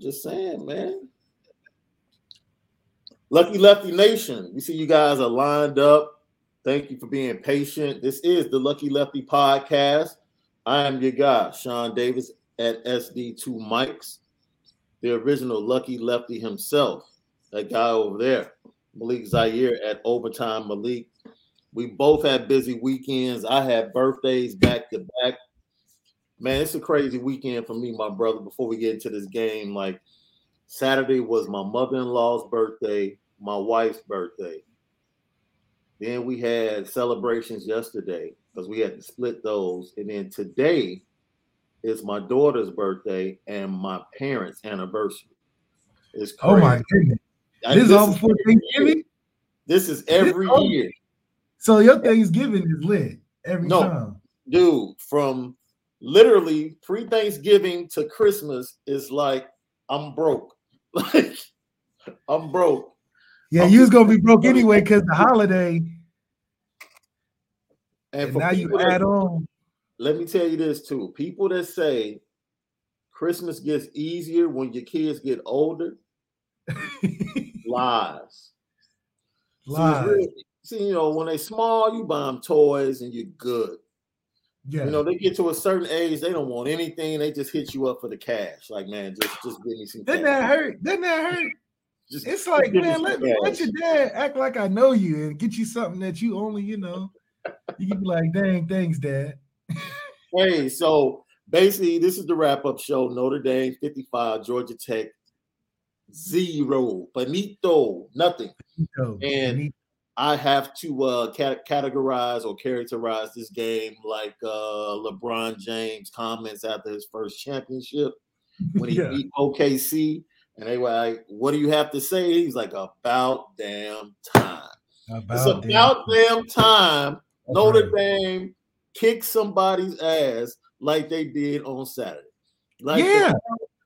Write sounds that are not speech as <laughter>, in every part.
just saying, man. Lucky Lefty Nation, we see you guys are lined up. Thank you for being patient. This is the Lucky Lefty podcast. I am your guy, Sean Davis at SD2 Mics, the original Lucky Lefty himself, that guy over there, Malik Zaire at Overtime Malik. We both had busy weekends. I had birthdays back to back. Man, it's a crazy weekend for me, my brother. Before we get into this game, like Saturday was my mother-in-law's birthday my wife's birthday. Then we had celebrations yesterday because we had to split those. And then today is my daughter's birthday and my parents' anniversary. It's crazy. Oh my goodness. this, this is all before Thanksgiving? This is every this, year. So your Thanksgiving is lit every no, time. Dude, from literally pre-Thanksgiving to Christmas is like I'm broke. <laughs> Like I'm broke. Yeah, you was gonna be broke anyway because the <laughs> holiday. And, and now you add on. Let me tell you this too: people that say Christmas gets easier when your kids get older, lies. <laughs> Lies. See, really, see, you know, when they small, you buy them toys and you're good. Yeah. You know, they get to a certain age, they don't want anything. They just hit you up for the cash. Like, man, just just give me some. Doesn't that hurt? Doesn't that hurt? <laughs> Just it's like, man, let, let your dad act like I know you and get you something that you only, you know, you can be like, dang, thanks, dad. <laughs> hey, so basically, this is the wrap up show. Notre Dame 55, Georgia Tech zero, Benito, nothing. Benito. And Benito. I have to uh, cat- categorize or characterize this game like uh, LeBron James comments after his first championship <laughs> when he yeah. beat OKC. And they were like, What do you have to say? He's like, About damn time. About it's about damn, damn time Notre Dame kick somebody's ass like they did on Saturday. Like yeah.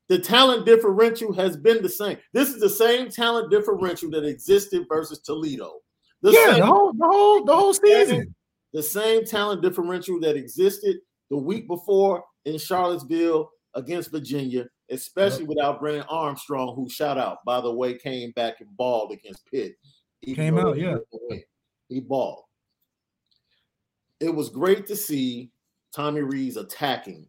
The, the, talent differential has been the same. This is the same talent differential that existed versus Toledo. The yeah, same, the whole the whole the whole season. The same talent differential that existed the week before in Charlottesville against Virginia especially yep. without Brennan Armstrong, who shout out, by the way, came back and balled against Pitt. He came out, yeah. He balled. It was great to see Tommy Rees attacking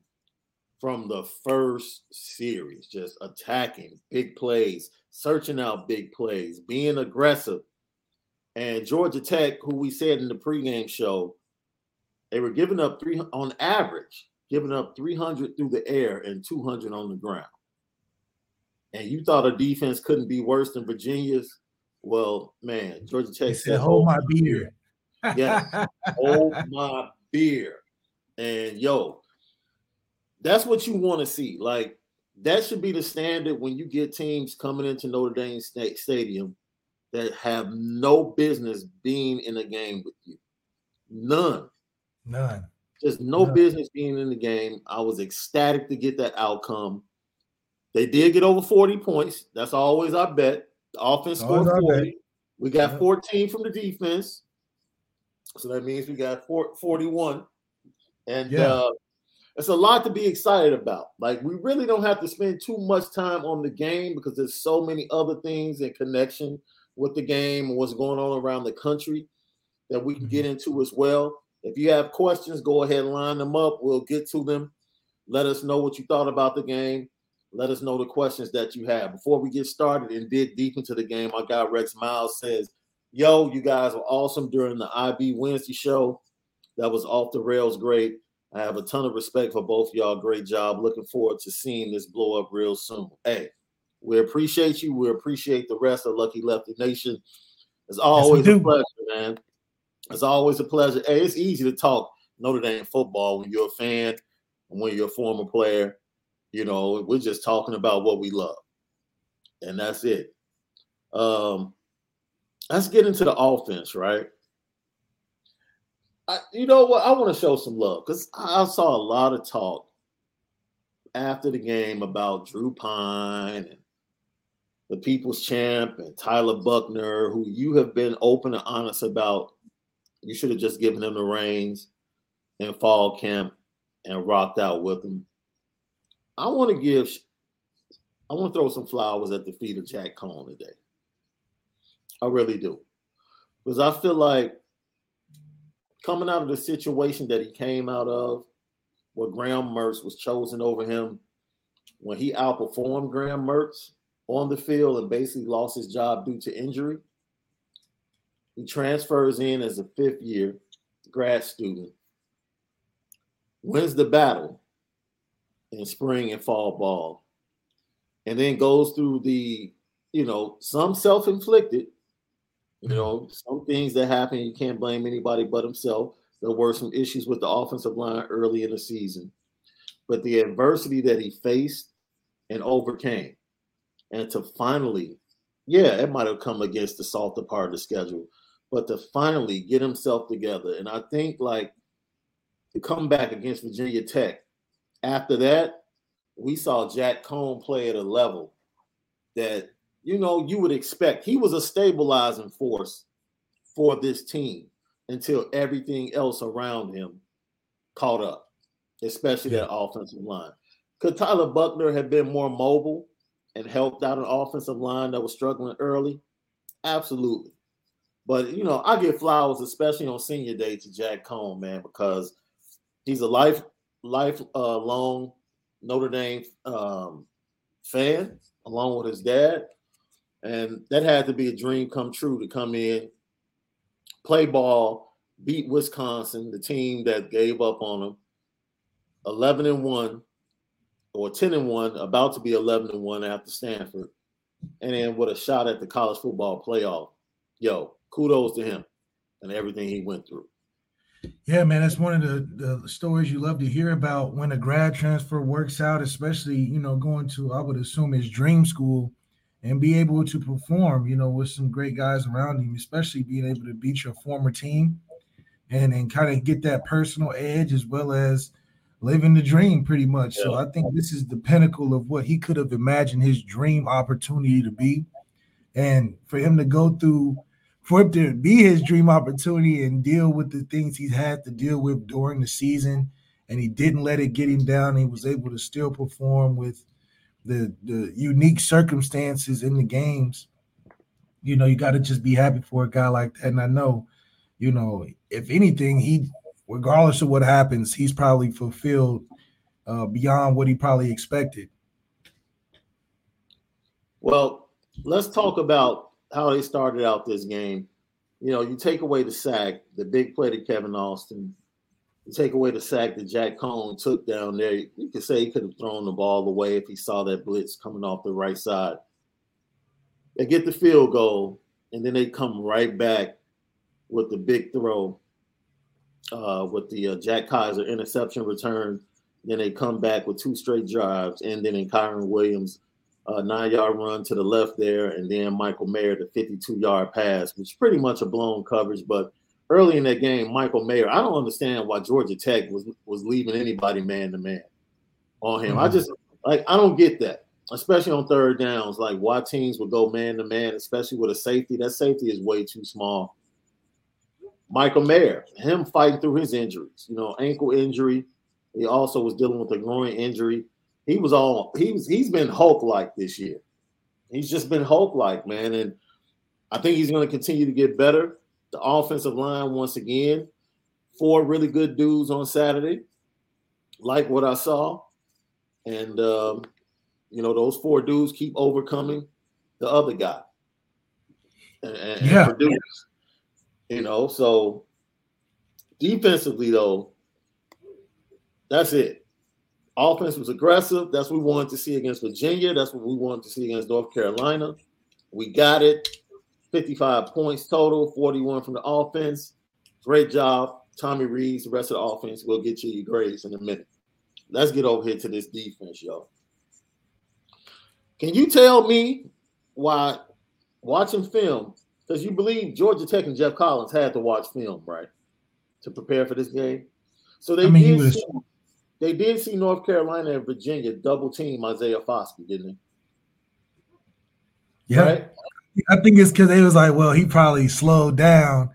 from the first series, just attacking big plays, searching out big plays, being aggressive. And Georgia Tech, who we said in the pregame show, they were giving up three on average giving up 300 through the air and 200 on the ground. And you thought a defense couldn't be worse than Virginia's? Well, man, Georgia Tech said, "Hold oh my beer." yeah, hold my beer. And yo, that's what you want to see. Like that should be the standard when you get teams coming into Notre Dame State Stadium that have no business being in a game with you. None. None. Just no yeah. business being in the game. I was ecstatic to get that outcome. They did get over 40 points. That's always our bet. The offense scored 40. We got 14 from the defense. So that means we got 41. And yeah. uh, it's a lot to be excited about. Like, we really don't have to spend too much time on the game because there's so many other things in connection with the game and what's going on around the country that we can mm-hmm. get into as well. If you have questions, go ahead and line them up. We'll get to them. Let us know what you thought about the game. Let us know the questions that you have. Before we get started and dig deep into the game, our guy Rex Miles says, Yo, you guys were awesome during the IB Wednesday show. That was off the rails great. I have a ton of respect for both y'all. Great job. Looking forward to seeing this blow up real soon. Hey, we appreciate you. We appreciate the rest of Lucky Lefty Nation. It's always yes, a pleasure, man. It's always a pleasure. Hey, it's easy to talk Notre Dame football when you're a fan and when you're a former player. You know, we're just talking about what we love, and that's it. Um, let's get into the offense, right? I, you know what? I want to show some love because I saw a lot of talk after the game about Drew Pyne and the People's Champ and Tyler Buchner, who you have been open and honest about you should have just given him the reins in fall camp and rocked out with him. I want to give I want to throw some flowers at the feet of Jack Coan today. I really do. Because I feel like coming out of the situation that he came out of, where Graham Mertz was chosen over him, when he outperformed Graham Mertz on the field and basically lost his job due to injury, he transfers in as a fifth year grad student, wins the battle in spring and fall ball, and then goes through the, you know, some self inflicted, you know, some things that happen. You can't blame anybody but himself. There were some issues with the offensive line early in the season, but the adversity that he faced and overcame, and to finally, yeah, it might have come against the softer part of the schedule, but to finally get himself together. And I think like to come back against Virginia Tech, after that, we saw Jack Coan play at a level that you know you would expect. He was a stabilizing force for this team until everything else around him caught up, especially that offensive line. Could Tyler Buchner have been more mobile and helped out an offensive line that was struggling early? Absolutely. But you know, I give flowers, especially on senior day, to Jack Coan, man, because he's a life life uh, long Notre Dame um, fan, along with his dad, and that had to be a dream come true to come in, play ball, beat Wisconsin, the team that gave up on him, eleven and one, or ten and one, about to be eleven and one after Stanford, and then with a shot at the college football playoff. Yo, kudos to him and everything he went through. Yeah, man, that's one of the, the stories you love to hear about when a grad transfer works out, especially, you know, going to, I would assume, his dream school and be able to perform, you know, with some great guys around him, especially being able to beat your former team and, and kind of get that personal edge as well as living the dream pretty much. Yeah. So I think this is the pinnacle of what he could have imagined his dream opportunity to be. And for him to go through for it to be his dream opportunity and deal with the things he's had to deal with during the season, and he didn't let it get him down. He was able to still perform with the the unique circumstances in the games. You know, you got to just be happy for a guy like that. And I know, you know, if anything, he, regardless of what happens, he's probably fulfilled uh, beyond what he probably expected. Well, let's talk about how they started out this game. You know, you take away the sack, the big play to Kevin Austin, you take away the sack that Jack Coan took down there. You could say he could have thrown the ball away if he saw that blitz coming off the right side. They get the field goal, and then they come right back with the big throw, uh, with the uh, Jack Kaiser interception return. Then they come back with two straight drives, and then in Kyren Williams a nine yard run to the left there, and then Michael Mayer, the 52 yard pass, which is pretty much a blown coverage. But early in that game, Michael Mayer, I don't understand why Georgia Tech was was leaving anybody man to man on him. Mm-hmm. I just like I don't get that, especially on third downs. Like why teams would go man to man, especially with a safety. That safety is way too small. Michael Mayer, him fighting through his injuries, you know, ankle injury. He also was dealing with a groin injury he was all he's he's been Hulk like this year. He's just been Hulk like, man. And I think he's going to continue to get better. The offensive line, once again, four really good dudes on Saturday, like what I saw. And, um, you know, those four dudes keep overcoming the other guy. And, and yeah. Produce, you know, so defensively, though, that's it. Offense was aggressive. That's what we wanted to see against Virginia. That's what we wanted to see against North Carolina. We got it. 55 points total, 41 from the offense. Great job. Tommy Rees, the rest of the offense. We'll get you your grades in a minute. Let's get over here to this defense, y'all. Can you tell me why watching film, because you believe Georgia Tech and Geoff Collins had to watch film, right? To prepare for this game. So they I mean, did see, they did see North Carolina and Virginia double team Isaiah Foskey, didn't they? Yeah. Right? I think it's because they was like, well, he probably slowed down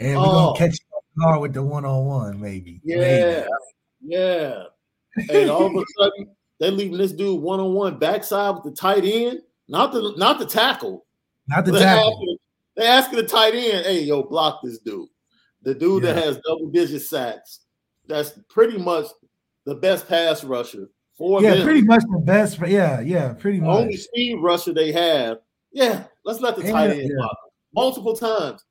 and we're oh. gonna catch him hard with the one on one, maybe. Yeah, maybe. yeah. And all of a <laughs> sudden, They're leaving this dude one on one backside with the tight end, not the not the tackle, not the tackle. They asking the tight end, "Hey, yo, block this dude." The dude yeah. that has double digit sacks. That's pretty much the best pass rusher for yeah, them. pretty much the best. Yeah, yeah, pretty much. Only speed rusher they have. Yeah, let's let the tight end yeah. block multiple times.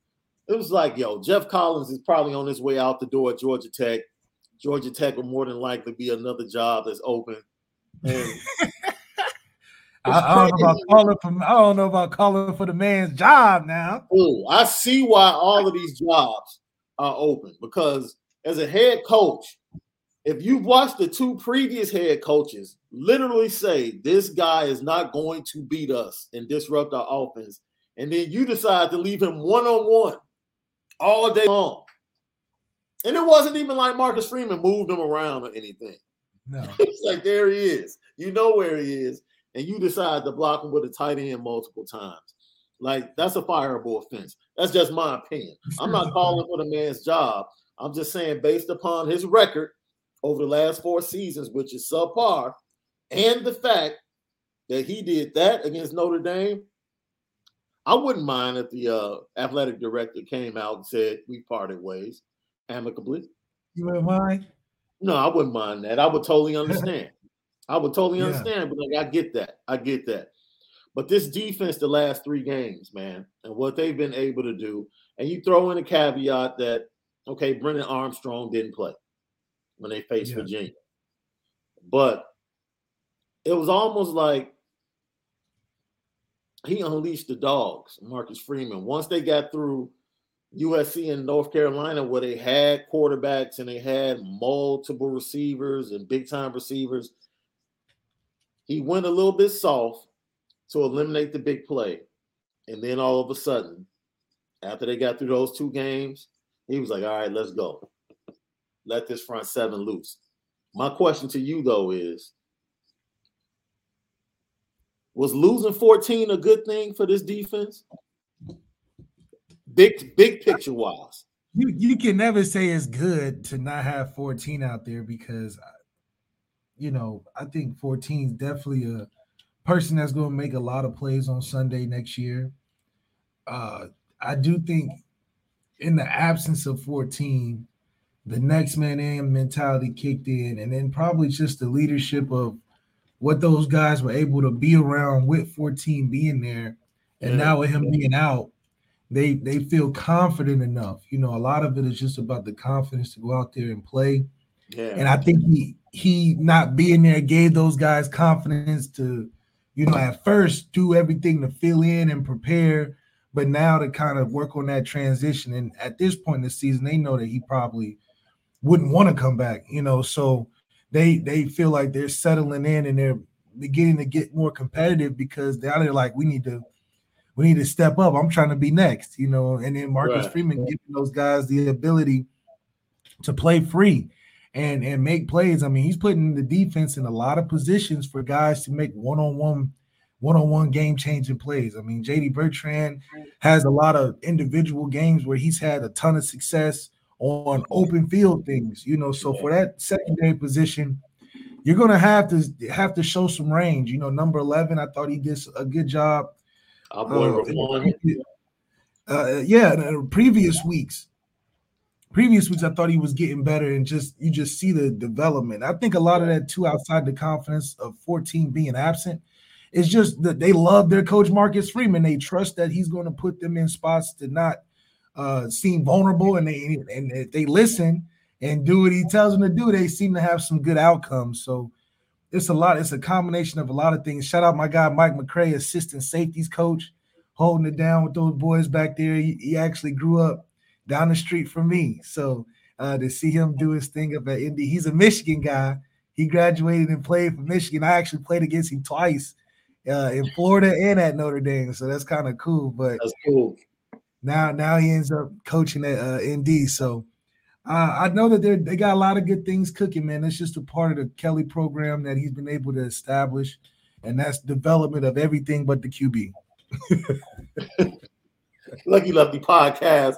It was like, yo, Geoff Collins is probably on his way out the door at Georgia Tech. Georgia Tech will more than likely be another job that's open. And <laughs> I, I, don't know about calling for I don't know about calling for the man's job now. Ooh, I see why all of these jobs are open because as a head coach, if you've watched the two previous head coaches literally say this guy is not going to beat us and disrupt our offense, and then you decide to leave him one on one all day long. And it wasn't even like Marcus Freeman moved him around or anything. No. <laughs> it's like there he is. You know where he is, and you decide to block him with a tight end multiple times. Like that's a fireable offense. That's just my opinion. I'm not calling for the man's job. I'm just saying, based upon his record over the last four seasons, which is subpar, and the fact that he did that against Notre Dame, I wouldn't mind if the uh, athletic director came out and said we parted ways amicably. You wouldn't mind? No, I wouldn't mind that. I would totally understand. I would totally yeah. understand, but like I get that. I get that. But this defense, the last three games, man, and what they've been able to do, and you throw in a caveat that okay, Brennan Armstrong didn't play when they faced yeah. Virginia. But it was almost like he unleashed the dogs, Marcus Freeman. Once they got through USC and North Carolina, where they had quarterbacks and they had multiple receivers and big time receivers, he went a little bit soft to eliminate the big play. And then all of a sudden, after they got through those two games, he was like, all right, let's go let this front seven loose. My question to you though is was losing 14 a good thing for this defense? Big big picture wise. You you can never say it's good to not have 14 out there because you know, I think 14 is definitely a person that's going to make a lot of plays on Sunday next year. Uh I do think in the absence of 14, the next man in mentality kicked in, and then probably just the leadership of what those guys were able to be around with 14 being there, and yeah. now with him being out, they they feel confident enough. You know, a lot of it is just about the confidence to go out there and play. Yeah. And I think he he not being there gave those guys confidence to, you know, at first do everything to fill in and prepare, but now to kind of work on that transition. And at this point in the season, they know that he probably wouldn't want to come back, you know. So they they feel like they're settling in and they're beginning to get more competitive because now they're like, we need to we need to step up. I'm trying to be next, you know. And then Marcus right. Freeman giving those guys the ability to play free and and make plays. I mean, he's putting the defense in a lot of positions for guys to make one-on-one one-on-one game-changing plays. I mean, JD Bertrand has a lot of individual games where he's had a ton of success on open field things, you know. So for that secondary position, you're gonna have to have to show some range. You know, number 11, I thought he did a good job. Our boy uh, uh, yeah, previous weeks, previous weeks, I thought he was getting better, and just you just see the development. I think a lot of that too, outside the confidence of 14 being absent, it's just that they love their coach Marcus Freeman. They trust that he's going to put them in spots to not uh, seem vulnerable and they and if they listen and do what he tells them to do, they seem to have some good outcomes. So it's a lot. It's a combination of a lot of things. Shout out my guy Mike McCray, assistant safeties coach, holding it down with those boys back there. He, he actually grew up down the street from me, so uh, to see him do his thing up at ND, he's a Michigan guy. He graduated and played for Michigan. I actually played against him twice uh, in Florida and at Notre Dame, so that's kind of cool. But that's cool. Now, now he ends up coaching at uh, ND. So uh, I know that they they got a lot of good things cooking, man. That's just a part of the Kelly program that he's been able to establish, and that's development of everything but the QB. <laughs> Lucky Lefty podcast.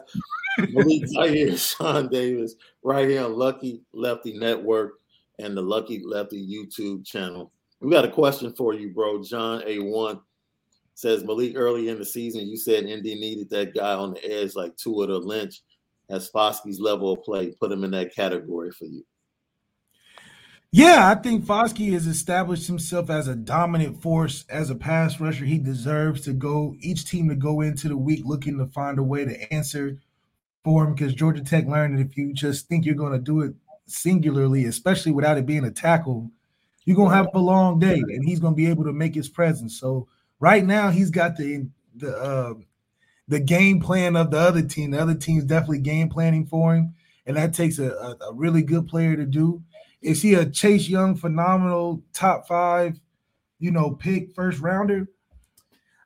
Malik Zaire, <laughs> Sean Davis, right here on Lucky Lefty Network and the Lucky Lefty YouTube channel. We got a question for you, bro. John A1 says Malik early in the season, you said ND needed that guy on the edge like Tuck or Lynch. As Foskey's level of play, put him in that category for you. Yeah, I think Foskey has established himself as a dominant force as a pass rusher. He deserves to go each team to go into the week looking to find a way to answer for him because Georgia Tech learned that if you just think you're going to do it singularly, especially without it being a tackle, you're going to have a long day, and he's going to be able to make his presence. So right now, he's got the the uh, the game plan of the other team. The other team's definitely game planning for him, and that takes a, a, a really good player to do. Is he a Chase Young phenomenal top five, you know, pick first rounder?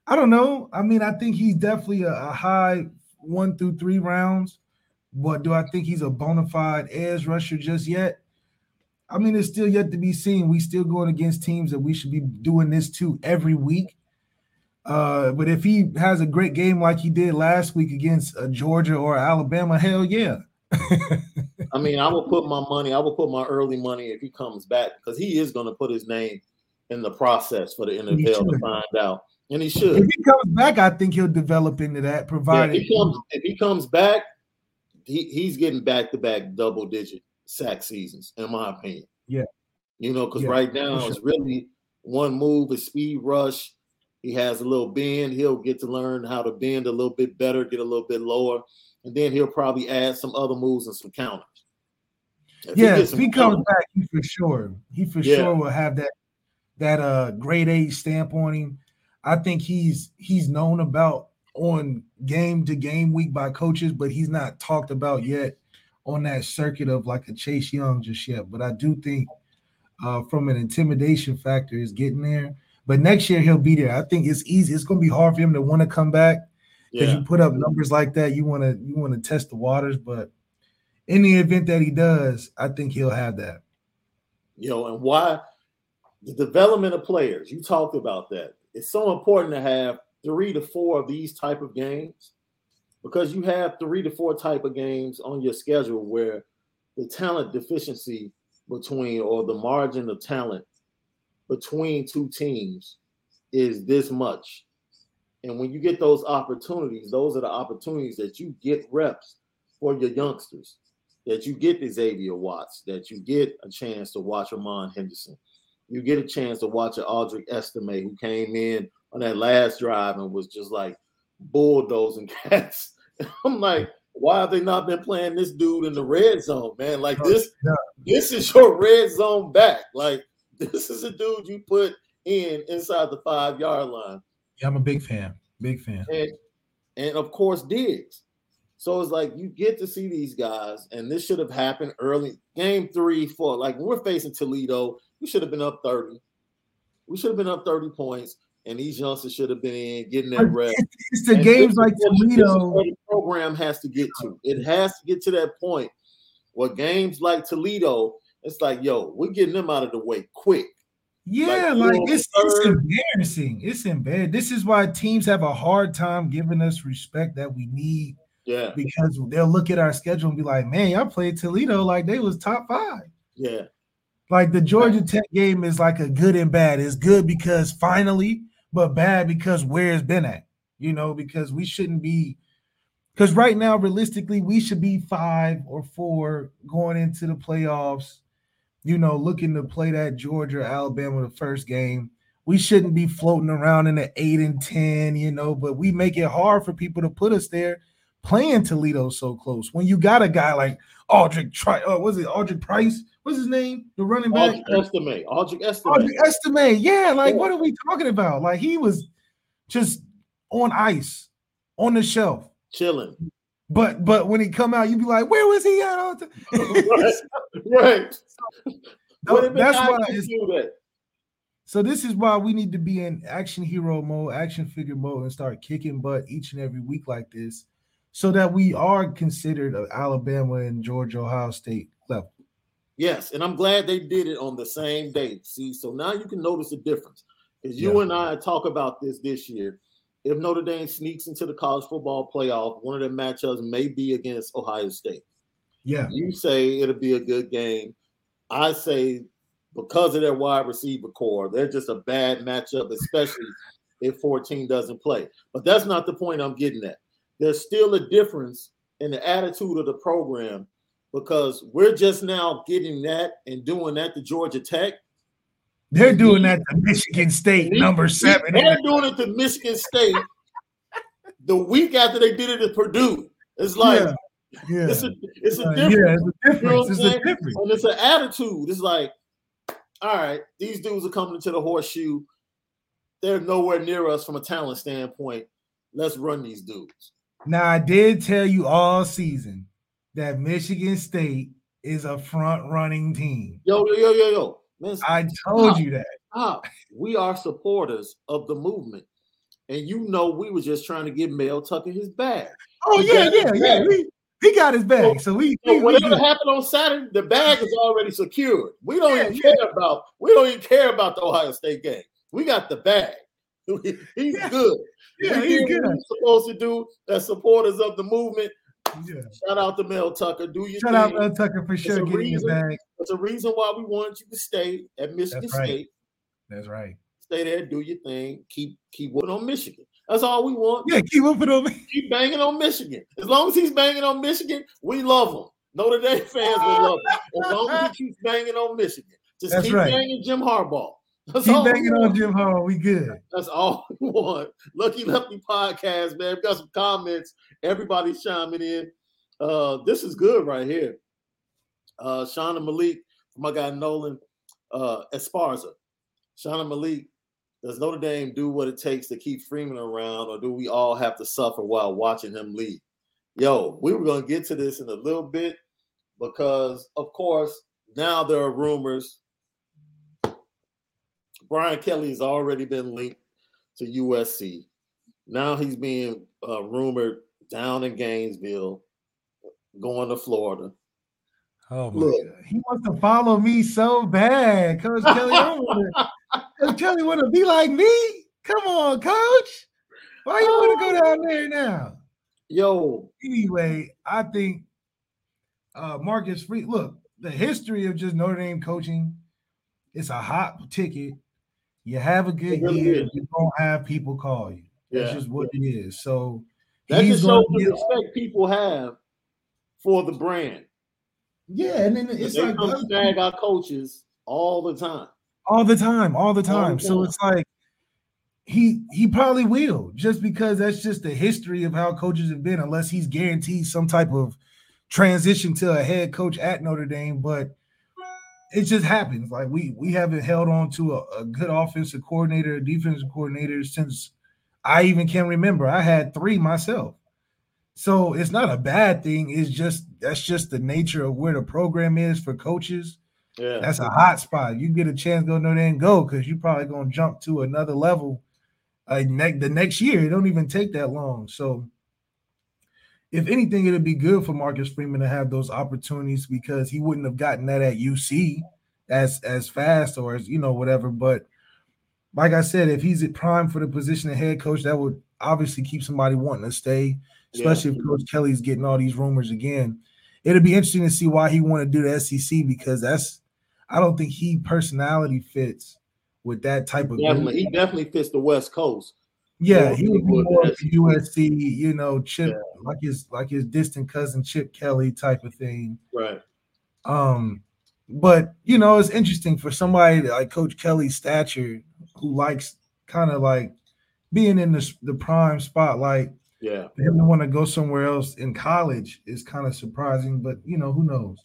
I don't know. I mean, I think he's definitely a, a high one through three rounds, but do I think he's a bona fide edge rusher just yet? I mean, it's still yet to be seen. We still going against teams that we should be doing this to every week. Uh, but if he has a great game like he did last week against uh, Georgia or Alabama, hell yeah. <laughs> I mean, I will put my money, I will put my early money if he comes back because he is going to put his name in the process for the NFL to find out. And he should. If he comes back, I think he'll develop into that. Provided yeah, if, he comes, if he comes back, he, he's getting back to back double digit sack seasons, in my opinion. Yeah. You know, because yeah, right now sure. it's really one move, a speed rush. He has a little bend. He'll get to learn how to bend a little bit better, get a little bit lower, and then he'll probably add some other moves and some counters. If yeah, he if he comes back, he for sure, he for yeah. sure will have that that uh grade A stamp on him. I think he's he's known about on game to game week by coaches, but he's not talked about yet on that circuit of like a Chase Young just yet. But I do think uh, from an intimidation factor is getting there. But next year he'll be there. I think it's easy. It's going to be hard for him to want to come back because yeah. you put up numbers like that. You want to you want to test the waters, but in the event that he does, I think he'll have that. You know, and why the development of players, you talked about that. It's so important to have three to four of these type of games because you have three to four type of games on your schedule where the talent deficiency between or the margin of talent between two teams is this much. And when you get those opportunities, those are the opportunities that you get reps for your youngsters that you get Xavier Watts, that you get a chance to watch Ramon Henderson. You get a chance to watch an Audric Estime who came in on that last drive and was just like bulldozing <laughs> cats. I'm like, why have they not been playing this dude in the red zone, man? Like oh, this, this is your red zone back. Like <laughs> this is a dude you put in inside the five yard line. Yeah, I'm a big fan. Big fan. And, and of course, Diggs. So it's like you get to see these guys, and this should have happened early. Game three, four. Like we're facing Toledo, we should have been up 30. We should have been up 30 points, and these youngsters should have been in getting that rep. It's the and games like Toledo. the program has to get to. It has to get to that point where games like Toledo, it's like, yo, we're getting them out of the way quick. Yeah, like, like it's, it's embarrassing. It's embarrassing. This is why teams have a hard time giving us respect that we need yeah. Because they'll look at our schedule and be like, man, I played Toledo like they was top five. Yeah. Like the Georgia Tech game is like a good and bad. It's good because finally, but bad because where it's been at, you know, because we shouldn't be because right now, realistically, we should be five or four going into the playoffs, you know, looking to play that Georgia Alabama the first game. We shouldn't be floating around in the eight and 10, you know, but we make it hard for people to put us there playing Toledo so close when you got a guy like Audric Tri uh, was it Audric Price? What's his name? The running back Audric Estime. Audric Estime. Audric Estime. Yeah, like yeah. what are we talking about? Like he was just on ice on the shelf. Chilling. But but when he come out, you'd be like, where was he at all <laughs> right. right. <laughs> So, that's why so this is why we need to be in action hero mode, action figure mode, and start kicking butt each and every week like this so that we are considered Alabama and Georgia, Ohio State level. Yes, and I'm glad they did it on the same day. See, so now you can notice the difference. Because you yeah. and I talk about this this year. If Notre Dame sneaks into the college football playoff, one of their matchups may be against Ohio State. Yeah. You say it'll be a good game. I say because of their wide receiver corps. They're just a bad matchup, especially if 14 doesn't play. But that's not the point I'm getting at. There's still a difference in the attitude of the program because we're just now getting that and doing that to Georgia Tech. They're doing that to Michigan State, number seven. They're doing it to Michigan State the week after they did it to Purdue. It's like yeah. Yeah. It's a it's a difference. Yeah, it's a difference. You know it's a difference. And it's an attitude. It's like, all right, these dudes are coming to the horseshoe. They're nowhere near us from a talent standpoint. Let's run these dudes. Now I did tell you all season that Michigan State is a front running team. Yo, yo, yo, yo, Man, I told stop, you that. Stop. We are supporters of the movement. And you know we were just trying to get Mel Tucker his bag. Oh, yeah, yeah, yeah. We, he got his bag. So, so we, so we whatever we, happened on Saturday, the bag is already secured. We don't yeah, even yeah. care about we don't even care about the Ohio State game. We got the bag. <laughs> he's yeah. good. Yeah, we he's good. supposed to do as supporters of the movement. Yeah. Shout out to Mel Tucker. Do you Shout thing. out Mel Tucker for sure getting reason, your bag. It's a reason why we wanted you to stay at Michigan That's right. State. That's right. Stay there, do your thing. Keep keep working on Michigan. That's all we want. Yeah, keep whooping on me. Keep banging on Michigan. As long as he's banging on Michigan, we love him. Notre Dame fans will love him. As long as he <laughs> keeps banging on Michigan. Just That's keep right. banging Jim Harbaugh. That's keep banging on Jim Harbaugh. We good. That's all <laughs> we want. Lucky Lefty podcast, man. We got some comments. Everybody's chiming in. Uh, this is good right here. Uh, Shauna Malik, my guy Nolan uh, Esparza. Shauna Malik does Notre Dame do what it takes to keep Freeman around, or do we all have to suffer while watching him leave? Yo, we were going to get to this in a little bit because, of course, now there are rumors. Brian Kelly has already been linked to USC. Now he's being uh, rumored down in Gainesville, going to Florida. Oh my Look, God. He wants to follow me so bad. Coach Kelly, I want Coach Kelly want to be like me? Come on, coach. Why you want to go down there now? Yo. Anyway, I think uh Marcus Free. Look, the history of just Notre Dame coaching, it's a hot ticket. You have a good really year, is. you don't have people call you. That's yeah. just what it is. So that just shows the respect people have for the brand. Yeah, and then it's they like come bag our coaches all the time all the time, all the time. All the time. So it's like he he probably will just because that's just the history of how coaches have been, unless he's guaranteed some type of transition to a head coach at Notre Dame. But it just happens. Like we we haven't held on to a, a good offensive coordinator, defensive coordinator since I even can remember. I had three myself. So it's not a bad thing. It's just that's just the nature of where the program is for coaches yeah. That's a hot spot. You get a chance, go no and go because you're probably gonna jump to another level uh, ne- the next year. It don't even take that long. So if anything, it'd be good for Marcus Freeman to have those opportunities because he wouldn't have gotten that at UC as as fast or as you know, whatever. But like I said, if he's at prime for the position of head coach, that would obviously keep somebody wanting to stay, especially yeah. if Coach Kelly's getting all these rumors again. It'll be interesting to see why he want to do the SEC because that's I don't think he personality fits with that type of. Definitely, he definitely fits the West Coast. Yeah, he would be more of USC, you know, Chip yeah. like his like his distant cousin Chip Kelly type of thing. Right. Um, but you know, it's interesting for somebody like Coach Kelly's stature who likes kind of like being in the, the prime spotlight. Yeah. Him to want to go somewhere else in college is kind of surprising, but you know, who knows?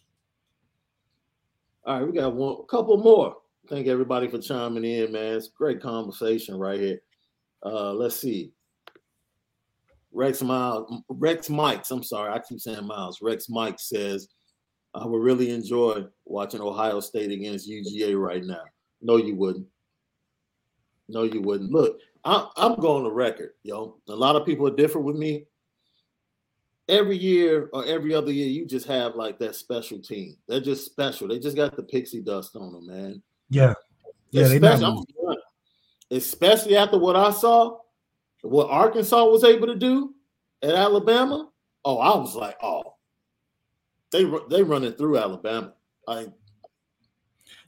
All right, we got one a couple more. Thank everybody for chiming in, man. It's great conversation right here. Uh, let's see. Rex Miles, Rex Mikes. I'm sorry, I keep saying Miles. Rex Mike says, "I would really enjoy watching Ohio State against UGA right now." No, you wouldn't. No, you wouldn't. Look, I, I'm going to record, yo. A lot of people are different with me every year or every other year, you just have like that special team. They're just special. They just got the pixie dust on them, man. Yeah. Yeah, especially, especially after what I saw, what Arkansas was able to do at Alabama. Oh, I was like, oh, they they running through Alabama. I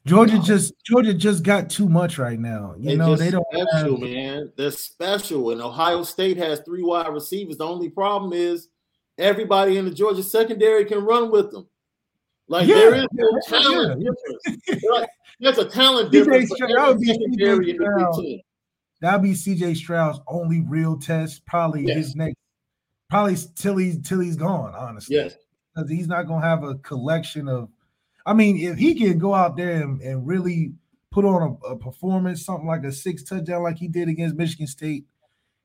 Georgia just Georgia just got too much right now. You they know they don't special, have... man. They're special, and Ohio State has three wide receivers. The only problem is everybody in the Georgia secondary can run with them. Like yeah, there is no yeah, talent yeah. difference. like, there's a talent difference. That would be That'll be CJ Stroud's only real test. Probably yes. his next, probably till he's till he's gone. Honestly, yes, because he's not gonna have a collection of. I mean, if he can go out there and, and really put on a, a performance, something like a six touchdown, like he did against Michigan State,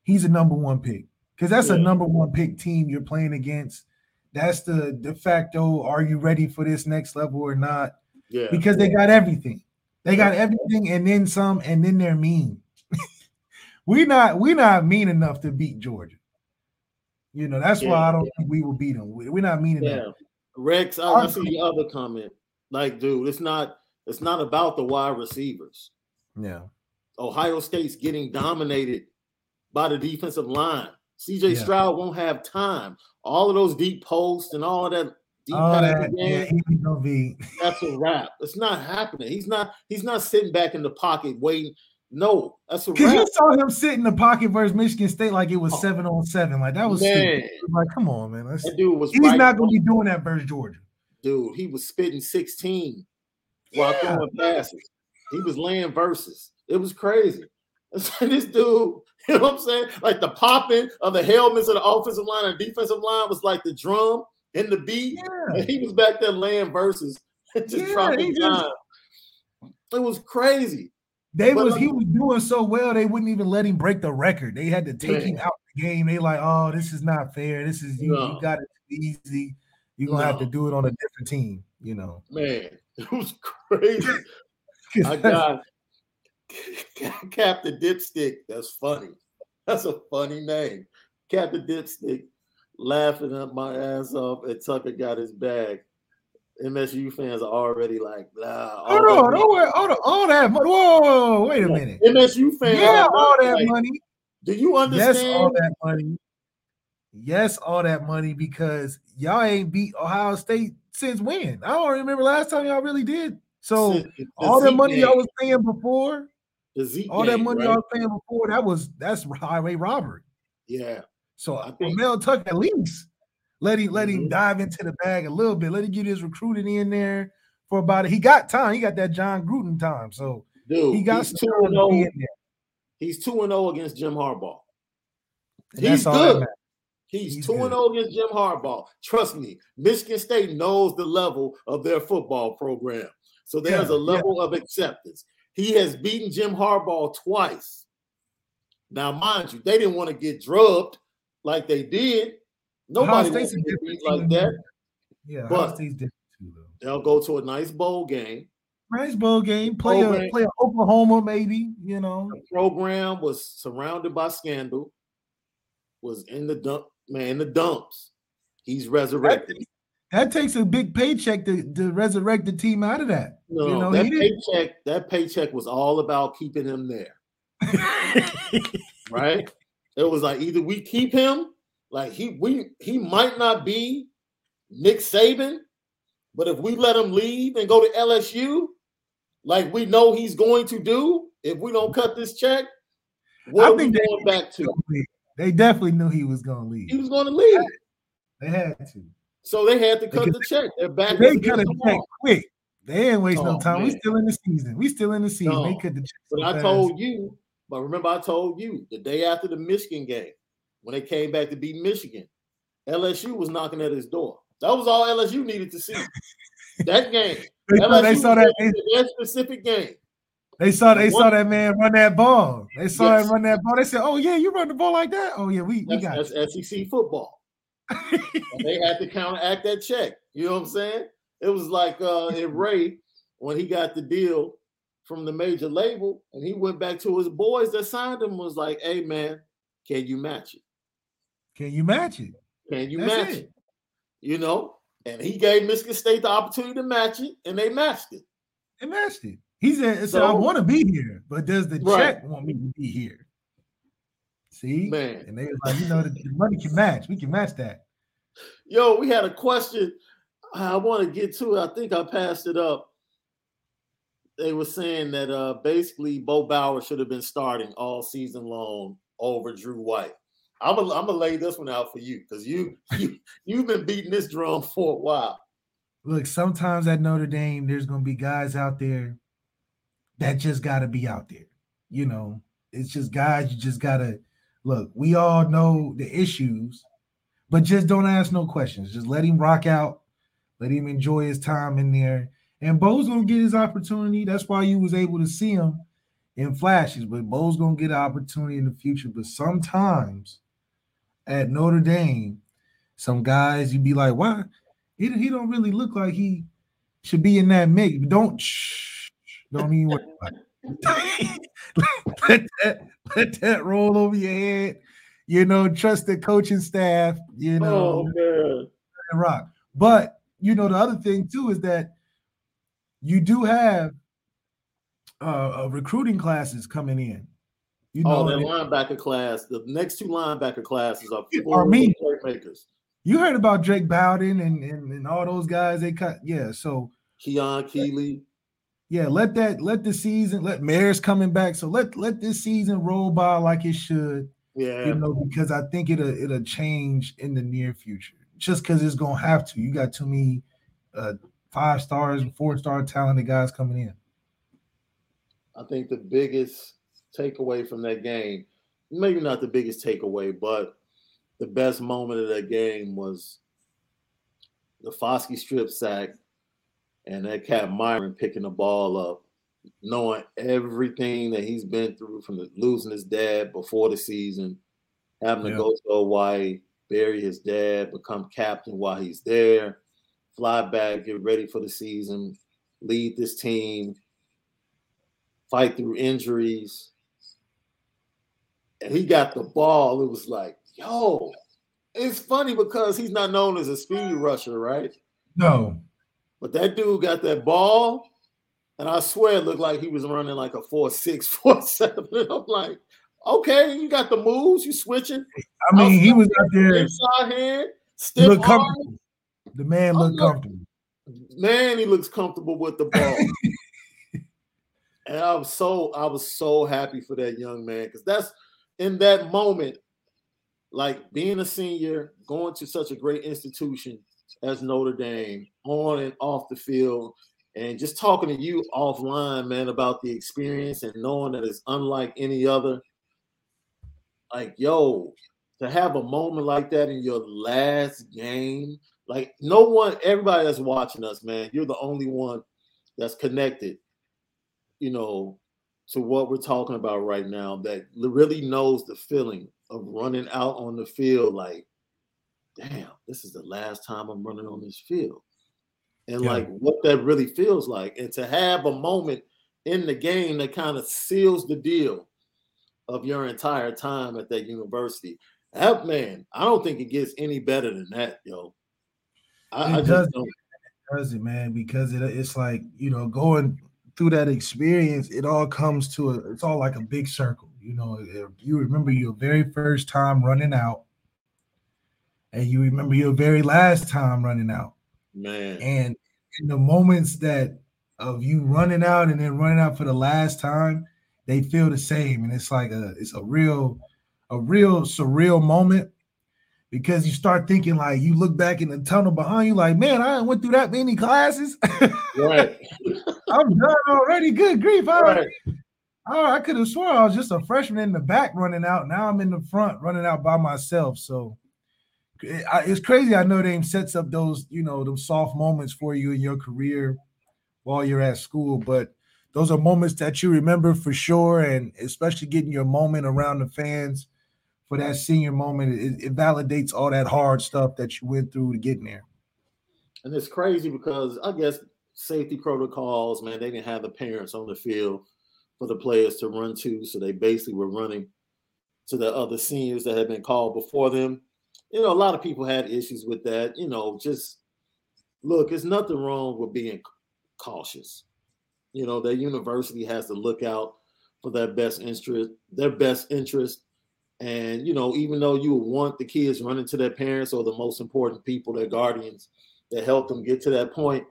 he's a number one pick because that's yeah. a number one pick team you're playing against. That's the de facto. Are you ready for this next level or not? Yeah. Because they got everything. They got everything and then some, and then they're mean. <laughs> we not we not mean enough to beat Georgia. You know that's yeah, why I don't yeah. think we will beat them. We're not mean yeah. enough. Rex, I, I see the other comment. Like, dude, it's not it's not about the wide receivers. Yeah. Ohio State's getting dominated by the defensive line. CJ. Stroud won't have time. All of those deep posts and all of that all that, yeah, be. that's a wrap. It's not happening. He's not he's not sitting back in the pocket waiting. No, that's a Because you saw him sit in the pocket versus Michigan State like it was oh, seven on seven. Like that was like, come on, man. That's, that dude was he's right not gonna be doing that versus Georgia. Dude, he was spitting 16 while throwing passes. He was laying verses. It was crazy. <laughs> this dude You know what I'm saying? Like the popping of the helmets of the offensive line and defensive line was like the drum and the beat. Yeah. And he was back there laying verses <laughs> just yeah, dropping time. It was crazy. They but was like, he was doing so well they wouldn't even let him break the record. They had to take man. him out the game. They like, oh, this is not fair. This is you, no. you got it easy. You're gonna no. have to do it on a different team, you know. Man, <laughs> it was crazy. I <laughs> got Captain Dipstick. That's funny. That's a funny name. Captain Dipstick laughing at my ass off and Tucker got his bag. MSU fans are already like, blah. Hold on, hold on, all that money. Whoa, whoa, wait a minute. MSU fans, yeah, all that like, money. Do you understand? Yes, all that money. Yes, all that money because y'all ain't beat Ohio State since when? I don't remember last time y'all really did. So the all the money y'all was paying before, the all that money right? y'all was paying before, that was that's highway robbery. Yeah. So I think Mel Tuck at least let him let mm-hmm. him dive into the bag a little bit. Let him get his recruiting in there for about it. He got time. He got that Jon Gruden time. So Dude, he got two and zero. Oh he's two and zero oh against Jim Harbaugh. And he's good. He's, he's two and zero against Jim Harbaugh. Trust me, Michigan State knows the level of their football program. So there's yeah, a level yeah. of acceptance. He has beaten Jim Harbaugh twice. Now, mind you, they didn't want to get drugged like they did. Nobody wants to get beat like that. Yeah, but too, they'll go to a nice bowl game. Nice bowl game. Play program, a play a Oklahoma, maybe. You know, the program was surrounded by scandal. Was in the dump, man, in the dumps. He's resurrected. That, that takes a big paycheck to, to resurrect the team out of that. No, you know, that paycheck, that paycheck was all about keeping him there. <laughs> right? It was like either we keep him, like he we he might not be Nick Saban, but if we let him leave and go to LSU, like we know he's going to do, if we don't cut this check, what I think going back to? They definitely knew he was going to leave. He was going to leave. They had to. So they had to cut because the check. They're back. They cut a check quick. They ain't waste oh, no time. Man. We still in the season. We still in the season. No. They cut the check. But I told you, but remember, I told you the day after the Michigan game, when they came back to beat Michigan, LSU was knocking at his door. That was all LSU needed to see. <laughs> that game. they, LSU they saw that, that specific game. They saw they saw that man run that ball. They saw yes. him run that ball. They said, "Oh yeah, you run the ball like that. Oh yeah, we, we got that's it. SEC football." they had to counteract that check. You know what I'm saying? It was like uh, in Ray when he got the deal from the major label, and he went back to his boys that signed him. Was like, "Hey man, can you match it? Can you match it? Can you That's match it. it? You know." And he gave Michigan State the opportunity to match it, and they matched it. They matched it. He said, so, "I want to be here, but does the right. check want me to be here?" See, man, and they was like, "You know, the, the money can match. We can match that." Yo, we had a question. I want to get to it. I think I passed it up they were saying that uh, basically Bo Bauer should have been starting all season long over Drew White. I'm gonna I'm lay this one out for you because you <laughs> you you've been beating this drum for a while. Look, sometimes at Notre Dame, there's gonna be guys out there that just gotta be out there. You know, it's just guys you just gotta look. We all know the issues, but just don't ask no questions. Just let him rock out, let him enjoy his time in there. And Bo's gonna get his opportunity. That's why you was able to see him in flashes. But Bo's gonna get an opportunity in the future. But sometimes at Notre Dame, some guys you'd be like, why? He, he don't really look like he should be in that mix. Don't shh, don't even worry <laughs> let that let that roll over your head. You know, trust the coaching staff. You know, oh, rock. But you know, the other thing too is that you do have uh, recruiting classes coming in. You oh, know, oh, that linebacker class. The next two linebacker classes are are me playmakers. You heard about Drayk Bowen and, and, and all those guys. They cut, yeah. So Keon Keeley. Yeah, let that let the season let Mayer's coming back. So let let this season roll by like it should. Yeah, you know, because I think it'll it'll change in the near future. Just because it's gonna have to. You got too many uh, five stars and four star talented guys coming in. I think the biggest takeaway from that game, maybe not the biggest takeaway, but the best moment of that game was the Foskey strip sack and that cat Myron picking the ball up, knowing everything that he's been through from the, losing his dad before the season, having yeah. to go to Hawaii, bury his dad, become captain while he's there, fly back, get ready for the season, lead this team, fight through injuries. And he got the ball. It was like, yo, it's funny because he's not known as a speed rusher, right? No. But that dude got that ball, and I swear it looked like he was running like a four six, <laughs> four seven. I'm like, okay, you got the moves, you switching. I mean, he was out there inside hand, look comfortable. The man oh, looked comfortable. Man, he looks comfortable with the ball. <laughs> and I was so I was so happy for that young man because that's in that moment, like being a senior, going to such a great institution as Notre Dame, on and off the field, and just talking to you offline, man, about the experience and knowing that it's unlike any other. Like, yo, to have a moment like that in your last game, like no one, everybody that's watching us, man, you're the only one that's connected, you know, to what we're talking about right now that really knows the feeling of running out on the field like, damn, this is the last time I'm running on this field. And yeah. like what that really feels like. And to have a moment in the game that kind of seals the deal of your entire time at that university. That man, I don't think it gets any better than that, yo. I, it I does, it does it, man, because it, it's like you know, going through that experience, it all comes to a, it's all like a big circle. You know, you remember your very first time running out, and you remember your very last time running out. Man. And in the moments that of you running out and then running out for the last time, they feel the same. And it's like a it's a real, a real surreal moment because you start thinking like you look back in the tunnel behind you, like, man, I went through that many classes. <laughs> Right. I'm done already. Good grief. All right. I could have sworn I was just a freshman in the back running out. Now I'm in the front running out by myself. So it's crazy. I know Dame sets up those, you know, those soft moments for you in your career while you're at school, but those are moments that you remember for sure, and especially getting your moment around the fans for that senior moment, it, it validates all that hard stuff that you went through to get in there. And it's crazy because I guess safety protocols, man, they didn't have the parents on the field for the players to run to, so they basically were running to the other seniors that had been called before them you know, a lot of people had issues with that. You know, just look, there's nothing wrong with being cautious. You know, that university has to look out for their best interest, their best interest. And you know, even though you want the kids running to their parents or the most important people, their guardians, that help them get to that point,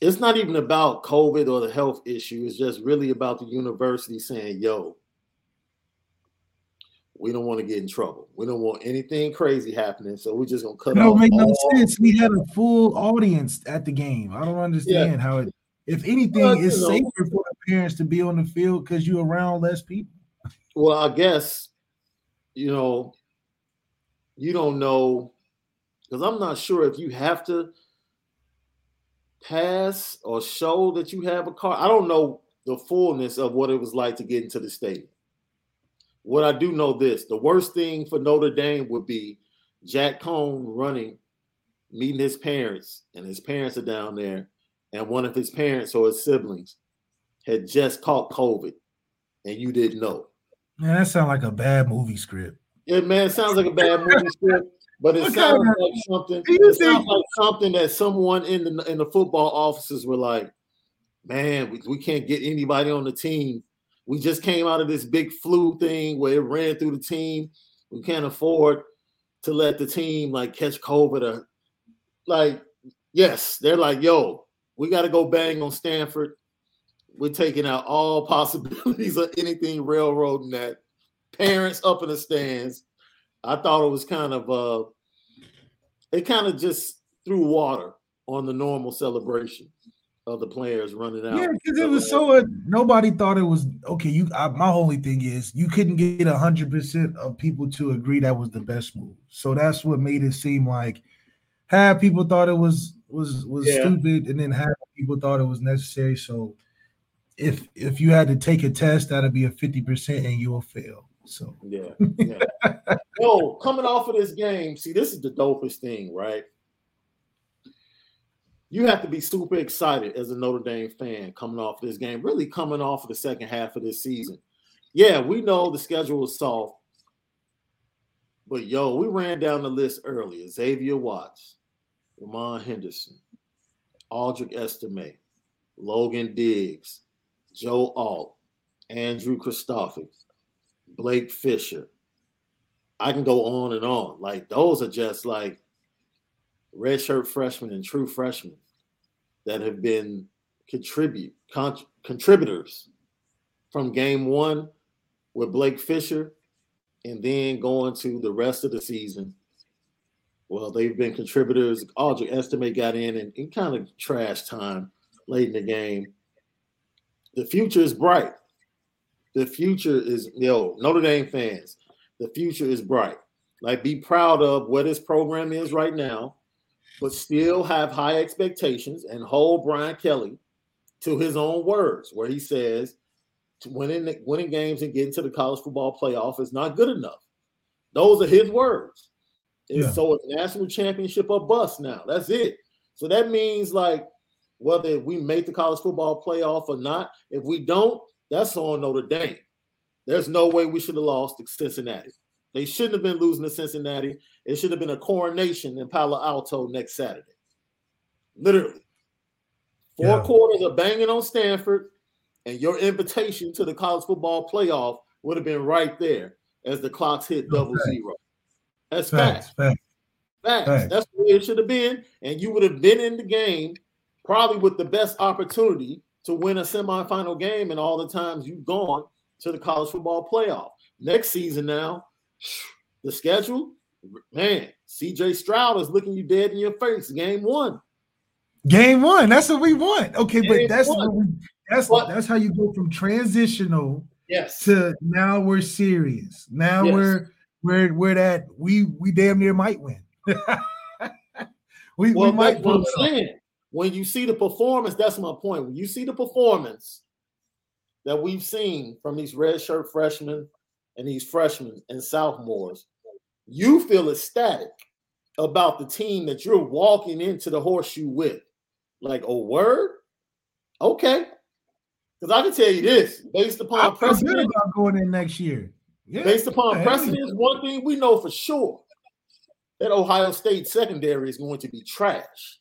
it's not even about COVID or the health issue. It's just really about the university saying, yo, we don't want to get in trouble. We don't want anything crazy happening. So we're just gonna cut. It don't make no sense. We had a full audience at the game. I don't understand yeah. how it. If anything, well, it's know, safer for the parents to be on the field because you're around less people. Well, I guess you know you don't know because I'm not sure if you have to pass or show that you have a car. I don't know the fullness of what it was like to get into the stadium. What I do know this the worst thing for Notre Dame would be Jack Coan running, meeting his parents, and his parents are down there, and one of his parents or his siblings had just caught COVID and you didn't know. Man, that sounds like a bad movie script. Yeah, man, it sounds like a bad movie script, but it sounds like something. It sounds like something that someone in the in the football offices were like, "Man, we, we can't get anybody on the team we just came out of this big flu thing where it ran through the team. We can't afford to let the team like catch COVID or like, yes, they're like, yo, we got to go bang on Stanford. We're taking out all <laughs> possibilities of anything railroading that. Parents up in the stands. I thought it was kind of uh it kind of just threw water on the normal celebration of the players running out. Yeah, because it was so uh, nobody thought it was okay. You, I, my only thing is you couldn't get a hundred percent of people to agree that was the best move. So that's what made it seem like half people thought it was was was yeah. stupid, and then half people thought it was necessary. So if if you had to take a test, that'd be a fifty percent, and you'll fail. So yeah, <laughs> yeah. Yo, coming off of this game, see, this is the dopest thing, right? you have to be super excited as a Notre Dame fan coming off this game, really coming off of the second half of this season. Yeah, we know the schedule is soft, but yo, we ran down the list earlier. Xavier Watts, Ramon Henderson, Audric Estime, Logan Diggs, Joe Alt, Andrew Kristofic, Blake Fisher. I can go on and on. Like those are just like redshirt freshmen and true freshmen that have been contribute con- contributors from game one with Blake Fisher and then going to the rest of the season. Well, they've been contributors. Audric Estime got in and, and kind of trash time late in the game. The future is bright. The future is, know, Notre Dame fans, the future is bright. Like, be proud of what this program is right now but still have high expectations and hold Brian Kelly to his own words, where he says winning winning games and getting to the college football playoff is not good enough. Those are his words. And yeah. so it's national championship or bust now. That's it. So that means like whether we make the college football playoff or not, if we don't, that's on Notre Dame. There's no way we should have lost to Cincinnati. They shouldn't have been losing to Cincinnati. It should have been a coronation in Palo Alto next Saturday. Literally. Four yeah. quarters of banging on Stanford, and your invitation to the college football playoff would have been right there as the clocks hit double okay. zero. That's facts. Facts. facts. facts. That's where it should have been. And you would have been in the game probably with the best opportunity to win a semifinal game and all the times you've gone to the college football playoff. Next season now, <sniffs> the schedule, man, CJ Stroud is looking you dead in your face. Game one. Game one. That's what we want. Okay, Game but that's we, that's that's how you go from transitional yes to now we're serious. Now yes. we're we're we're that we we damn near might win. <laughs> we, well, we might saying. When you see the performance, that's my point. When you see the performance that we've seen from these red shirt freshmen and these freshmen and sophomores, you feel ecstatic about the team that you're walking into the horseshoe with. Like, a word? Okay. Because I can tell you this, based upon I precedent, about going in next year. Yeah. Based upon precedent, one thing we know for sure that Ohio State secondary is going to be trash.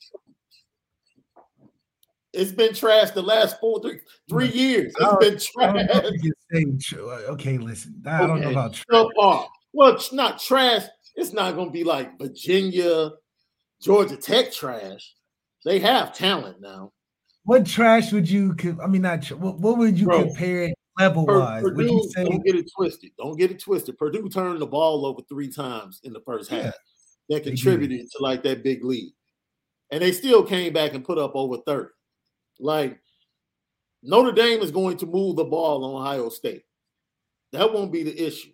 It's been trash the last four, three, three mm-hmm. years. It's been trash. Okay, listen. I don't know about trash. Well, it's not trash. It's not going to be like Virginia, Georgia Tech trash. They have talent now. what trash would you? I mean, not what, what would you Bro, compare it level wise? Purdue, would you say? Don't get it twisted. Don't get it twisted. Purdue turned the ball over three times in the first half. That contributed to like that big lead, and they still came back and put up over thirty. Like Notre Dame is going to move the ball on Ohio State. That won't be the issue.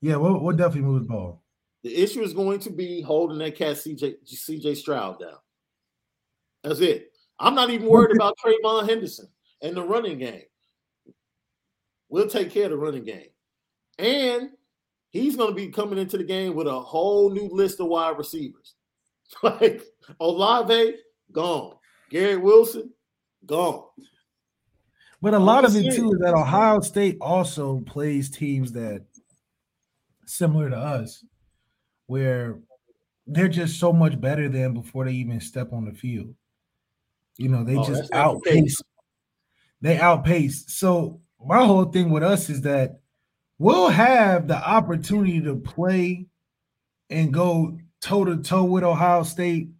Yeah, we'll, we'll definitely move the ball. The issue is going to be holding that cat CJ CJ Stroud down. That's it. I'm not even worried about TreVeyon Henderson and the running game. We'll take care of the running game. And he's going to be coming into the game with a whole new list of wide receivers. <laughs> like Olave, gone. Garrett Wilson, gone. But a lot of it too is that Ohio State also plays teams that similar to us, where they're just so much better than before they even step on the field. You know, they oh, just outpace. They outpace. So my whole thing with us is that we'll have the opportunity to play and go toe to toe with Ohio State.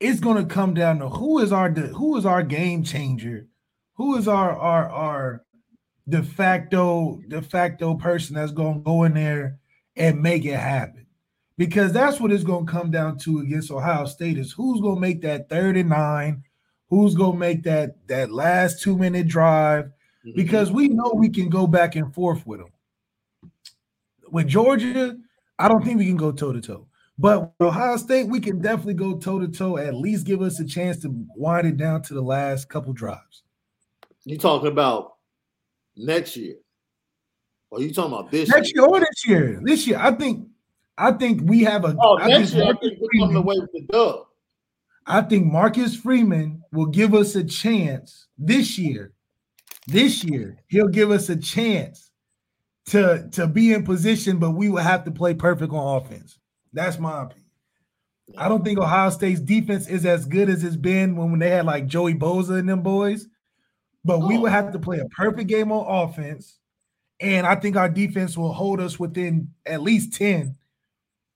It's going to come down to who is our who is our game changer who is our our our de facto de facto person that's going to go in there and make it happen because that's what it's going to come down to against Ohio State is who's going to make that third and nine, who's going to make that that last two minute drive mm-hmm. because we know we can go back and forth with them. With Georgia, I don't think we can go toe to toe. But Ohio State, we can definitely go toe to toe. At least give us a chance to wind it down to the last couple drives. You talking about next year? Or you talking about this next year? year or this year? This year, I think. I think we have a. Oh, I next year, I think we're coming away with the dub. I think Marcus Freeman will give us a chance this year. This year, he'll give us a chance to to be in position, but we will have to play perfect on offense. That's my opinion. I don't think Ohio State's defense is as good as it's been when, when they had like Joey Bosa and them boys. But oh. we would oh. have to play a perfect game on offense. And I think our defense will hold us within at least 10.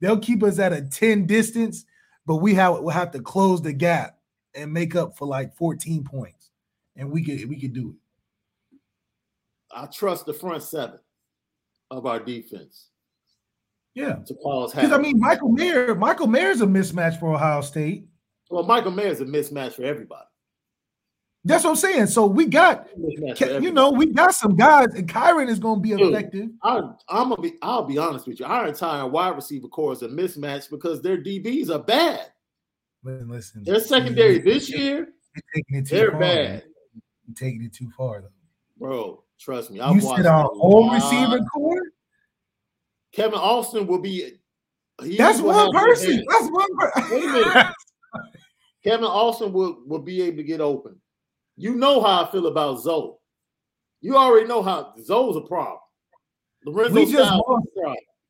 They'll keep us at a 10 distance, but we have we'll have to close the gap and make up for like 14 points. And we could we could do it. I trust the front seven of our defense. Yeah. To cause Because I mean Michael Mayer, Michael Mayer's a mismatch for Ohio State. Well, Michael Mayer's a mismatch for everybody. That's what I'm saying. So we got, you know, we got some guys, and Kyren is going to be effective. I, am gonna be. I'll be honest with you. Our entire wide receiver corps is a mismatch because their DBs are bad. Listen, listen their secondary this year, they're far, bad. You're taking it too far, though, bro. Trust me. I've you said our whole receiver corps. Kevin Austin will be. That's one person. That's one person. Kevin Austin will, will be able to get open. You know how I feel about Zoe. You already know how Zoe's a problem. Lorenzo we just lost,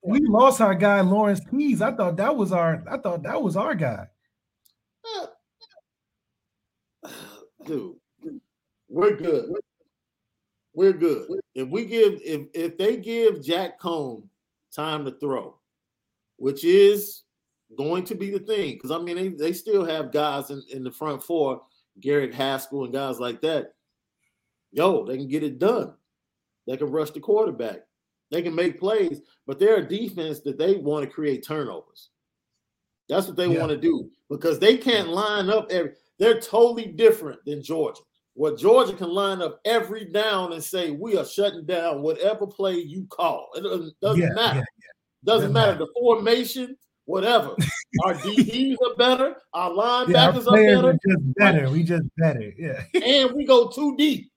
we lost our guy Lawrence Keys. I thought that was our I thought that was our guy. <sighs> Dude, we're good. We're good. If we give if if they give Jack Coan time to throw, which is going to be the thing, because I mean they, they still have guys in, in the front four Garrett Haskell and guys like that, yo, they can get it done. They can rush the quarterback. They can make plays, but they're a defense that they want to create turnovers. That's what they yeah. want to do because they can't line up every. They're totally different than Georgia. What Georgia can line up every down and say we are shutting down whatever play you call. It doesn't, yeah, matter. Yeah, doesn't matter. matter the formation whatever. <laughs> Our DBs are better. Our linebackers <laughs> yeah, our are better. just better. We just better. Yeah. <laughs> and we go too deep.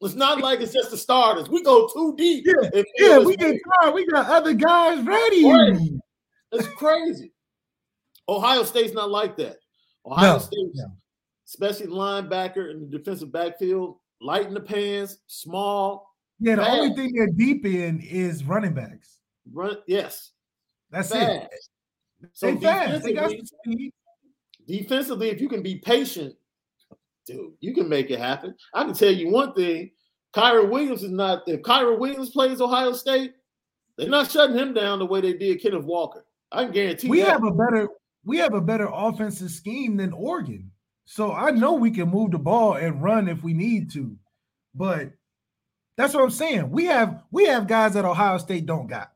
It's not like it's just the starters. We go too deep. Yeah, yeah we get tired. We got other guys ready. Right. It's crazy. Ohio State's not like that. Ohio no, State, no. Especially linebacker and the defensive backfield, light in the pants, small. Yeah, the only thing they're deep in is running backs. Run, yes. That's fast. it. So defensively, defensively, if you can be patient, dude, you can make it happen. I can tell you one thing: Kyren Williams is not. If Kyren Williams plays Ohio State, they're not shutting him down the way they did Kenneth Walker. I can guarantee. We that. have a better. We have a better offensive scheme than Oregon. So I know we can move the ball and run if we need to. But that's what I'm saying. We have we have guys that Ohio State don't got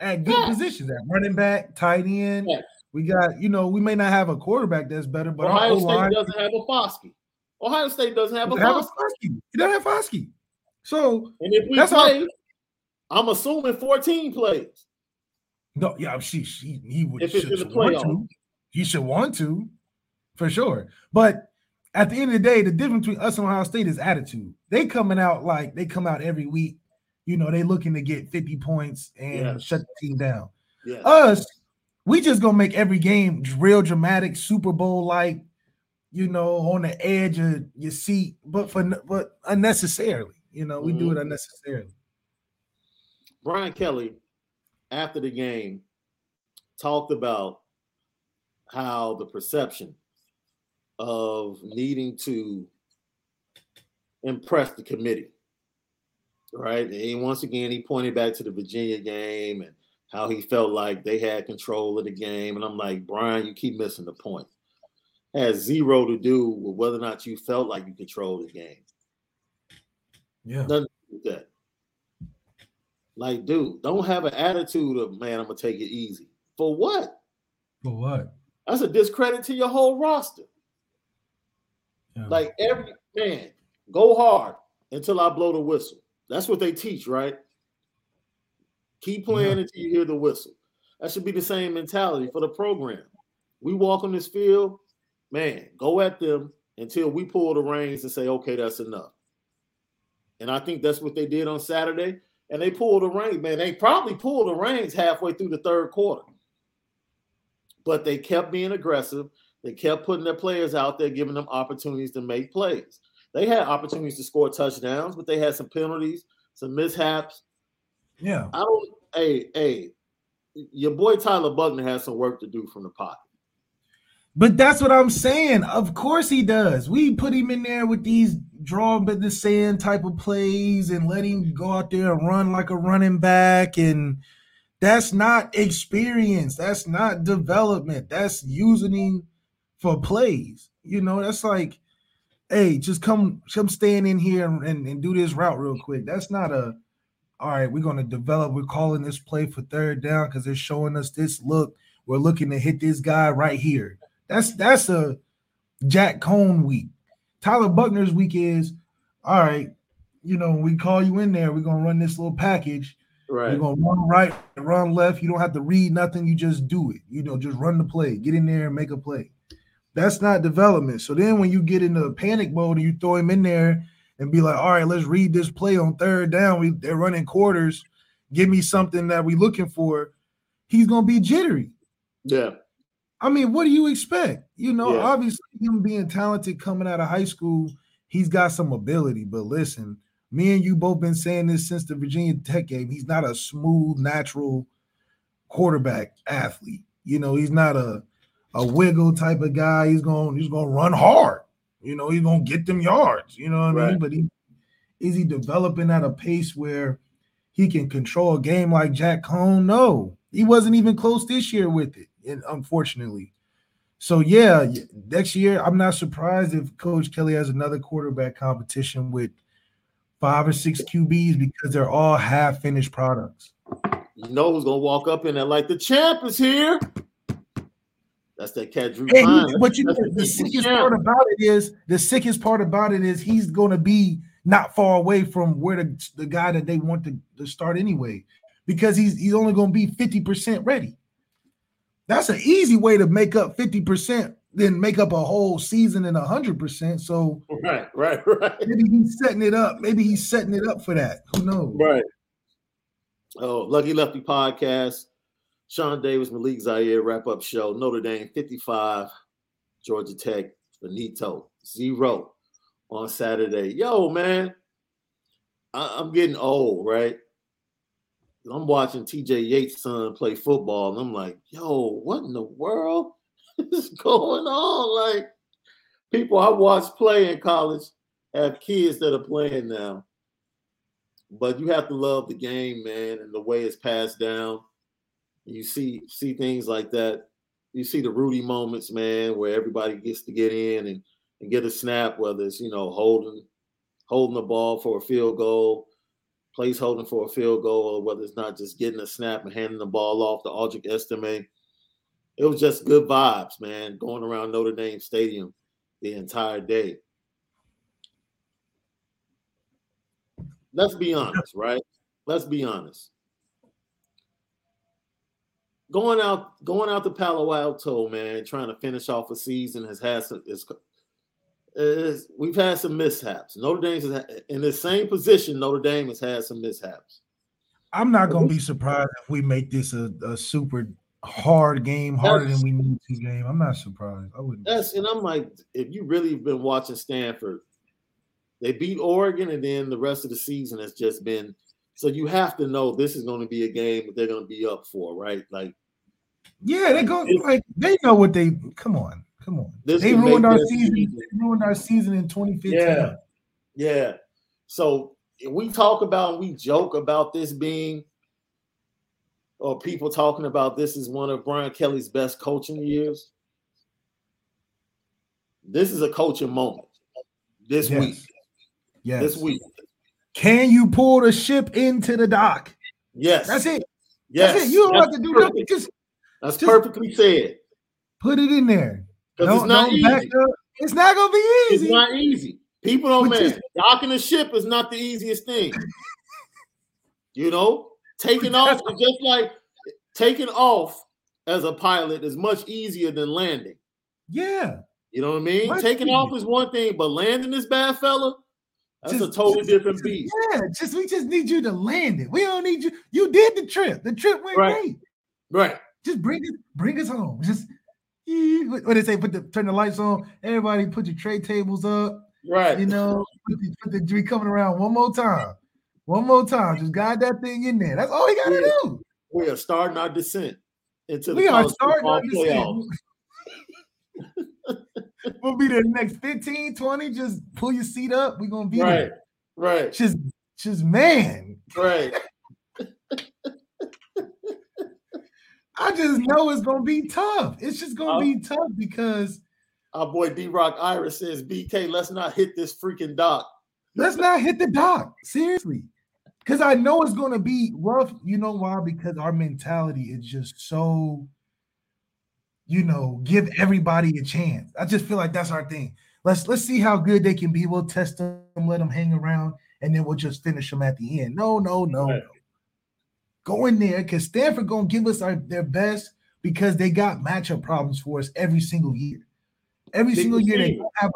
at good yeah. positions at running back, tight end. Yeah. We got, you know, we may not have a quarterback that's better, but Ohio State doesn't have a Foskey. Ohio State doesn't have a Foskey. He doesn't have Foskey. So and if we play, I'm assuming 14 plays. No, yeah, she, she he would if should, should want to. He should want to, for sure. But at the end of the day, the difference between us and Ohio State is attitude. They coming out like they come out every week. You know, they looking to get 50 points and yes. shut the team down. Yes. Us, we just gonna make every game real dramatic, Super Bowl like, you know, on the edge of your seat, but for but unnecessarily. You know, we mm-hmm. do it mm-hmm. unnecessarily. Brian Kelly, after the game, talked about how the perception of needing to impress the committee, right? And once again, he pointed back to the Virginia game and how he felt like they had control of the game. And I'm like, Brian, you keep missing the point. It has zero to do with whether or not you felt like you controlled the game. Yeah. Nothing with that. Like, dude, don't have an attitude of man, I'm gonna take it easy. For what? For what? That's a discredit to your whole roster. Yeah. Like every man, go hard until I blow the whistle. That's what they teach, right? Keep playing yeah. until you hear the whistle. That should be the same mentality for the program. We walk on this field, man, go at them until we pull the reins and say, okay, that's enough. And I think that's what they did on Saturday. And they pulled the reins, man. They probably pulled the reins halfway through the third quarter. But they kept being aggressive. They kept putting their players out there, giving them opportunities to make plays. They had opportunities to score touchdowns, but they had some penalties, some mishaps. Yeah. I don't hey, hey, your boy Tyler Buchner has some work to do from the pocket. But that's what I'm saying. Of course he does. We put him in there with these draw but the sand type of plays and let him go out there and run like a running back. And that's not experience. That's not development. That's using him for plays. You know, that's like, hey, just come, come stand in here and, and, do this route real quick. That's not a all right, we're going to develop. We're calling this play for third down because they're showing us this look. We're looking to hit this guy right here. That's that's a Jack Coan week. Tyler Buchner's week is all right. You know, we call you in there. We're gonna run this little package. Right. You're gonna run right, run left. You don't have to read nothing. You just do it. You know, just run the play. Get in there and make a play. That's not development. So then when you get into panic mode and you throw him in there and be like, all right, let's read this play on third down. We they're running quarters. Give me something that we're looking for. He's gonna be jittery. Yeah. I mean, what do you expect? You know, yeah. obviously him being talented coming out of high school, he's got some ability. But listen, me and you both been saying this since the Virginia Tech game. He's not a smooth, natural quarterback athlete. You know, he's not a a wiggle type of guy. He's going he's going to run hard. You know, he's going to get them yards. You know what right. I mean? But he is he developing at a pace where he can control a game like Jack Coan? No, he wasn't even close this year with it unfortunately. So yeah, next year I'm not surprised if Coach Kelly has another quarterback competition with five or six QBs because they're all half finished products. You know who's gonna walk up in there like the champ is here. That's that cat Drew. Hey, but you know, the sickest part about it is the sickest part about it is he's gonna be not far away from where the, the guy that they want to, to start anyway, because he's he's only gonna be 50% ready. That's an easy way to make up 50%, then make up a whole season in 100%. So, right, right, right. Maybe he's setting it up. Maybe he's setting it up for that. Who knows? Right. Oh, Lucky Lefty podcast. Sean Davis, Malik Zaire, wrap up show. Notre Dame 55, Georgia Tech, Benito, zero on Saturday. Yo, man, I- I'm getting old, right? I'm watching TJ Yates' son play football, and I'm like, yo, what in the world <laughs> is going on? Like, people I watched play in college have kids that are playing now. But you have to love the game, man, and the way it's passed down. You see see things like that. you see the Rudy moments, man, where everybody gets to get in and, and get a snap, whether it's you know holding holding the ball for a field goal, place holding for a field goal, or whether it's not just getting a snap and handing the ball off to Audric Estime. It was just good vibes, man, going around Notre Dame Stadium the entire day. Let's be honest, right? Let's be honest. Going out, going out to Palo Alto, man, trying to finish off a season has had some. Is, is we've had some mishaps. Notre Dame is in the same position. Notre Dame has had some mishaps. I'm not gonna be surprised if we make this a, a super hard game, harder that's, than we need to game. I'm not surprised. I wouldn't. That's and I'm like, if you really been watching Stanford, they beat Oregon, and then the rest of the season has just been. So you have to know this is going to be a game that they're going to be up for, right? Like, yeah, they go like they know what they. Come on, come on. They ruined our season. season. They ruined our season in 2015. Yeah, yeah. So we talk about, we joke about this being, or people talking about this is one of Brian Kelly's best coaching years. This is a coaching moment this yes. week. Yes. This week. Can you pull the ship into the dock? Yes. That's it. Yes. That's it. You don't That's have to do perfect. nothing. Just That's just perfectly said. Put it in there. Because it's not easy. It's not gonna be easy. It's not easy. People don't man. Docking a ship is not the easiest thing. <laughs> you know, taking off is just like taking off as a pilot is much easier than landing. Yeah. You know what I mean? Much taking easier. off is one thing, but landing this bad fella, that's just, a totally just, different beast. Yeah, just we just need you to land it. We don't need you. You did the trip. The trip went right. great. Right. Just bring it, bring us home. Just what they say, put the turn the lights on. Everybody put your tray tables up. Right. You know, put the, put the we coming around one more time. One more time. Just guide that thing in there. That's all we gotta yeah. do. We are starting our descent into the we are starting our descent. <laughs> we'll be there next 15, 20. Just pull your seat up. We're gonna be right, there. Right. Just just man. Right. <laughs> <laughs> I just know it's gonna be tough. It's just gonna uh, be tough because our boy D Rock Iris says, BK, let's not hit this freaking dock. Let's not hit the dock. Seriously. Because I know it's gonna be rough. You know why? Because our mentality is just so you know, give everybody a chance. I just feel like that's our thing. Let's let's see how good they can be. We'll test them, let them hang around, and then we'll just finish them at the end. No, no, no, no. Go in there because Stanford gonna give us our their best because they got matchup problems for us every single year. Every Big single year they have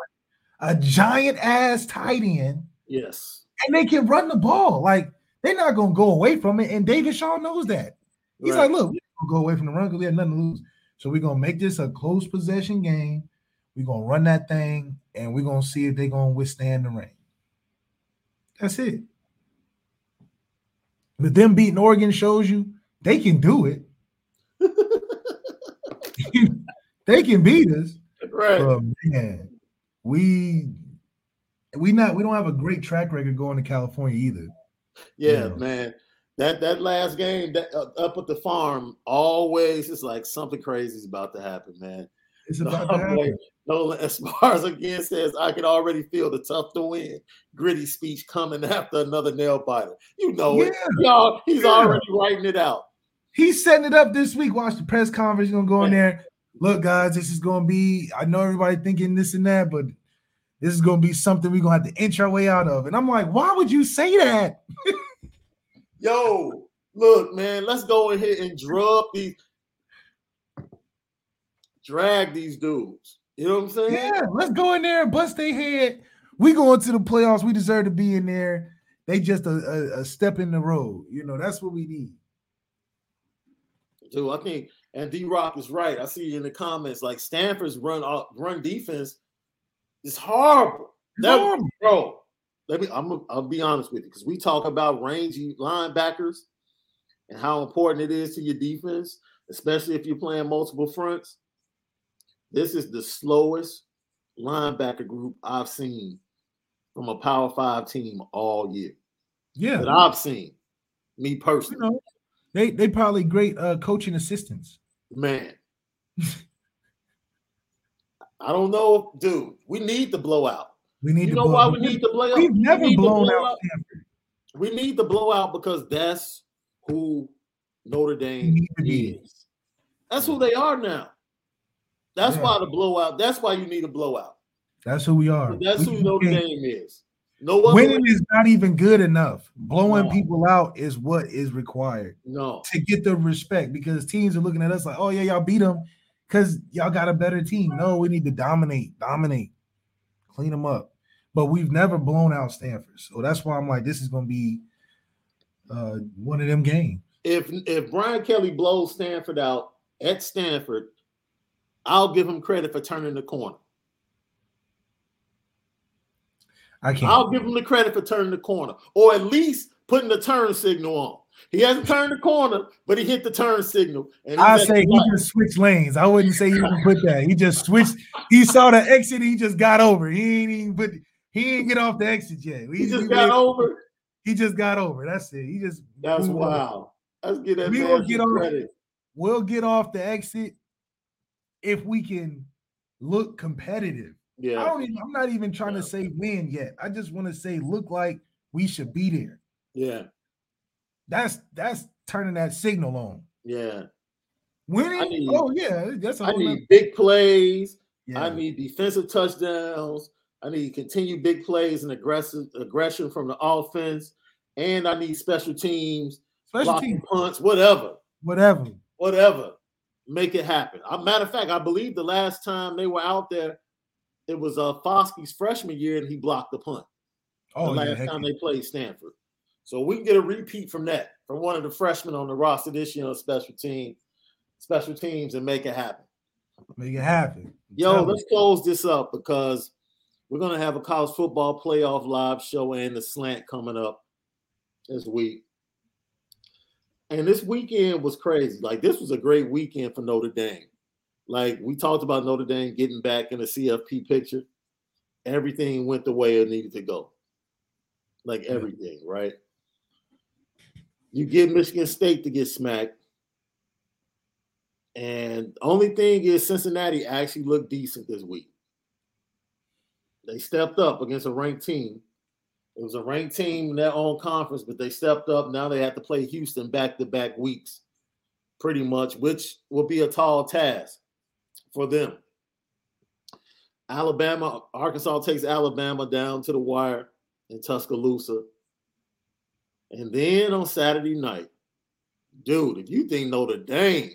a, a giant ass tight end. Yes, and they can run the ball. Like they're not gonna go away from it. And David Shaw knows that. He's right. like, look, we don't go away from the run because we have nothing to lose. So we're gonna make this a close possession game. We're gonna run that thing and we're gonna see if they're gonna withstand the rain. That's it. But them beating Oregon shows you they can do it. <laughs> they can beat us. Right. But man, we we not we don't have a great track record going to California either. Yeah, you know? man that that last game that, uh, up at the farm always it's like something crazy is about to happen, man. It's about no, <laughs> to happen. Nolan Esparza again says, I can already feel the tough to win, gritty speech coming <laughs> after another nail biter. You know yeah. it. Y'all, he's yeah. already writing it out. He's setting it up this week. Watch the press conference. He's gonna go in there. Look, guys, this is gonna be. I know everybody thinking this and that, but this is gonna be something we're gonna have to inch our way out of. And I'm like, why would you say that? <laughs> Yo, look, man, let's go ahead and drug these, drag these dudes. You know what I'm saying? Yeah, let's go in there and bust their head. We going to the playoffs. We deserve to be in there. They just a, a, a step in the road. You know, that's what we need. Dude, I think and D Rock is right. I see you in the comments like Stanford's run run defense is horrible. That, horrible. Bro, let me I'm I'll be honest with you because we talk about rangy linebackers and how important it is to your defense, especially if you're playing multiple fronts. This is the slowest linebacker group I've seen from a Power Five team all year. Yeah, that I've seen. Me personally, you know, they they probably great uh, coaching assistants. Man, <laughs> I don't know, dude. We need the blowout. We need. You know blow. why we need the blowout? We've never we blown out Stanford. We need the blowout because that's who Notre Dame is. That's who they are now. That's yeah. why the blowout. That's why you need a blowout. That's who we are. That's we, who Notre Dame is. No winning is not even good enough. Blowing no. people out is what is required. No, to get the respect because teams are looking at us like, oh yeah, y'all beat them because y'all got a better team. No, we need to dominate, dominate, clean them up. But we've never blown out Stanford, so that's why I'm like, this is going to be uh, one of them games. If if Brian Kelly blows Stanford out at Stanford, I'll give him credit for turning the corner. I can't. I'll give him the credit for turning the corner, or at least putting the turn signal on. He hasn't turned the corner, but he hit the turn signal. And I say he just switched lanes. I wouldn't say he even put that. He just switched. He saw the exit. He just got over. He ain't even put. He ain't get off the exit yet. He, he just got over. He just got over. That's it. He just. That's wow. Let's get that. We will get off. We'll get off the exit if we can look competitive. Yeah. I don't even, I'm not even trying yeah. to say win yet. I just want to say look like we should be there. Yeah. That's that's turning that signal on. Yeah. Winning? Need, oh yeah, that's I need big plays. Yeah. I need defensive touchdowns. I need continued big plays and aggressive aggression from the offense, and I need special teams, special team punts, whatever, whatever, whatever. Make it happen. A matter of fact, I believe the last time they were out there, it was uh Foskey's freshman year, and he blocked the punt. Oh, the last yeah, time they played Stanford. So we can get a repeat from that, from one of the freshmen on the roster this year on special team, special teams, and make it happen. Make it happen. Yo, Tell let's me. close this up because we're gonna have a college football playoff live show and the slant coming up this week. And this weekend was crazy. Like this was a great weekend for Notre Dame. Like we talked about Notre Dame getting back in the CFP picture. Everything went the way it needed to go. Like everything, right? You get Michigan State to get smacked. And only thing is Cincinnati actually looked decent this week. They stepped up against a ranked team. It was a ranked team in their own conference, but they stepped up. Now they have to play Houston back to back weeks, pretty much, which will be a tall task for them. Alabama, Arkansas takes Alabama down to the wire in Tuscaloosa. And then on Saturday night, dude, if you think Notre Dame,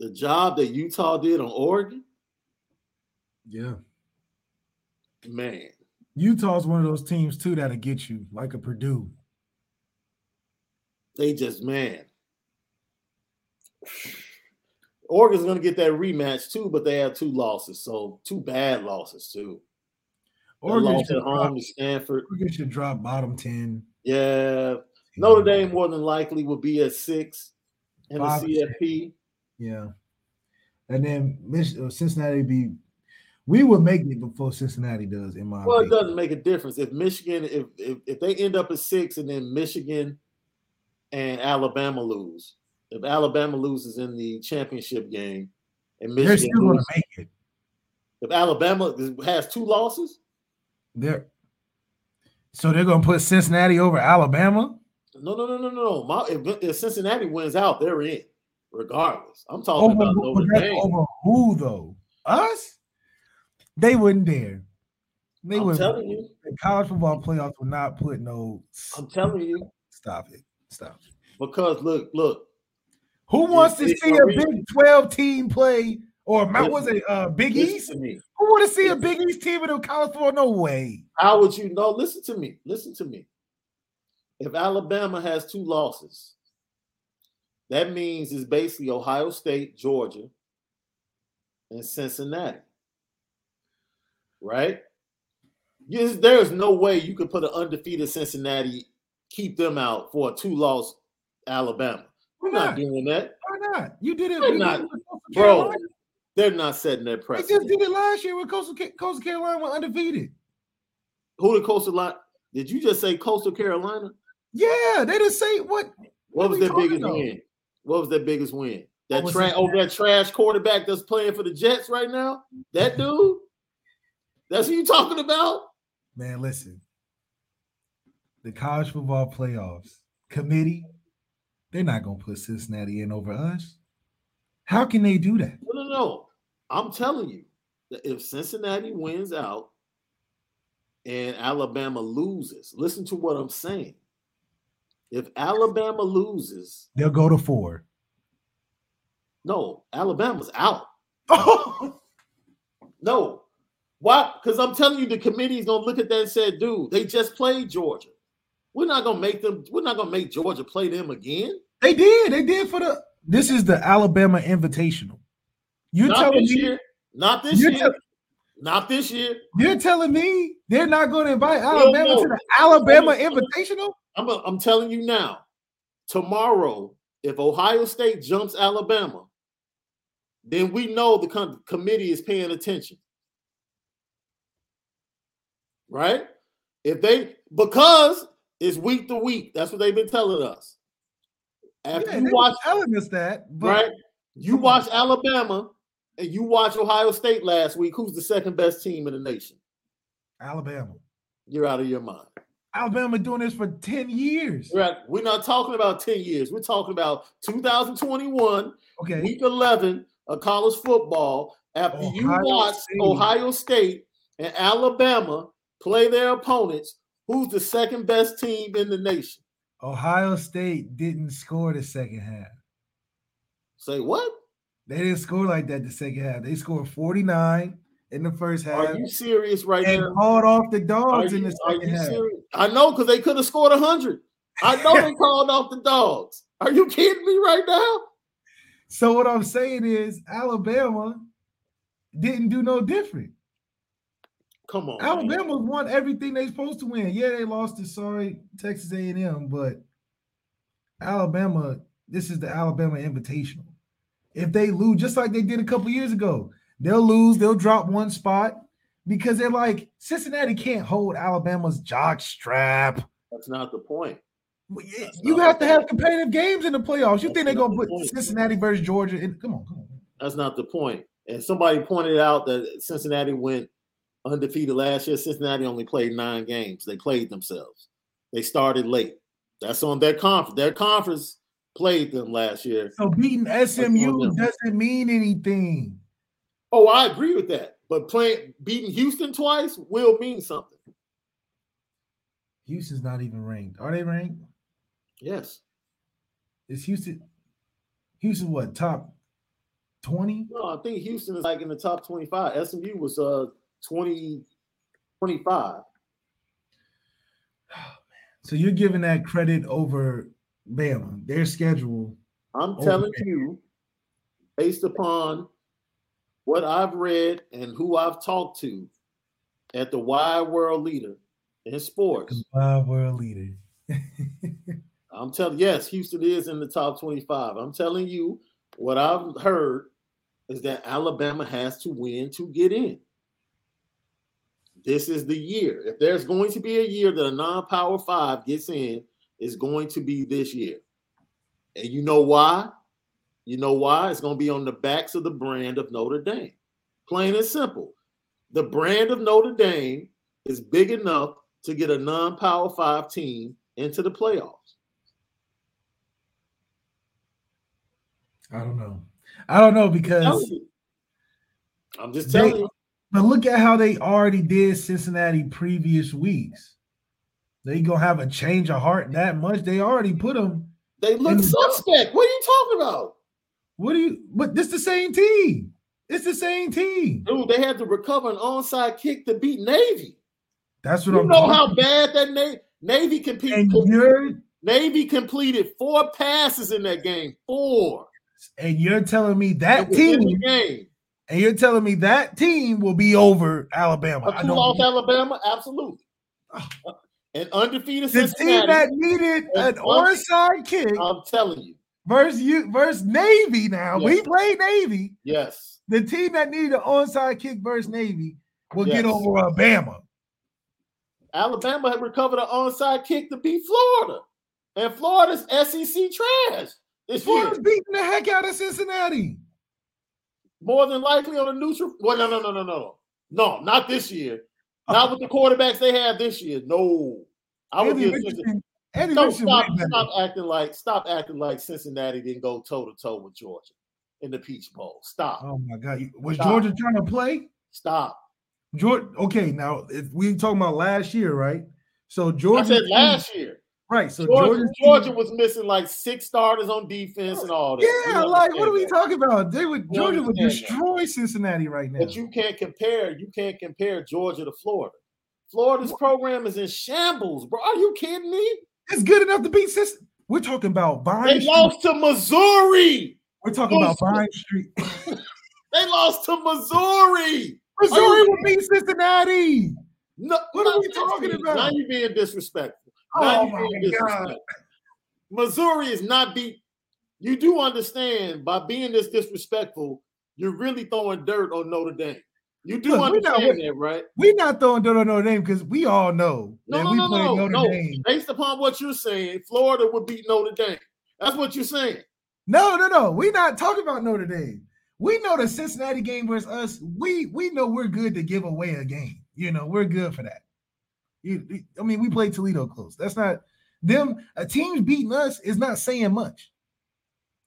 the job that Utah did on Oregon, yeah, man, Utah's one of those teams too that'll get you like a Purdue. They just man. Oregon's gonna get that rematch too, but they have two losses, so two bad losses too. Oregon lost at home to Stanford. Oregon should drop bottom ten. Yeah, Notre Dame more than likely will be at six in Five the CFP. Yeah, and then uh, Cincinnati be. We would make it before Cincinnati does, in my. Well, opinion. it doesn't make a difference if Michigan, if, if if they end up at six, and then Michigan and Alabama lose. If Alabama loses in the championship game, and Michigan, they're still going to make it. If Alabama has two losses, they're so they're gonna put Cincinnati over Alabama. No, no, no, no, no. My, if, if, Cincinnati wins out, they're in, regardless. I'm talking over, about over, over who though? Us? They wouldn't dare. They I'm wouldn't. telling you, the college football playoffs will not put no. I'm telling you. Stop it. Stop it. Because look, look. Who wants to see a Big 12 team play or Mount was it uh Big East? To me. Who want to see a Big East team in a college football? No way. How would you know? Listen to me. Listen to me. If Alabama has two losses, that means it's basically Ohio State, Georgia, and Cincinnati. Right? There's no way you could put an undefeated Cincinnati, keep them out for a two-loss Alabama. We're not? not? doing that. Why not? You did it. We're not, bro. They're not setting that precedent. They just did it last year when Coastal, Coastal Carolina were undefeated. Who did Coastal Line? Did you just say Coastal Carolina? Yeah, they didn't say what. What, what was their biggest about? win? What was their biggest win? That trash oh, over that trash quarterback that's playing for the Jets right now. That <laughs> dude. That's who you talking about? Man, listen. The college football playoffs committee, they're not gonna put Cincinnati in over us. How can they do that? No, no, no. I'm telling you that if Cincinnati wins out and Alabama loses, listen to what I'm saying. If Alabama loses, they'll go to four. No, Alabama's out. <laughs> no. Why? Because I'm telling you, the committee is gonna look at that and say, dude, they just played Georgia. We're not gonna make them, we're not gonna make Georgia play them again. They did, they did for the this is the Alabama Invitational. You telling me year, not this year. Te- not this year. You're telling me they're not going to invite Alabama to the Alabama Invitational? I'm, a, I'm telling you now. Tomorrow, if Ohio State jumps Alabama, then we know the com- committee is paying attention. Right? If they because it's week to week. That's what they've been telling us. After yeah, you watch telling us that, right? You watch Alabama and you watch Ohio State last week. Who's the second best team in the nation? Alabama. You're out of your mind. Alabama doing this for 10 years. Right. We're not talking about 10 years. We're talking about 2021, okay. week 11 of college football. After Ohio you watch State. Ohio State and Alabama play their opponents, who's the second best team in the nation? Ohio State didn't score the second half. Say what? They didn't score like that the second half. They scored 49 in the first half. Are you serious right and now? called off the dogs you, in the second half. Serious? I know because they could have scored 100. I know they <laughs> called off the dogs. Are you kidding me right now? So what I'm saying is Alabama didn't do no different. Come on. Alabama man. won everything they supposed to win. Yeah, they lost to sorry Texas A&M, but Alabama, this is the Alabama Invitational. If they lose, just like they did a couple years ago, they'll lose, they'll drop one spot because they're like Cincinnati can't hold Alabama's jock strap. That's not the point. That's you have to have competitive games in the playoffs. You That's think they're gonna put the Cincinnati versus Georgia in? Come on, come on. That's not the point. And somebody pointed out that Cincinnati went undefeated last year. Cincinnati only played nine games. They played themselves. They started late. That's on their conference. Their conference played them last year. So beating SMU doesn't mean anything. Oh, I agree with that. But playing beating Houston twice will mean something. Houston's not even ranked. Are they ranked? Yes. Is Houston Houston what top 20? No, I think Houston is like in the top 25. SMU was uh 20 25. So you're giving that credit over Bama, their schedule. I'm telling you, based upon what I've read and who I've talked to at the Wide World Leader in sports. The Wide World Leader. <laughs> I'm telling yes, Houston is in the top 25. I'm telling you what I've heard is that Alabama has to win to get in. This is the year. If there's going to be a year that a non-power five gets in, it's going to be this year. And you know why? You know why? It's going to be on the backs of the brand of Notre Dame. Plain and simple. The brand of Notre Dame is big enough to get a non power five team into the playoffs. I don't know. I don't know because I'm just telling they, you. But look at how they already did Cincinnati previous weeks. They gonna have a change of heart that much. They already put them. They look suspect. What are you talking about? What do you? But this the same team. It's the same team. Dude, they had to recover an onside kick to beat Navy. That's what you I'm. You know how bad that Na- Navy competed. Navy completed four passes in that game. Four. And you're telling me that team game. And you're telling me that team will be over Alabama. A two off Alabama, absolutely. <sighs> An undefeated the Cincinnati. team that needed an onside kick. I'm telling you. Versus you versus Navy now. Yes. We played Navy. Yes. The team that needed an onside kick versus Navy will yes. get over Alabama. Alabama had recovered an onside kick to beat Florida. And Florida's SEC trash. This Florida's year. beating the heck out of Cincinnati. More than likely on a neutral. Well, no, no, no, no, no, no, not this year. Not with the quarterbacks they have this year. No, I would give Eddie Don't stop, stop acting like stop acting like Cincinnati didn't go toe to toe with Georgia in the Peach Bowl. Stop. Oh my God, was stop. Georgia trying to play? Stop. Georgia. Okay, now if we talking about last year, right? So Georgia. I said last year. Right. So Georgia, Georgia was missing like six starters on defense and all that. Yeah, like what are we that. talking about? They would Georgia would destroy that. Cincinnati right now. But you can't compare. You can't compare Georgia to Florida. Florida's program is in shambles, bro. Are you kidding me? It's good enough to beat Cincinnati. We're talking about Vine. They Street. lost to Missouri. We're talking about Vine Street. <laughs> <laughs> they lost to Missouri. Missouri would beat Cincinnati. No, what are we talking about? Now you're being disrespectful. Oh my God. Missouri is not beat. You do understand by being this disrespectful, you're really throwing dirt on Notre Dame. You do Look, understand not, that, right? We're not throwing dirt on Notre Dame because we all know no, that no, we no, play no, Notre no. Dame. Based upon what you're saying, Florida would beat Notre Dame. That's what you're saying. No, no, no. We're not talking about Notre Dame. We know the Cincinnati game versus us. We we know we're good to give away a game. You know, we're good for that. You, I mean, we played Toledo close. That's not them. A team's beating us is not saying much.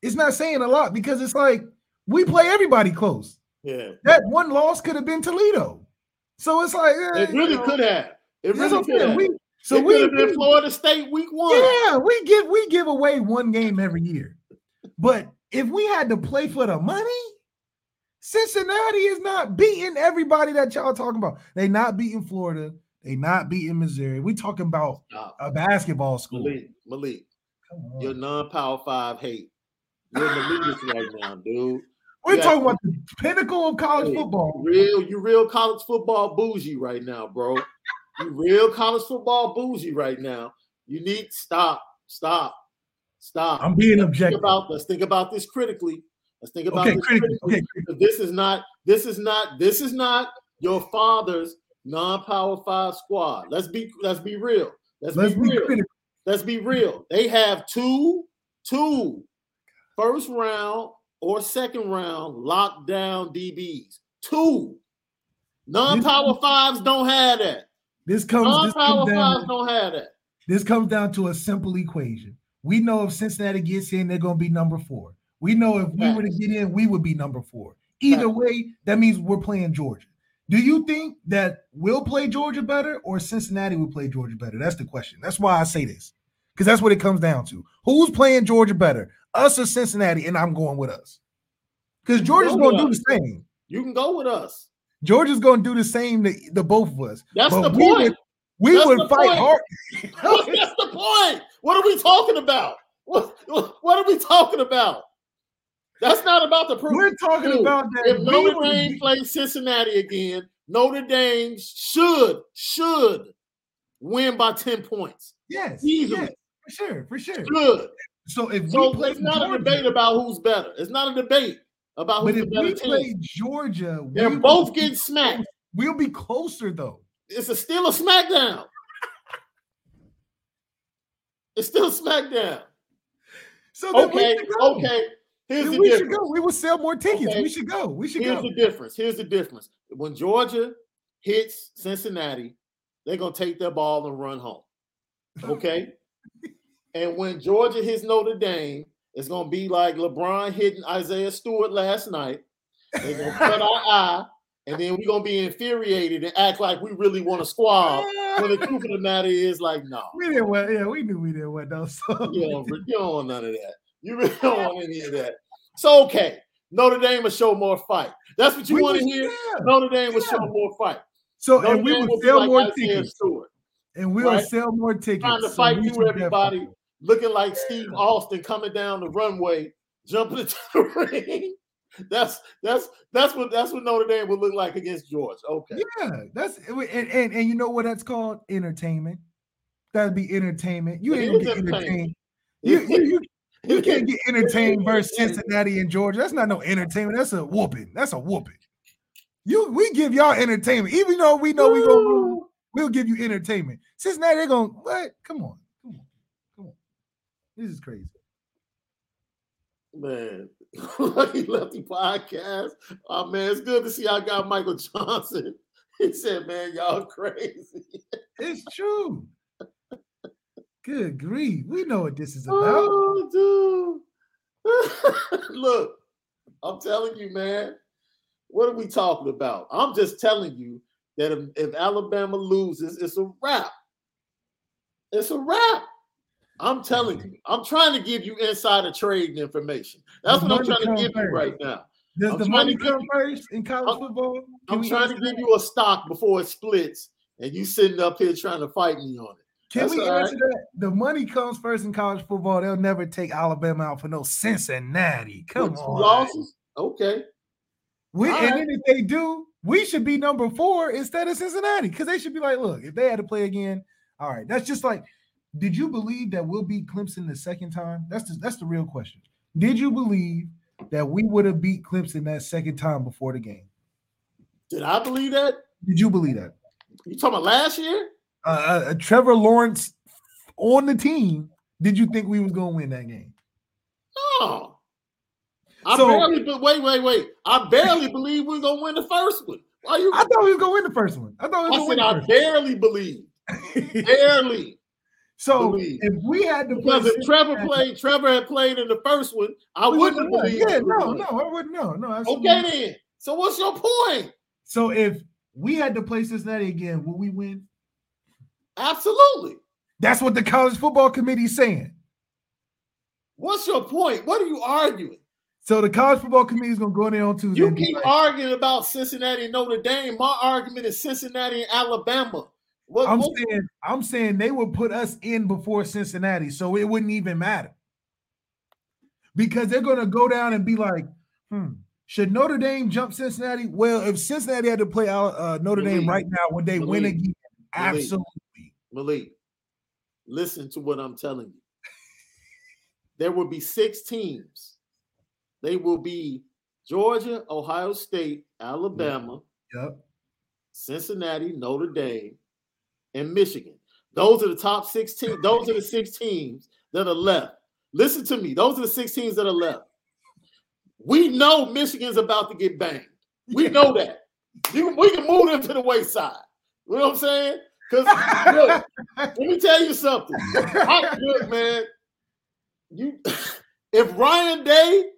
It's not saying a lot because it's like we play everybody close. Yeah. That one loss could have been Toledo. So it's like eh, it really you know, could have. It really could have. We, so it we could have been Florida State week one. Yeah, we give we give away one game every year. But if we had to play for the money, Cincinnati is not beating everybody that y'all talking about. They not beating Florida. They not beating Missouri. We talking about Stop. a basketball school. Malik, Malik, your non-power five hate. You're the leaders right now, dude. We're talking about the pinnacle of college hey, football. Real, you real college football bougie right now, bro. you real college football bougie right now. You need stop, stop, stop. I'm being objective. Think about let's think about this critically. Let's think about okay, this critically. critically. Okay, This is not. This is not. This is not your father's non-power five squad. Let's be. Let's be real. Let's, let's be, be real. Critical. Let's be real. They have two, two first round or second round lockdown DBs. Two. Non-power this, fives don't have that. This comes non-power this fives don't have that. This comes down to a simple equation. We know if Cincinnati gets in, they're going to be number four. We know if we were to get in, we would be number four. Either way, that means we're playing Georgia. Do you think that we'll play Georgia better or Cincinnati will play Georgia better? That's the question. That's why I say this because that's what it comes down to. Who's playing Georgia better, us or Cincinnati? And I'm going with us because Georgia's going to do the same. You can go with us. Georgia's going to do the same to the both of us. That's but the we point. Would, we That's would fight point. hard. <laughs> That's the point. What are we talking about? What, what are we talking about? That's not about the proof. We're talking Dude, about that. If Notre Dame plays Cincinnati again, Notre Dame should should win by 10 points. Yes, easily. Yes, for sure, for sure. Good. So if so it's not Georgia, a debate about who's better. It's not a debate about who's but if we team. play Georgia, they're we both getting smacked. We'll be closer though. It's a still a SmackDown. <laughs> it's still SmackDown. So okay, okay. Here's the we difference. should go. We will sell more tickets. Okay. We should go. We should Here's go. Here's the difference. Here's the difference. When Georgia hits Cincinnati, they're gonna take their ball and run home. Okay. <laughs> and when Georgia hits Notre Dame, it's gonna be like LeBron hitting Isaiah Stewart last night. They're gonna cut our <laughs> eye, and then we're gonna be infuriated and act like we really want to squab. when the truth of the matter is, like, no. We didn't want, yeah, we knew we didn't want those. So. You, don't, you don't want none of that. You really don't want any of that. So okay, Notre Dame will show more fight. That's what you we want to hear. Yeah. Notre Dame will yeah. show more fight. So Notre and we will sell like more Isaiah tickets. Stewart, and we'll right? sell more tickets. Trying to so fight through everybody, looking like Steve Austin coming down the runway, jumping <laughs> into the ring. That's that's that's what that's what Notre Dame would look like against George. Okay. Yeah, that's and, and, and you know what that's called? Entertainment. That'd be entertainment. You ain't gonna get entertained. You, you, you, you can't get <laughs> entertained versus Cincinnati and Georgia. That's not no entertainment. That's a whooping. That's a whooping. You we give y'all entertainment, even though we know we gonna we'll give you entertainment. Cincinnati, they're gonna what? Come on, come on, come on. This is crazy. Man, <laughs> Lucky Lefty podcast. Oh man, it's good to see I got Michael Johnson. <laughs> He said, "Man, y'all crazy." It's true. Good grief. We know what this is about. Oh, dude. <laughs> Look, I'm telling you, man. What are we talking about? I'm just telling you that if, if Alabama loses, it's a wrap. It's a wrap. I'm telling you. I'm trying to give you insider trading information. That's the what I'm trying to give first. you right now. Does I'm the money come you, first in college football? Can I'm trying to give you a stock before it splits, and you sitting up here trying to fight me on it. Can That's we answer right. that? The money comes first in college football. They'll never take Alabama out for no Cincinnati. Come With on. Losses? Okay. We All and right. then if they do, we should be number four instead of Cincinnati because they should be like, look, if they had to play again, all right. That's just like, did you believe that we'll beat Clemson the second time? That's the, that's the real question. Did you believe that we would have beat Clemson that second time before the game? Did I believe that? Did you believe that? You talking about last year? Uh, uh, uh Trevor Lawrence on the team. Did you think we was going to win that game? No. I so, barely, but wait, wait, wait. I barely believe we're gonna win the first one. Why you? I thought we was gonna win the first one. I thought we was I said I barely believe. <laughs> barely. So believe. if we had to because if Trevor played, Trevor had played in the first one, I wouldn't have believed. Yeah, no, no, I wouldn't. No, no. Absolutely. Okay, then. So what's your point? So if we had to play Cincinnati again, would we win? Absolutely. That's what the college football committee is saying. What's your point? What are you arguing? So the college football committee is going to go in there on Tuesday. You keep like, arguing about Cincinnati and Notre Dame. My argument is Cincinnati and Alabama. What, I'm what? saying I'm saying they would put us in before Cincinnati, so it wouldn't even matter. Because they're going to go down and be like, hmm, should Notre Dame jump Cincinnati? Well, if Cincinnati had to play uh, Notre Dame right now, would they Malik, win again? Absolutely. Malik, listen to what I'm telling you. There will be six teams they will be Georgia, Ohio State, Alabama, yep. Cincinnati, Notre Dame, and Michigan. Those are the top 16. Those are the six teams that are left. Listen to me. Those are the six teams that are left. We know Michigan's about to get banged. We know that. we can move them to the wayside. You know what I'm saying? Because let me tell you something. I, look, man, you <laughs> if Ryan Day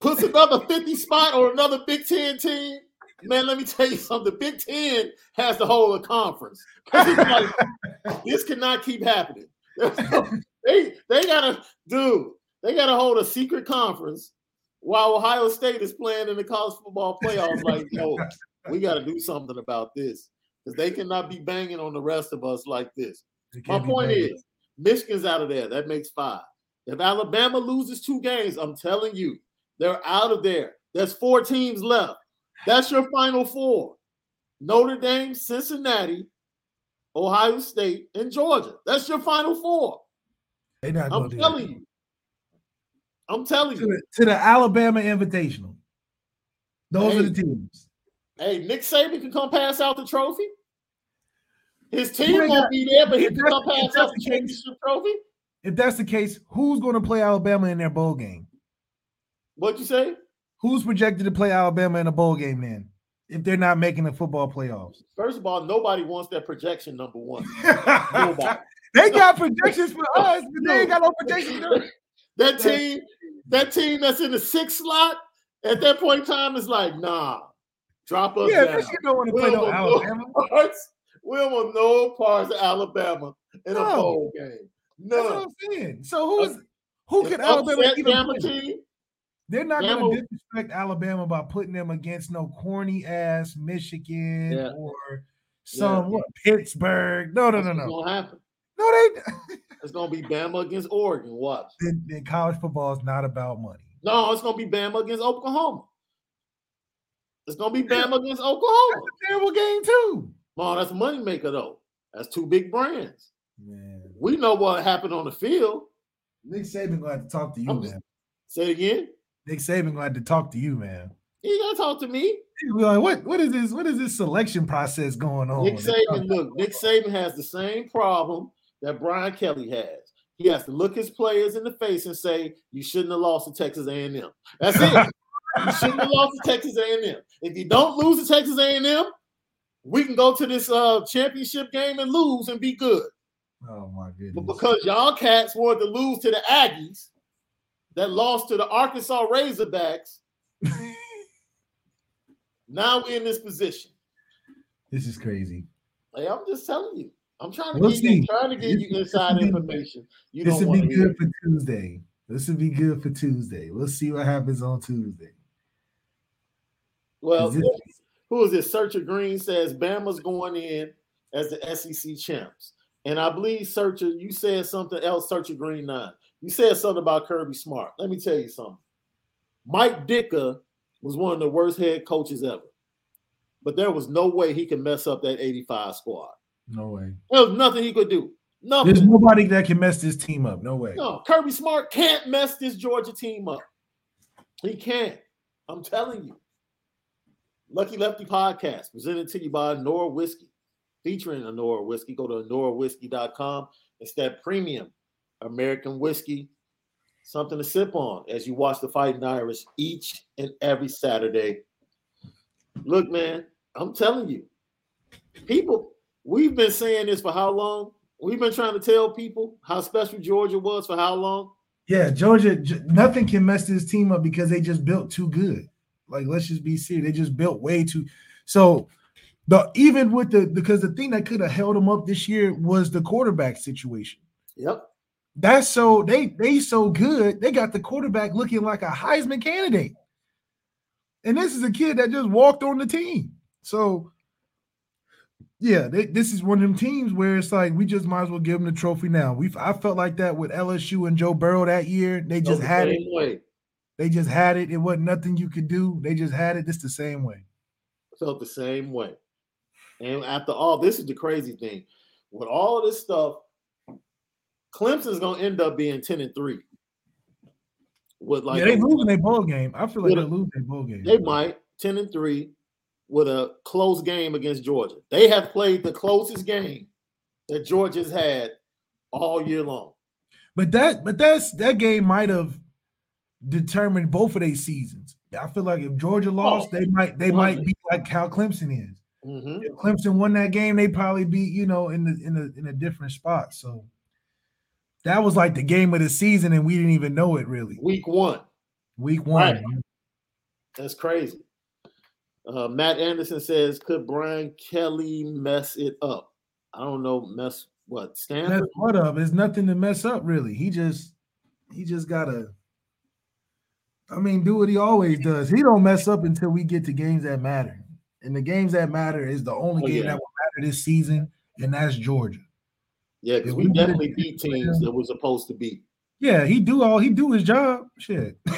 puts another 50 spot or another Big Ten team, man, let me tell you something. Big Ten has to hold a conference. Like, <laughs> this cannot keep happening. <laughs> they they gotta do, they gotta hold a secret conference while Ohio State is playing in the college football playoffs. Like, yo, we gotta do something about this. Because they cannot be banging on the rest of us like this. My point is, Michigan's out of there. That makes five. If Alabama loses two games, I'm telling you, they're out of there. There's four teams left. That's your final four. Notre Dame, Cincinnati, Ohio State, and Georgia. That's your final four. They're not I'm telling you. I'm telling to you. The, to the Alabama Invitational. Those hey, are the teams. Hey, Nick Saban can come pass out the trophy. His team won't got, be there, but he can come pass out the championship trophy. If that's the case, who's going to play Alabama in their bowl game? What'd you say? Who's projected to play Alabama in a bowl game then? If they're not making the football playoffs. First of all, nobody wants that projection number one. <laughs> they got projections for us, but they ain't got no projections. <laughs> that team, that team that's in the sixth slot at that point in time is like, nah, drop us. Yeah, down. don't want to play no Alabama. <laughs> We don't want no parts of Alabama in no. a bowl game. No, I'm saying. So who's who can Alabama even team? They're not going to disrespect Alabama by putting them against no corny ass Michigan yeah. or some yeah. what, Pittsburgh. No, no, no, no. Gonna happen. No, they. <laughs> it's gonna be Bama against Oregon. Watch. Then, then college football is not about money. No, it's gonna be Bama against Oklahoma. It's gonna be Bama against Oklahoma. That's a terrible game too. Oh, that's a moneymaker though. That's two big brands. Man. We know what happened on the field. Nick Saban gonna have to talk to you, I'm man. Say it again. Nick Saban gonna have to talk to you, man. He gonna talk to me. like, what what is this? What is this selection process going on? Nick Saban, look, Nick Saban has the same problem that Brian Kelly has. He has to look his players in the face and say, "You shouldn't have lost to Texas A&M." That's it. <laughs> you shouldn't have lost to Texas A&M. If you don't lose to Texas A&M, we can go to this uh, championship game and lose and be good. Oh my goodness! But because y'all cats wanted to lose to the Aggies, that lost to the Arkansas Razorbacks, <laughs> now we're in this position. This is crazy. Hey, I'm just telling you. I'm trying to we'll give you trying to give this, you inside this information. You this would be good for Tuesday. This would be good for Tuesday. We'll see what happens on Tuesday. Well, this, who is this? Searcher Green says Bama's going in as the SEC champs. And I believe Searcher, you said something else, Searcher Green Nine. You said something about Kirby Smart. Let me tell you something. Mike Ditka was one of the worst head coaches ever. But there was no way he could mess up that 85 squad. No way. There was nothing he could do. Nothing. There's nobody that can mess this team up. No way. No, Kirby Smart can't mess this Georgia team up. He can't. I'm telling you. Lucky Lefty podcast presented to you by Nora Whiskey, featuring Nora Whiskey. Go to norawhiskey.com. It's that premium American whiskey, something to sip on as you watch the Fighting Irish each and every Saturday. Look, man, I'm telling you, people, we've been saying this for how long? We've been trying to tell people how special Georgia was for how long? Yeah, Georgia, nothing can mess this team up because they just built too good. Like, let's just be serious. They just built way too. So, the even with the because the thing that could have held them up this year was the quarterback situation. Yep. That's so they they so good. They got the quarterback looking like a Heisman candidate. And this is a kid that just walked on the team. So yeah, they, this is one of them teams where it's like we just might as well give them the trophy now. We I felt like that with LSU and Joe Burrow that year. They just had it. Way. They just had it. It wasn't nothing you could do. They just had it. This the same way. Felt the same way. And after all, this is the crazy thing. With all of this stuff, Clemson's gonna end up being 10 and 3. With like yeah, they losing their bowl game. I feel like they lose their bowl game. They might 10 and 3 with a close game against Georgia. They have played the closest game that Georgia's had all year long. But that but that's that game might have determined both of their seasons. I feel like if Georgia lost, oh, they might they 100. might be like how Clemson is. Mm-hmm. If Clemson won that game, they probably be you know in the in a in a different spot. So that was like the game of the season, and we didn't even know it really. Week one. Week one. Right. That's crazy. Uh, Matt Anderson says, "Could Brian Kelly mess it up?" I don't know. Mess what? Stanford. Mess what up? There's nothing to mess up really. He just he just gotta I mean, do what he always does. He don't mess up until we get to games that matter. And the games that matter is the only oh, game yeah. that will matter this season, and that's Georgia. Yeah, because we, we definitely beat teams that we're supposed to beat. Yeah, he do all he do his job. Shit, <laughs>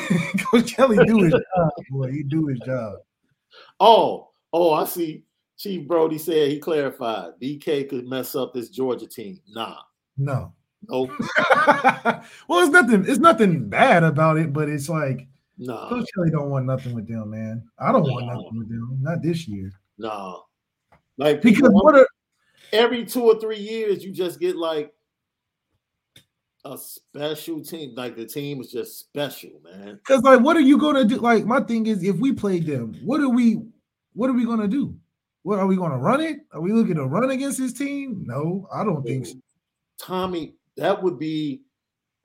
Coach Kelly do his job. Boy, he do his job. Oh, oh, I see. Chief Brody said he clarified BK could mess up this Georgia team. Nah, no, no. <laughs> well, it's nothing. It's nothing bad about it, but it's like no. Coach Kelly don't want nothing with them, man. I don't no. want nothing with them. Not this year. No. Like because what are, every two or three years you just get like a special team. Like the team is just special, man. Because like, what are you gonna do? Like, my thing is, if we played them, what are we? What are we gonna do? What are we gonna run it? Are we looking to run against this team? No, I don't think so. Tommy, that would be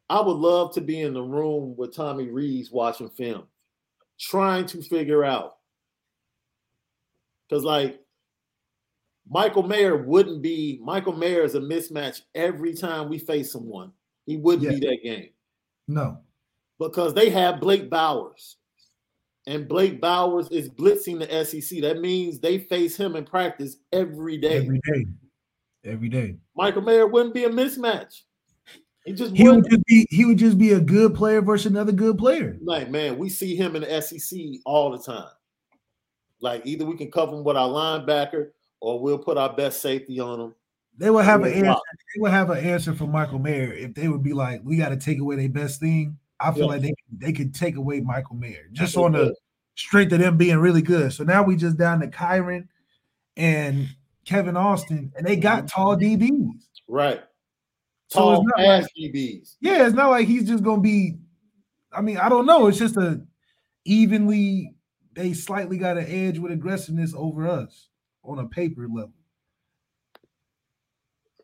I would love to be in the room with Tommy Rees watching film, trying to figure out. Because, like, Michael Mayer wouldn't be, Michael Mayer is a mismatch every time we face someone. He wouldn't yeah. be that game. No. Because they have Brock Bowers. And Brock Bowers is blitzing the SEC. That means they face him in practice every day. Every day. Every day. Michael Mayer wouldn't be a mismatch. He just he would just be he would just be a good player versus another good player. Like man, we see him in the SEC all the time. Like either we can cover him with our linebacker or we'll put our best safety on him. They will have an answer. They will have an answer for Michael Mayer if they would be like, we got to take away their best thing. I feel yeah. like they they could take away Michael Mayer just on the strength of them being really good. So now we just down to Kyren and Kevin Austin, and they got mm-hmm. tall DBs. Right. Tall so pass like, DBs. Yeah, it's not like he's just gonna be. I mean, I don't know. It's just a evenly. They slightly got an edge with aggressiveness over us on a paper level.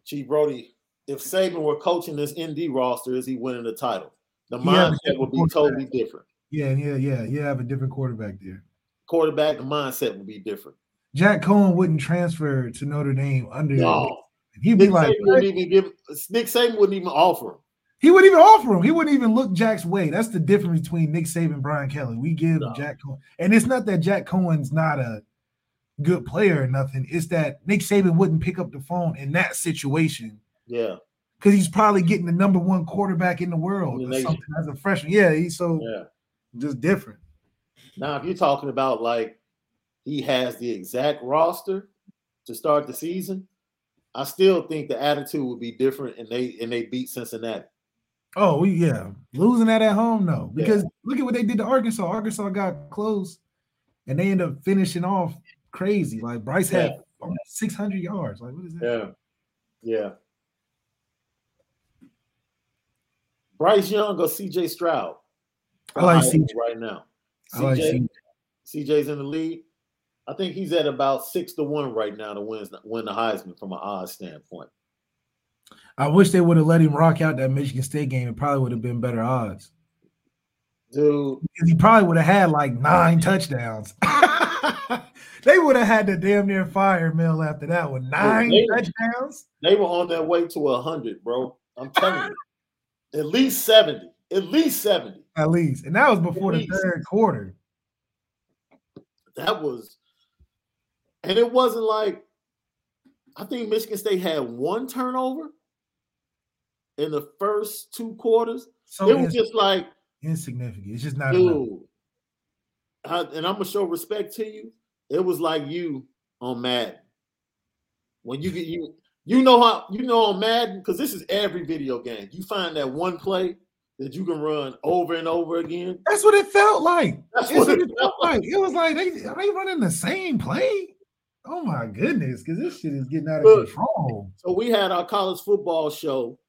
Chief Brody, if Saban were coaching this ND roster, is he winning the title? The mindset would be totally different. Yeah, yeah, yeah. You have a different quarterback there. Quarterback, the mindset would be different. Jack Coan wouldn't transfer to Notre Dame under. No. He'd be Nick like, wouldn't even give. Nick Saban wouldn't even offer him. He wouldn't even offer him. He wouldn't even look Jack's way. That's the difference between Nick Saban and Brian Kelly. We give no. Jack Coan, and it's not that Jack Coan's not a good player or nothing. It's that Nick Saban wouldn't pick up the phone in that situation. Yeah. Because he's probably getting the number one quarterback in the world or something as a freshman. Yeah, he's so yeah. just different. Now, if you're talking about like he has the exact roster to start the season, I still think the attitude would be different, and they and they beat Cincinnati. Oh yeah, losing that at home, no, because yeah. look at what they did to Arkansas. Arkansas got close, and they end up finishing off crazy. Like Bryce yeah. had 600 yards. Like what is that? Yeah, yeah. Bryce Young or CJ Stroud? I like CJ right now. CJ, like CJ. CJ's in the lead. I think he's at about six to one right now to win win the Heisman from an odds standpoint. I wish they would have let him rock out that Michigan State game. It probably would have been better odds. Dude, because he probably would have had like nine touchdowns. <laughs> they would have had to damn near fire Mel after that one. Nine they, touchdowns. They were on their way to a hundred, bro. I'm telling you, <laughs> at least seventy. At least seventy. At least, and that was before the third quarter. That was and it wasn't like I think Michigan State had one turnover in the first two quarters. So it was just like insignificant. It's just not dude. I, and I'm gonna show respect to you. It was like you on Madden. When you get you you know how you know on Madden because this is every video game. You find that one play that you can run over and over again. That's what it felt like. That's what it, felt like. like. It was like they are they running the same play. Oh my goodness, because this shit is getting out of Look, control. So we had our college football show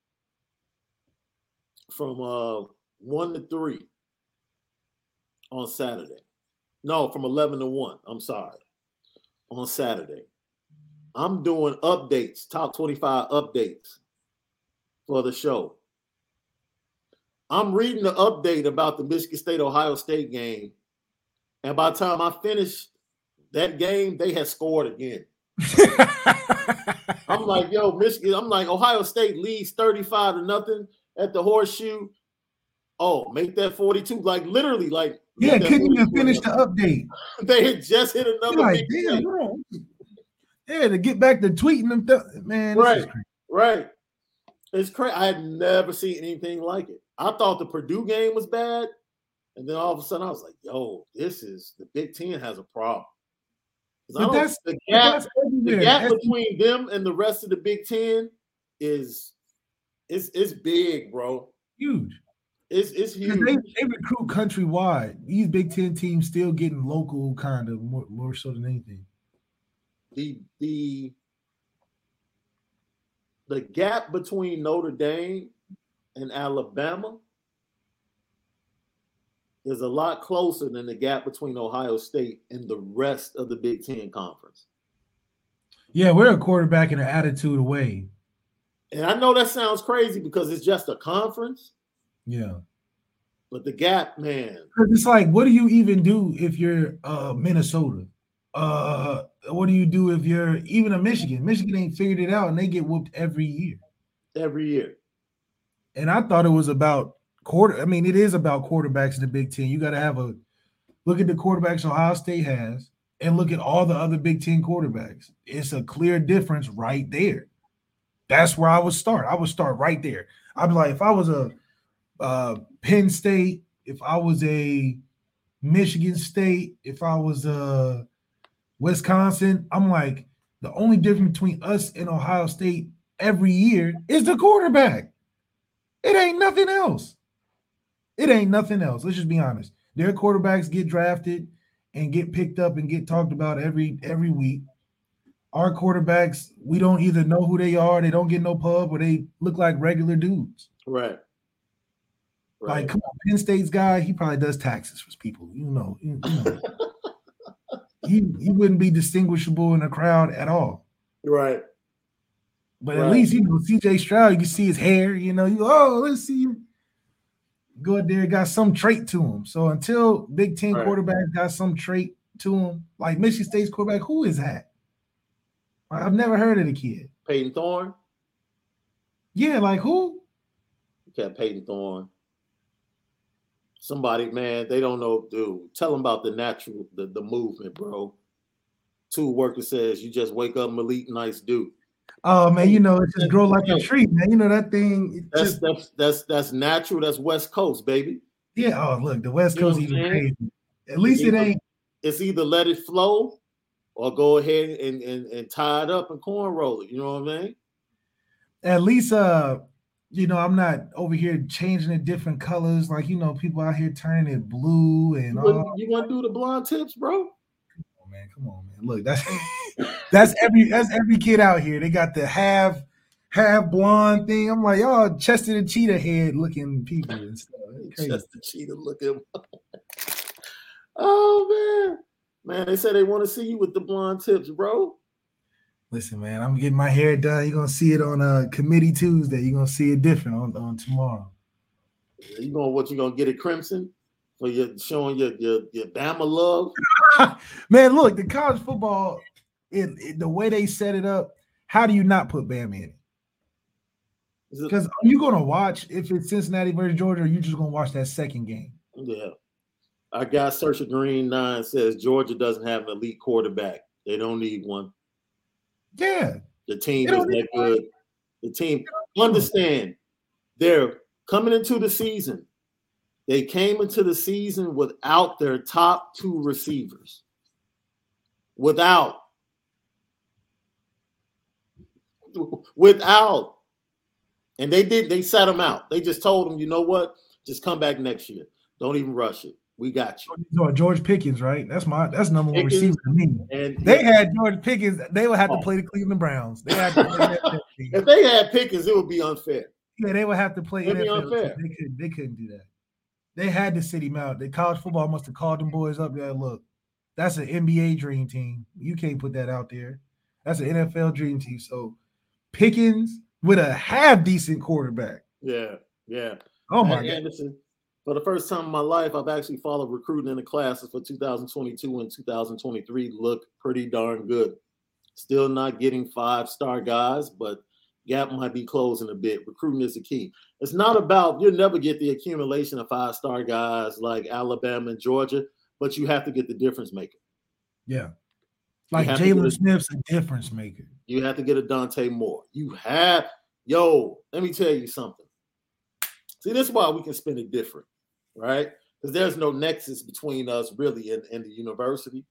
from uh one to three on Saturday. No, from 11 to 1. I'm sorry. On Saturday. I'm doing updates, top 25 updates for the show. I'm reading the update about the Michigan State Ohio State game. And by the time I finish that game, they had scored again. <laughs> I'm like, yo, Michigan. I'm like, Ohio State leads 35 to nothing at the horseshoe. Oh, make that 42. Like literally, like yeah, couldn't even finish the update. <laughs> they had just hit another like, damn, Yeah, to get back to tweeting them, th- man. Right, right. It's crazy. I had never seen anything like it. I thought the Purdue game was bad, and then all of a sudden I was like, "Yo, this is the Big Ten has a problem." That's, the gap, the gap between them and the rest of the Big Ten is is is big, bro. Huge. It's it's huge. They, they recruit countrywide. These Big Ten teams still getting local kind of more, more so than anything. The the the gap between Notre Dame and Alabama is a lot closer than the gap between Ohio State and the rest of the Big Ten conference. Yeah, we're a quarterback and an attitude away. And I know that sounds crazy because it's just a conference. Yeah. But the gap, man. It's like, what do you even do if you're uh Minnesota? Uh what do you do if you're even a Michigan? Michigan ain't figured it out and they get whooped every year. Every year. And I thought it was about quarter. I mean, it is about quarterbacks in the Big Ten. You got to have a look at the quarterbacks Ohio State has, and look at all the other Big Ten quarterbacks. It's a clear difference right there. That's where I would start. I would start right there. I'd be like, if I was a uh, Penn State, if I was a Michigan State, if I was a Wisconsin, I'm like, the only difference between us and Ohio State every year is the quarterback. It ain't nothing else. It ain't nothing else. Let's just be honest. Their quarterbacks get drafted and get picked up and get talked about every every week. our quarterbacks, we don't either know who they are, they don't get no pub, or they look like regular dudes. Right. right. Like, come on, Penn State's guy, he probably does taxes for people. You know, you know. <laughs> he he wouldn't be distinguishable in a crowd at all. Right. But right. at least you know CJ Stroud, you can see his hair. You know, you oh let's see you go there, got some trait to him. So until Big Ten right. quarterback got some trait to him, like Michigan State's quarterback, who is that? I've never heard of the kid. Payton Thorne. Yeah, like who? Yeah, Payton Thorne. Somebody, man, they don't know, dude. Tell them about the natural, the, the movement, bro. Two worker says you just wake up Malik, nice dude. Oh man, you know it just grow like a tree, man. You know that thing. That's just, that's that's that's natural. That's West Coast, baby. Yeah. Oh look, the West Coast you even crazy. At least it either, ain't. It's either let it flow or go ahead and, and, and tie it up and corn roll it. You know what I mean? At least uh, you know, I'm not over here changing it different colors. Like, you know, people out here turning it blue and you all. You want to do the blonde tips, bro? Man, come on, man. Look, that's <laughs> that's every that's every kid out here. They got the half half blonde thing. I'm like, y'all Chester and cheetah head looking people and stuff. <laughs> Chester cheetah looking. <laughs> oh man. Man, they said they want to see you with the blonde tips, bro. Listen, man, I'm getting my hair done. You're gonna see it on a uh, committee Tuesday. You're gonna see it different on, on tomorrow. You going what you gonna get it crimson for your showing your your, your Bama love? <laughs> man, look, the college football, it, it, the way they set it up, how do you not put Bama in it? Because are you gonna watch if it's Cincinnati versus Georgia, or you just gonna watch that second game? Yeah. Our guy Searcher Green Nine says Georgia doesn't have an elite quarterback. They don't need one. Yeah. The team is that good. The team understand they're coming into the season. They came into the season without their top two receivers. Without. Without. And they did, they sat them out. They just told them, you know what? Just come back next year. Don't even rush it. We got you. George Pickens, right? That's my that's number one receiver to me. And they had George Pickens. They would have to oh. play the Cleveland Browns. They had <laughs> if they had Pickens, it would be unfair. Yeah, they would have to play. It'd NFL. be unfair. They couldn't. They couldn't do that. They had to sit him out. The college football must have called them boys up. Yeah, look, that's an NBA dream team. You can't put that out there. That's an NFL dream team. So Pickens with a half decent quarterback. Yeah, yeah. Oh my God. Anderson, for the first time in my life, I've actually followed recruiting in the classes for 2022 and 2023 look pretty darn good. Still not getting five star guys, but gap might be closing a bit. Recruiting is the key. It's not about you'll never get the accumulation of five star guys like Alabama and Georgia, but you have to get the difference maker. Yeah. Like Jaylon Smith's a difference maker. You have to get a Dante Moore. You have, yo, let me tell you something. See, this is why we can spin it different right? Because there's no nexus between us really and, and the university.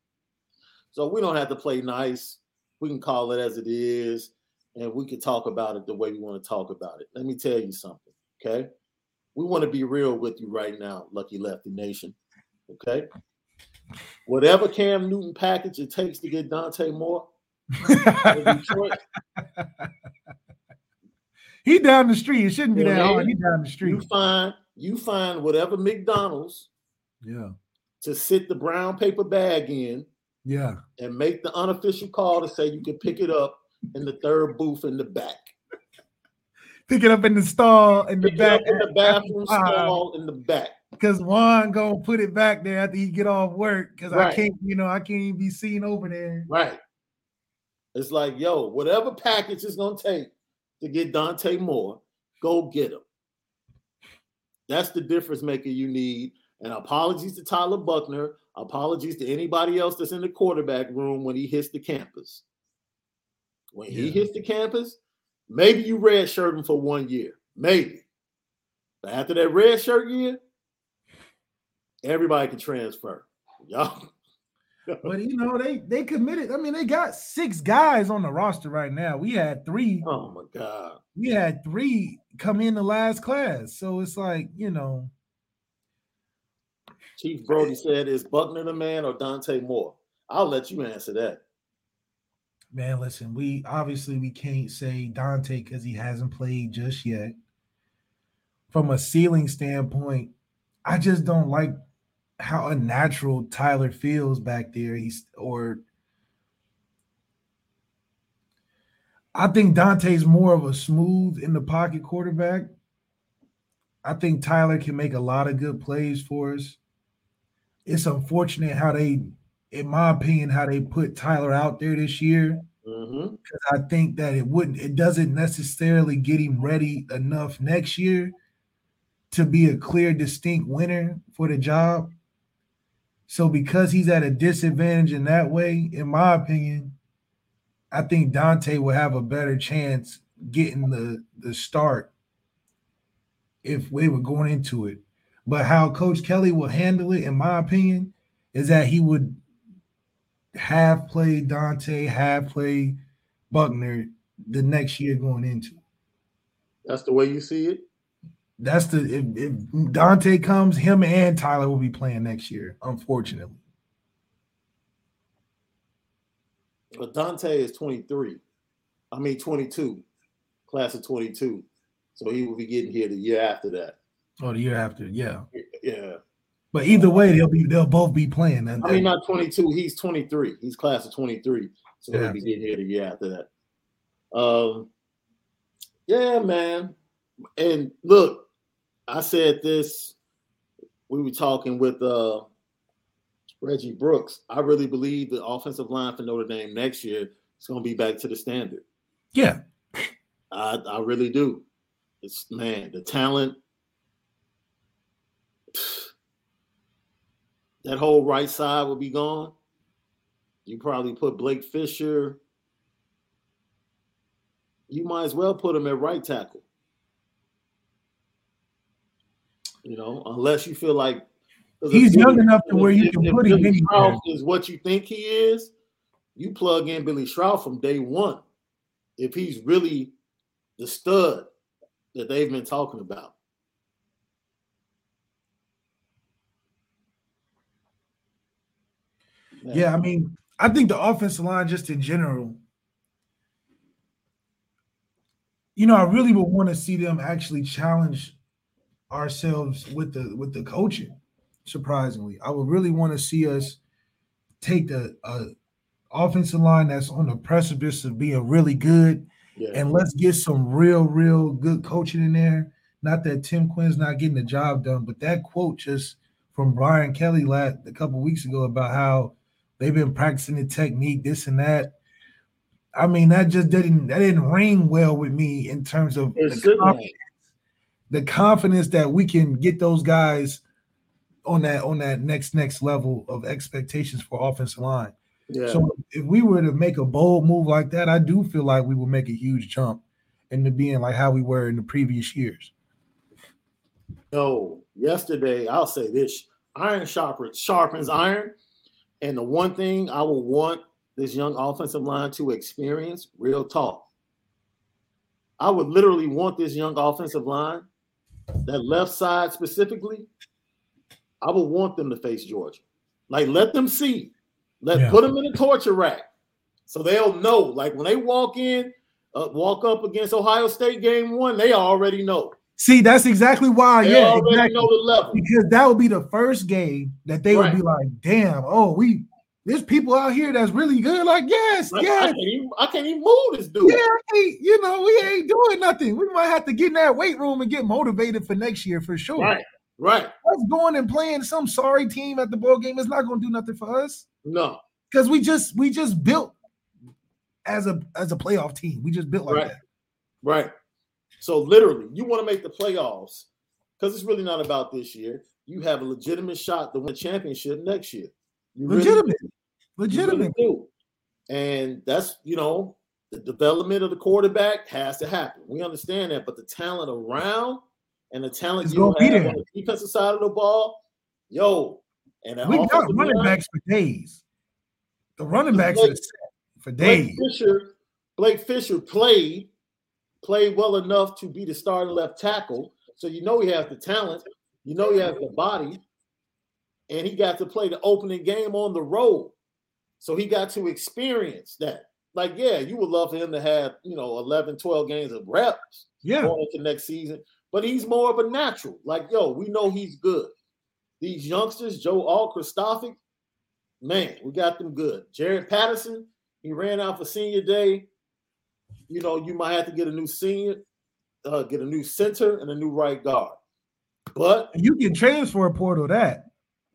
So we don't have to play nice. We can call it as it is, and we can talk about it the way we want to talk about it. Let me tell you something, okay? We want to be real with you right now, Lucky Lefty Nation. Okay. Whatever Cam Newton package it takes to get Dante Moore. <laughs> he down the street. It shouldn't be that hard. He down the street. You find you find whatever McDonald's yeah to sit the brown paper bag in yeah and make the unofficial call to say you can pick it up in the third booth in the back pick it up in the stall in the pick back in the bathroom stall in the back because Juan gonna put it back there after he get off work because right. I can't you know I can't even be seen over there right it's like yo whatever package it's gonna take to get Dante Moore go get him that's the difference maker you need. And apologies to Tyler Buchner. Apologies to anybody else that's in the quarterback room when he hits the campus. When yeah. he hits the campus, maybe you red shirt him for one year. Maybe. But after that red shirt year, everybody can transfer. Y'all. <laughs> but you know, they they committed. I mean, they got six guys on the roster right now. We had three. Oh my god. We had three come in the last class. So it's like, you know. Chief Brody said, is Buchner the man or Dante Moore? I'll let you answer that. Man, listen, we obviously we can't say Dante because he hasn't played just yet. From a ceiling standpoint, I just don't like how unnatural Tyler feels back there. He's or I think Dante's more of a smooth in the pocket quarterback. I think Tyler can make a lot of good plays for us. It's unfortunate how they, in my opinion, how they put Tyler out there this year. Mm-hmm. Because I think that it wouldn't, it doesn't necessarily get him ready enough next year to be a clear, distinct winner for the job. So because he's at a disadvantage in that way, in my opinion, I think Dante will have a better chance getting the the start if we were going into it. But how Coach Kelly will handle it, in my opinion, is that he would have played Dante, have played Buchner the next year going into. That's the way you see it. That's the if, if Dante comes, him and Tyler will be playing next year, unfortunately. But Dante is 23. I mean 22, class of 22. So he will be getting here the year after that. Oh, the year after, yeah. Yeah. But either way, they'll be they'll both be playing. And, I mean, not 22. He's 23. He's class of 23. So Yeah. he'll be getting here the year after that. Um, yeah, man. And look, I said this. We were talking with uh Reggie Brooks. I really believe the offensive line for Notre Dame next year is going to be back to the standard. yeah, I, I really do. It's man, the talent. That whole right side will be gone. You probably put Blake Fisher. You might as well put him at right tackle. You know, unless you feel like He's young enough to where you if- can if put him Billy anywhere. Schrauth Is what you think he is. You plug in Billy Schrauth from day one. If he's really the stud that they've been talking about. Yeah. I mean, I think the offensive line, just in general, you know, I really would want to see them actually challenge ourselves with the with the coaching. Surprisingly, I would really want to see us take the uh, offensive line that's on the precipice of being really good Yeah. and let's get some real, real good coaching in there. Not that Tim Quinn's not getting the job done, but that quote just from Brian Kelly last a couple weeks ago about how they've been practicing the technique, this and that. I mean, that just didn't that didn't ring well with me in terms of the, shouldn't conf- have. the confidence that we can get those guys on that on that next next level of expectations for offensive line. yeah. So if we were to make a bold move like that, I do feel like we would make a huge jump into being like how we were in the previous years. no, yesterday I'll say this: iron sharpens sharpens iron, and the one thing I will want this young offensive line to experience, real talk. I would literally want this young offensive line, that left side specifically. I would want them to face Georgia. Like, let them see. Let Yeah. put them in a torture rack, so they'll know. Like when they walk in, uh, walk up against Ohio State game one, they already know. See, that's exactly why. They yeah, exactly. know the level. Because that would be the first game that they would be like, "Damn, oh, we there's people out here that's really good." Like, yes, Like, I, yes, can't even, I can't even move this dude. yeah, you know, we ain't doing nothing. We might have to get in that weight room and get motivated for next year for sure. Right, right. Us going and playing some sorry team at the ball game is not going to do nothing for us. No, because we just we just built as a as a playoff team. We just built like Right. that. right. So literally, you want to make the playoffs because it's really not about this year. You have a legitimate shot to win a championship next year. You really Legitimate. really Legitimate. do. And that's you know the development of the quarterback has to happen. We understand that, but the talent around and the talent It's you be have on the defensive side of the ball, yo, and We got running line- backs for days. The running Blake- backs are set for Blake. Fisher, Blake Fisher played played well enough to be the starting left tackle. So you know he has the talent, you know he has the body, and he got to play the opening game on the road. So he got to experience that. like, yeah, you would love for him to have, you know, 11, 12 games of reps yeah. going into next season. But he's more of a natural. Like, yo, we know he's good. These youngsters, Joe Alt, Kristofic, man, we got them good. Jarrett Patterson, he ran out for senior day. You know, you might have to get a new senior, uh, get a new center and a new right guard. But you can transfer a portal that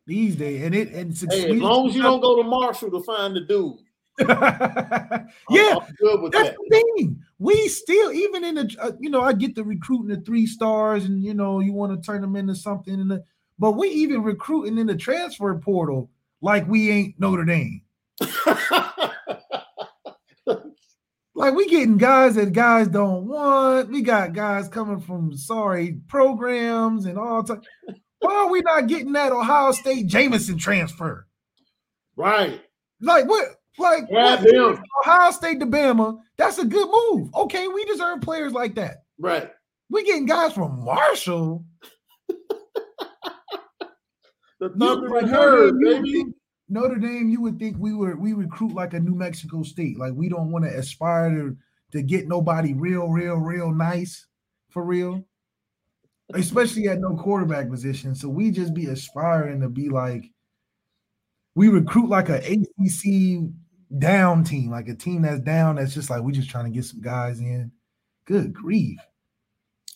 these days, and it and hey, as long as you don't go to Marshall to find the dude. <laughs> yeah, I'm good with that's that. the thing. We still, even in the, uh, you know, I get the recruiting the three stars, and you know, you want to turn them into something, in the, but we even recruiting in the transfer portal like we ain't Notre Dame. <laughs> like we getting guys that guys don't want. We got guys coming from sorry programs and all time. Why are we not getting that Ohio State Jameson transfer? Right. Like what? Like Grab him. Ohio State to Bama. That's a good move. Okay, we deserve players like that. Right. We getting guys from Marshall. <laughs> the Thunder and Herd, baby. Notre Dame, you would think we were we recruit like a New Mexico State. Like we don't want to aspire to to get nobody real, real, real nice for real, especially at no quarterback position. So we just be aspiring to be like we recruit like a ACC down team, like a team that's down. That's just like we just trying to get some guys in. Good grief!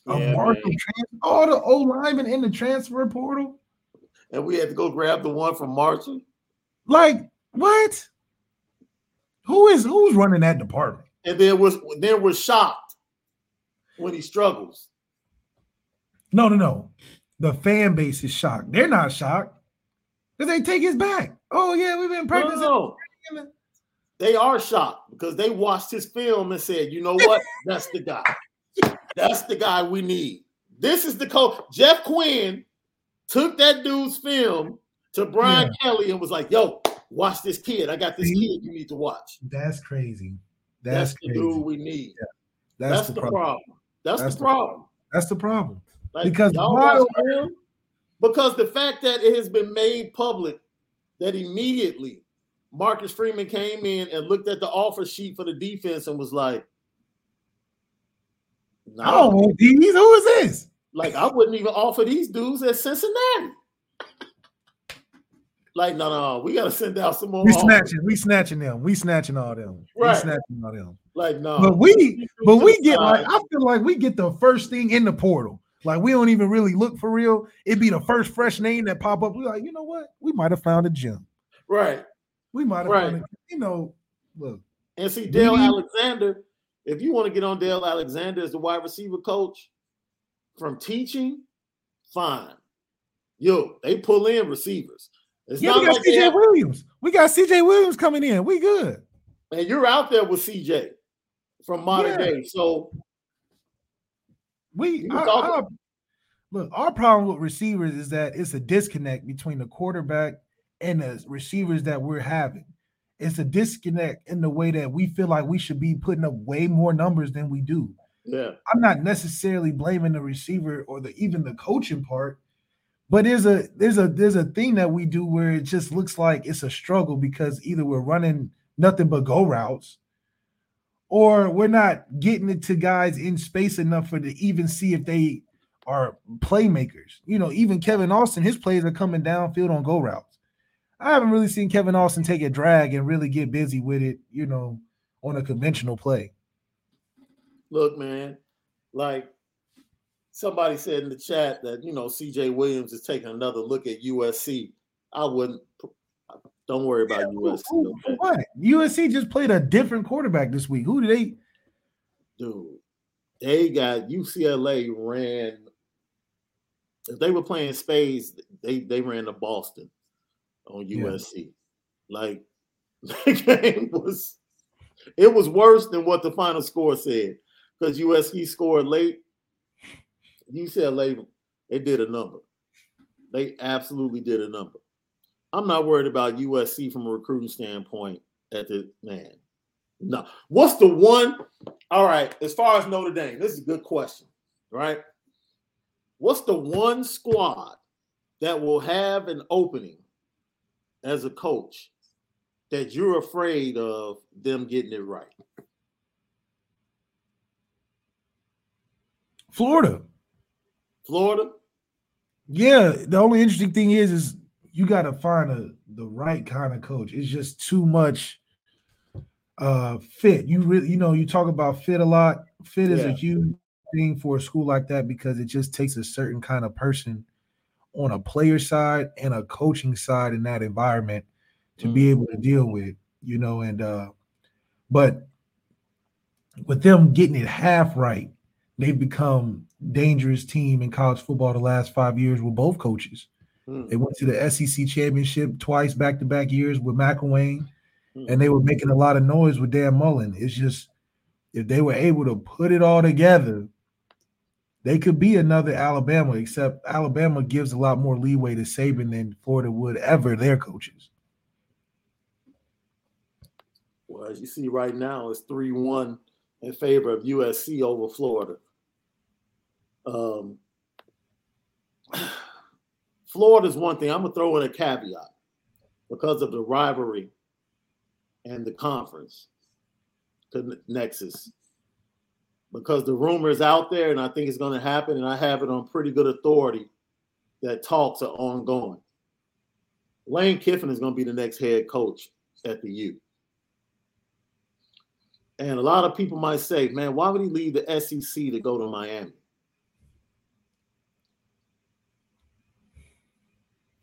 Yeah, a Marshall trans- all the O linemen in the transfer portal, and we had to go grab the one from Marshall. Like what? Who is who's running that department? And then was then was shocked when he struggles. No, no, no. The fan base is shocked. They're not shocked because they take his back. Oh yeah, we've been practicing. No, no. They are shocked because they watched his film and said, "You know what? That's the guy. That's the guy we need. This is the coach." Jeff Quinn took that dude's film to Brian yeah. Kelly and was like, "Yo, watch this kid. I got this kid you need to watch." That's crazy. That's, that's the dude we need. Yeah. That's, that's, the, problem. problem. That's, that's, the problem. That's the problem. Like, because why, because the fact that it has been made public that immediately Marcus Freeman came in and looked at the offer sheet for the defense and was like, no. "Oh, these who is this?" Like I wouldn't even offer these dudes at Cincinnati. Like, no, no, we gotta send out some more. We snatching, we snatching them, we snatching all them, right? We snatching all them. Like, no, but we, but we get like, I feel like we get the first thing in the portal. Like, we don't even really look for real. It'd be the first fresh name that pop up. We're like, you know what? We might have found a gem. Right. We might have right. found, a, you know, look. And see, Del we, Alexander. If you want to get on Del Alexander as the wide receiver coach from teaching, fine. Yo, they pull in receivers. It's yeah, we got like CJ Williams. We got CJ Williams coming in. We good. And you're out there with CJ from modern yeah. day. So we our, our, look, our problem with receivers is that it's a disconnect between the quarterback and the receivers that we're having. It's a disconnect in the way that we feel like we should be putting up way more numbers than we do. Yeah. I'm not necessarily blaming the receiver or the even the coaching part but there's a there's a there's a thing that we do where it just looks like it's a struggle because either we're running nothing but go routes or we're not getting it to guys in space enough for to even see if they are playmakers. You know, even Kevin Austin, his plays are coming downfield on go routes. I haven't really seen Kevin Austin take a drag and really get busy with it, you know, on a conventional play. Look, man, like somebody said in the chat that you know CJ Williams is taking another look at USC. I wouldn't. Don't worry about yeah, USC. Who, okay? What USC just played a different quarterback this week. Who did they? Dude, they got UCLA ran. If they were playing spades, they they ran to Boston on USC. Yeah. Like <laughs> that game was, it was worse than what the final score said because USC scored late UCLA, they did a number. They absolutely did a number. I'm not worried about USC from a recruiting standpoint at the man. No. What's the one? All right, as far as Notre Dame, this is a good question, right? What's the one squad that will have an opening as a coach that you're afraid of them getting it right? Florida. Florida. Yeah, the only interesting thing is, is you got to find a the right kind of coach. It's just too much uh fit. You really, you know, you talk about fit a lot. Fit is a huge thing for a school like that because it just takes a certain kind of person on a player side and a coaching side in that environment to mm. be able to deal with, you know, and uh but with them getting it half right, they've become dangerous team in college football the last five years with both coaches. Mm. They went to the SEC championship twice back to back years with McElwain, mm. and they were making a lot of noise with Dan Mullen. It's just if they were able to put it all together, they could be another Alabama, except Alabama gives a lot more leeway to Saban than Florida would ever their coaches. Well, as you see right now, it's 3 1 in favor of USC over Florida. Um, Florida's one thing. I'm gonna throw in a caveat because of the rivalry and the conference nexus. Because the rumor is out there, and I think it's going to happen, and I have it on pretty good authority that talks are ongoing. Lane Kiffin is going to be the next head coach at the U. And a lot of people might say, man, why would he leave the SEC to go to Miami?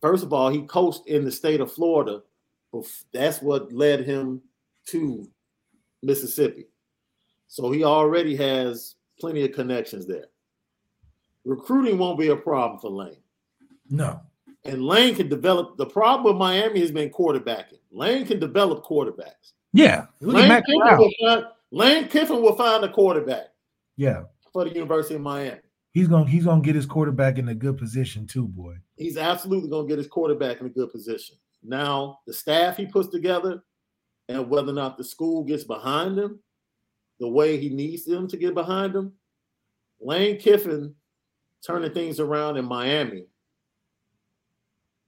First of all, he coached in the state of Florida. That's what led him to Mississippi. So he already has plenty of connections there. Recruiting won't be a problem for Lane. No. And Lane can develop. The problem with Miami has been quarterbacking. Lane can develop quarterbacks. Yeah. Lane Kiffin, will find, Lane Kiffin will find a quarterback. Yeah. For the University of Miami. He's gonna he's gonna get his quarterback in a good position too, boy. He's absolutely gonna get his quarterback in a good position. Now, the staff he puts together and whether or not the school gets behind him the way he needs them to get behind him, Lane Kiffin turning things around in Miami.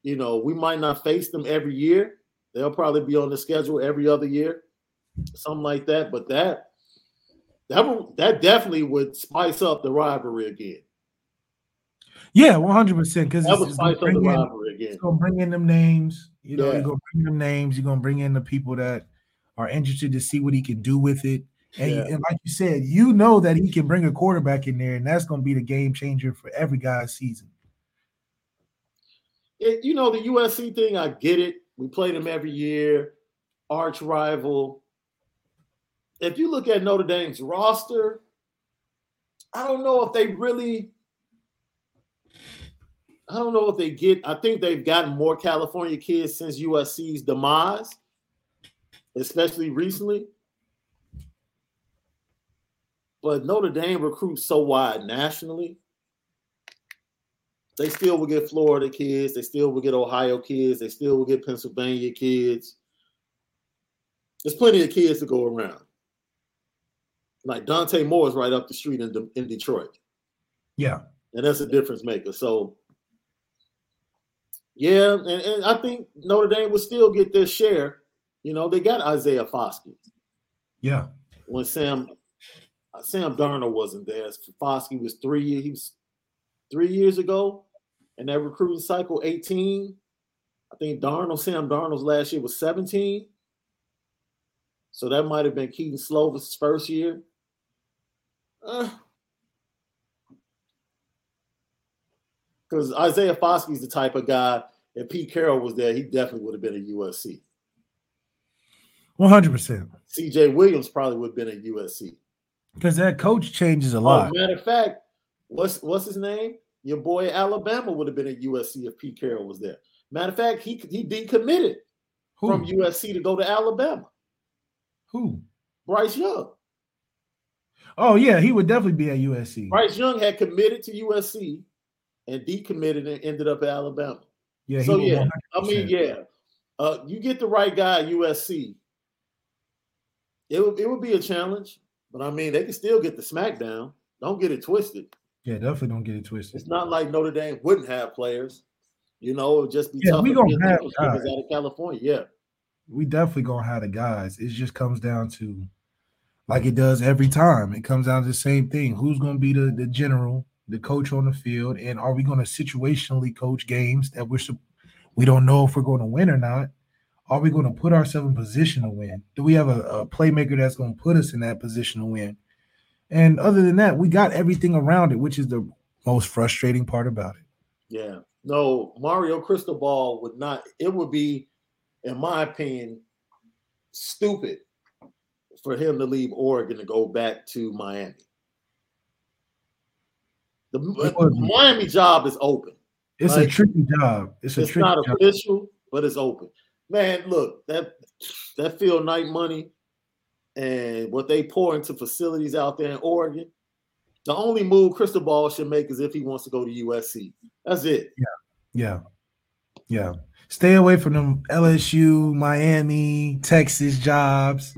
You know, we might not face them every year. They'll probably be on the schedule every other year, something like that. But that that that definitely would spice up the rivalry again. Yeah, one hundred percent. Because that would spice up the rivalry again. It's gonna bring in them names. You know, yeah. you're gonna bring them names. You're gonna bring in the people that are interested to see what he can do with it. And, yeah. and like you said, you know that he can bring a quarterback in there, and that's gonna be the game changer for every guy's season. It, you know the USC thing, I get it. We play them every year, arch rival if you look at Notre Dame's roster, I don't know if they really. I don't know if they get. I think they've gotten more California kids since USC's demise, especially recently. But Notre Dame recruits so wide nationally. They still will get Florida kids. They still will get Ohio kids. They still will get Pennsylvania kids. There's plenty of kids to go around. Like Dante Moore is right up the street in, in Detroit. Yeah. And that's a difference maker. So, yeah, and, and I think Notre Dame will still get their share. You know, they got Isaiah Foskey. Yeah. When Sam Sam Darnold wasn't there, Foskey was three. He was three years ago, and that recruiting cycle, 18. I think Darnold, Sam Darnold's last year was 17. So that might have been Kedon Slovis's first year. Because uh, Isaiah Foskey's the type of guy, if Pete Carroll was there, he definitely would have been a USC. 100%. CJ Williams probably would have been at USC. Because that coach changes a oh, lot. matter of fact, what's what's his name? Your boy Alabama would have been at USC if Pete Carroll was there. Matter of fact, he he decommitted Who? from USC to go to Alabama. Who? Bryce Young. Oh yeah, he would definitely be at USC. Bryce Young had committed to USC and decommitted and ended up at Alabama. Yeah. So yeah, 100%. I mean, yeah, uh, you get the right guy at USC. It would it would be a challenge, but I mean, they can still get the smackdown. Don't get it twisted. Yeah, definitely don't get it twisted. It's not like Notre Dame wouldn't have players. You know, it would just be yeah, tough. We gonna have out of California. Yeah. we definitely gonna have the guys. It just comes down to like it does every time. It comes down to the same thing. Who's gonna be the, the general, the coach on the field, and are we gonna situationally coach games that we're we don't know if we're going to win or not? Are we going to put ourselves in position to win? Do we have a, a playmaker that's going to put us in that position to win? And other than that, we got everything around it, which is the most frustrating part about it. Yeah. No, Mario Cristobal would not, it would be, in my opinion, stupid for him to leave Oregon to go back to Miami. The, Miami job is open. It's like, a tricky job. It's a it's tricky not job. official, but it's open. Man, look that that Phil Knight money and what they pour into facilities out there in Oregon. The only move Cristobal should make is if he wants to go to USC. That's it. Yeah, yeah, yeah. Stay away from them LSU, Miami, Texas jobs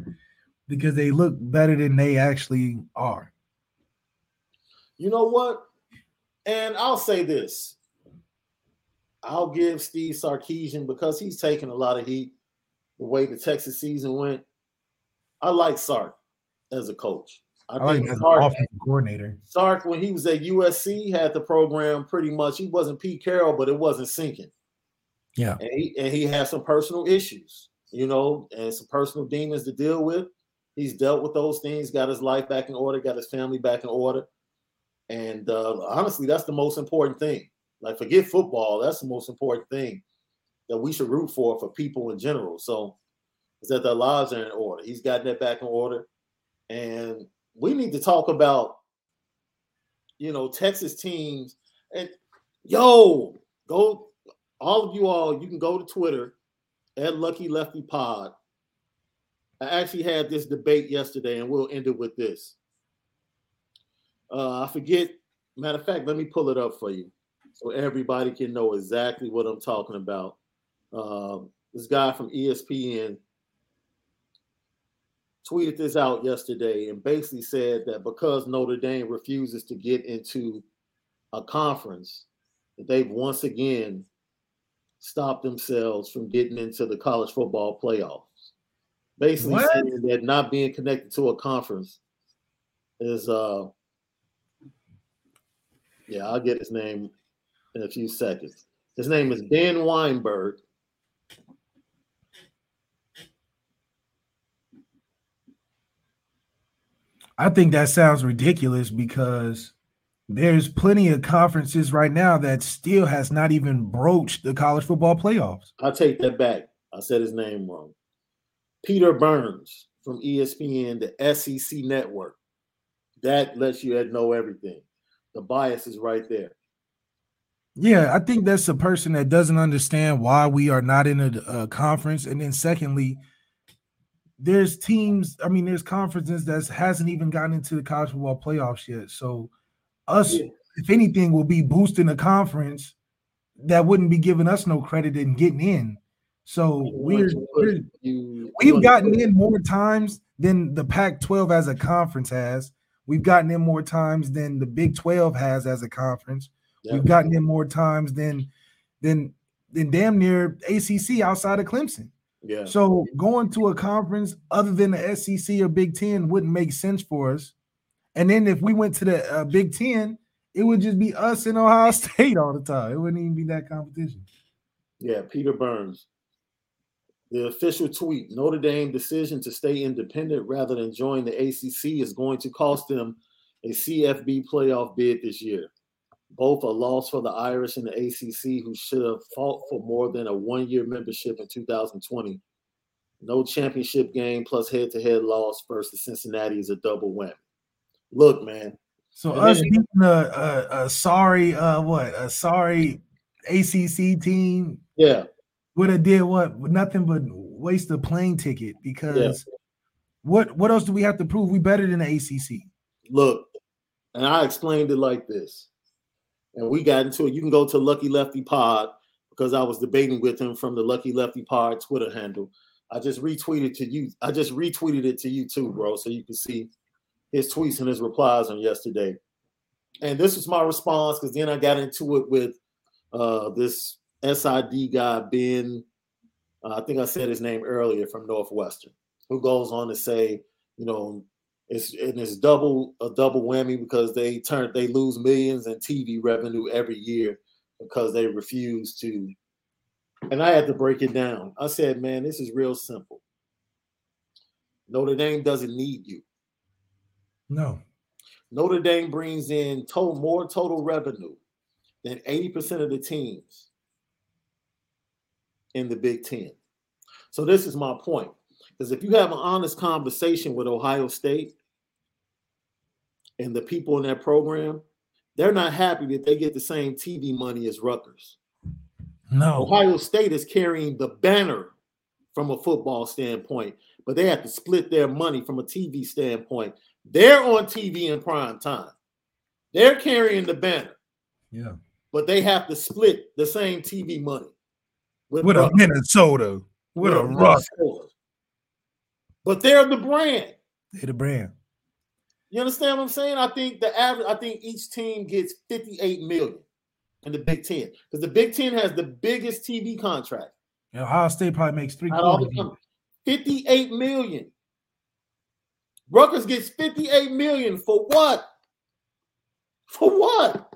because they look better than they actually are. You know what? And I'll say this I'll give Steve Sarkisian because he's taking a lot of heat the way the Texas season went. I like Sark as a coach. I, I think like Sark, offensive coordinator. Sark, when he was at USC, had the program pretty much. He wasn't Pete Carroll, but it wasn't sinking. Yeah, and he, and he had some personal issues, you know, and some personal demons to deal with. He's dealt with those things, got his life back in order, got his family back in order, and uh, honestly, that's the most important thing. Like, forget football. That's the most important thing that we should root for for people in general. So, is that their lives are in order. He's gotten that back in order. And we need to talk about, you know, Texas teams. And yo, go, all of you all, you can go to Twitter at Lucky Lefty Pod. I actually had this debate yesterday, and we'll end it with this. Uh, I forget, matter of fact, let me pull it up for you so everybody can know exactly what I'm talking about. Um, this guy from ESPN tweeted this out yesterday and basically said that because Notre Dame refuses to get into a conference, that they've once again stopped themselves from getting into the college football playoffs. Basically what? saying that not being connected to a conference is uh yeah, I'll get his name in a few seconds. His name is Ben Weinberg. I think that sounds ridiculous because there's plenty of conferences right now that still has not even broached the college football playoffs. I'll take that back. I said his name wrong. Peter Burns from ESPN, the SEC network. That lets you know everything. The bias is right there. Yeah, I think that's a person that doesn't understand why we are not in a, a, conference. And then, secondly, there's teams. I mean, there's conferences that hasn't even gotten into the college football playoffs yet. So, us, yeah. if anything, will be boosting a conference that wouldn't be giving us no credit in getting in. So we're, we're we've gotten in more times than the Pac-12 as a conference has. We've gotten in more times than the Big 12 has as a conference. We've gotten in more times than than than damn near ACC outside of Clemson. Yeah. So going to a conference other than the SEC or Big Ten wouldn't make sense for us. And then if we went to the uh, Big Ten, it would just be us in Ohio <laughs> State all the time. It wouldn't even be that competition. Yeah, Peter Burns. The official tweet Notre Dame decision to stay independent rather than join the ACC is going to cost them a CFB playoff bid this year both a loss for the Irish and the ACC, who should have fought for more than a one year membership in 2020. No championship game plus head to head loss versus Cincinnati is a double win. Look, man. So us then, beating a, a, a, sorry, uh, what a sorry ACC team. Yeah, would have did what? Nothing but waste a plane ticket because yeah. what what else do we have to prove? We better than the ACC. Look, and I explained it like this and we got into it. You can go to Lucky Lefty Pod because I was debating with him from the Lucky Lefty Pod Twitter handle. I just retweeted to you. I just retweeted it to you too, bro, so you can see his tweets and his replies on yesterday. And this was my response because then I got into it with uh, this SID guy, Ben. Uh, I think I said his name earlier from Northwestern, who goes on to say, you know, it's and it's double a double whammy because they turn they lose millions in TV revenue every year because they refuse to. And I had to break it down. I said, man, this is real simple. Notre Dame doesn't need you. No. Notre Dame brings in total more total revenue than 80% of the teams in the Big Ten. So this is my point. Because if you have an honest conversation with Ohio State and the people in that program, they're not happy that they get the same TV money as Rutgers. No. Ohio State is carrying the banner from a football standpoint, but they have to split their money from a TV standpoint. They're on TV in prime time. They're carrying the banner. Yeah. But they have to split the same TV money. With, with a Minnesota. With, with a Rutgers. But they're the brand. They're the brand. You understand what I'm saying? I think the average, I think each team gets 58 million in the Big Ten. Because the Big Ten has the biggest TV contract. Yeah, Ohio State probably makes three quarters. 58 million. Rutgers gets 58 million for what? For what?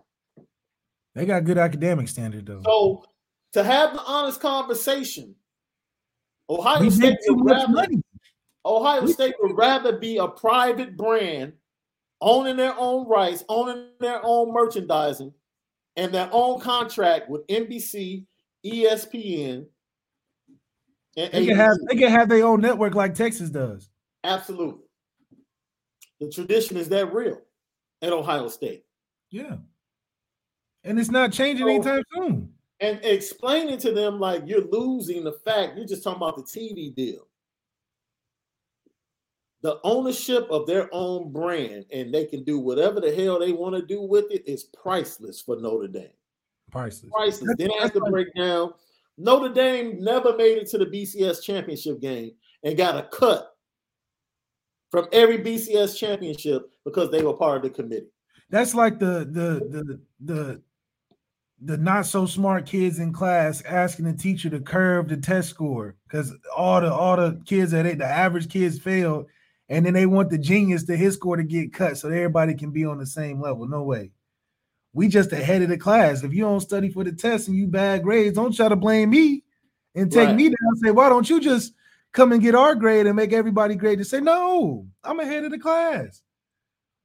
They got good academic standard though. So to have the honest conversation, Ohio we State would rather, Ohio State would rather be a private brand, owning their own rights, owning their own merchandising, and their own contract with NBC, ESPN. they can have they can have their own network like Texas does. Absolutely. The tradition is that real at Ohio State. Yeah. And it's not changing so, anytime soon. And explaining to them like you're losing the fact you're just talking about the TV deal. The ownership of their own brand and they can do whatever the hell they want to do with it is priceless for Notre Dame. Priceless. Priceless. Then have to break down. Notre Dame never made it to the BCS championship game and got a cut from every BCS championship because they were part of the committee. That's like the the the the the not so smart kids in class asking the teacher to curve the test score because all the all the kids that the average kids failed, and then they want the genius to his score to get cut so everybody can be on the same level. No way. We just ahead of the class. If you don't study for the test and you bad grades, don't try to blame me and take right. me down. and Say, why don't you just come and get our grade and make everybody grade to say, no, I'm ahead of the class.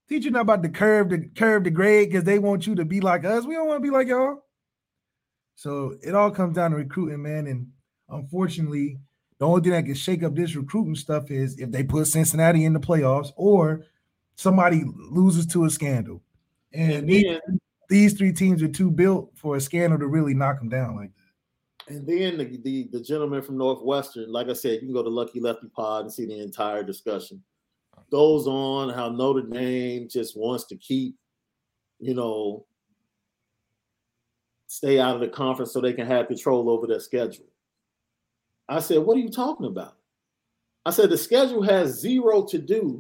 Teacher not about to curve the curve the grade because they want you to be like us. We don't want to be like y'all. So it all comes down to recruiting, man. And unfortunately, the only thing that can shake up this recruiting stuff is if they put Cincinnati in the playoffs or somebody loses to a scandal. And, and then, these, these three teams are too built for a scandal to really knock them down like that. And then the, the, the gentleman from Northwestern, like I said, you can go to Lucky Lefty Pod and see the entire discussion. Goes on how Notre Dame just wants to keep, you know, stay out of the conference so they can have control over their schedule. I said, What are you talking about? I said, The schedule has zero to do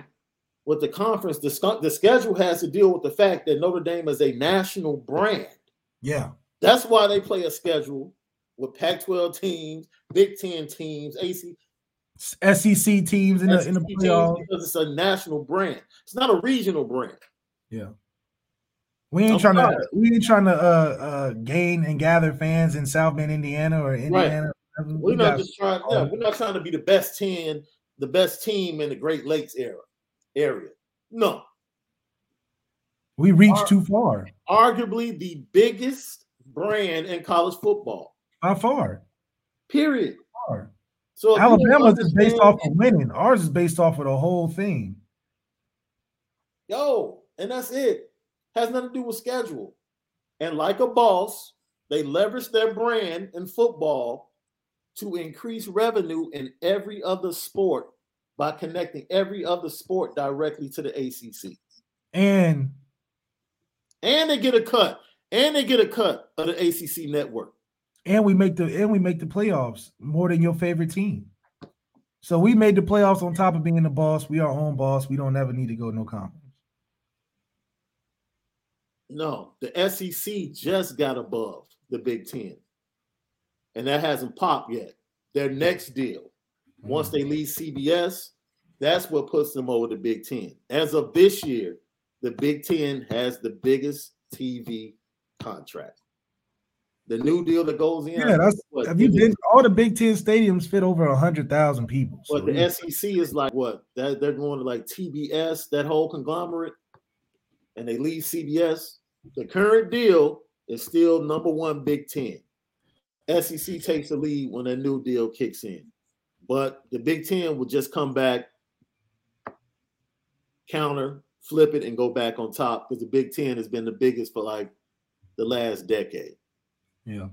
with the conference. The, the schedule has to deal with the fact that Notre Dame is a national brand. Yeah. That's why they play a schedule with Pac-12 teams, Big Ten teams, AC, SEC teams in the in the playoffs because it's a national brand. It's not a regional brand. Yeah. We ain't I'm trying to we ain't trying to uh, uh, gain and gather fans in South Bend, Indiana or Indiana. Right. We're we not just trying. Yeah, we're not trying to be the best ten, the best team in the Great Lakes era area. No. We reached too far. Arguably the biggest brand in college football. By far. Period. Far. So Alabama's is based off of winning. Ours is based off of the whole thing. Yo, and that's it. Has nothing to do with schedule. And like a boss, they leverage their brand in football to increase revenue in every other sport by connecting every other sport directly to the ACC. And and they get a cut. And they get a cut of the ACC network and we make the and we make the playoffs more than your favorite team. So we made the playoffs on top of being the boss. We are own boss. We don't ever need to go no conference. No, the SEC just got above the Big Ten, and that hasn't popped yet. their next deal, once they leave CBS, that's what puts them over the Big Ten. As of this year, the Big Ten has the biggest TV contract. The new deal that goes in. Yeah, that's what, have you been all the Big Ten stadiums fit over a hundred thousand people. So but the yeah. SEC is like what? That they're going to like TBS, that whole conglomerate, and they leave CBS. The current deal is still number one Big Ten. SEC takes the lead when that new deal kicks in. But the Big Ten will just come back, counter, flip it, and go back on top because the Big Ten has been the biggest for like the last decade. Yeah.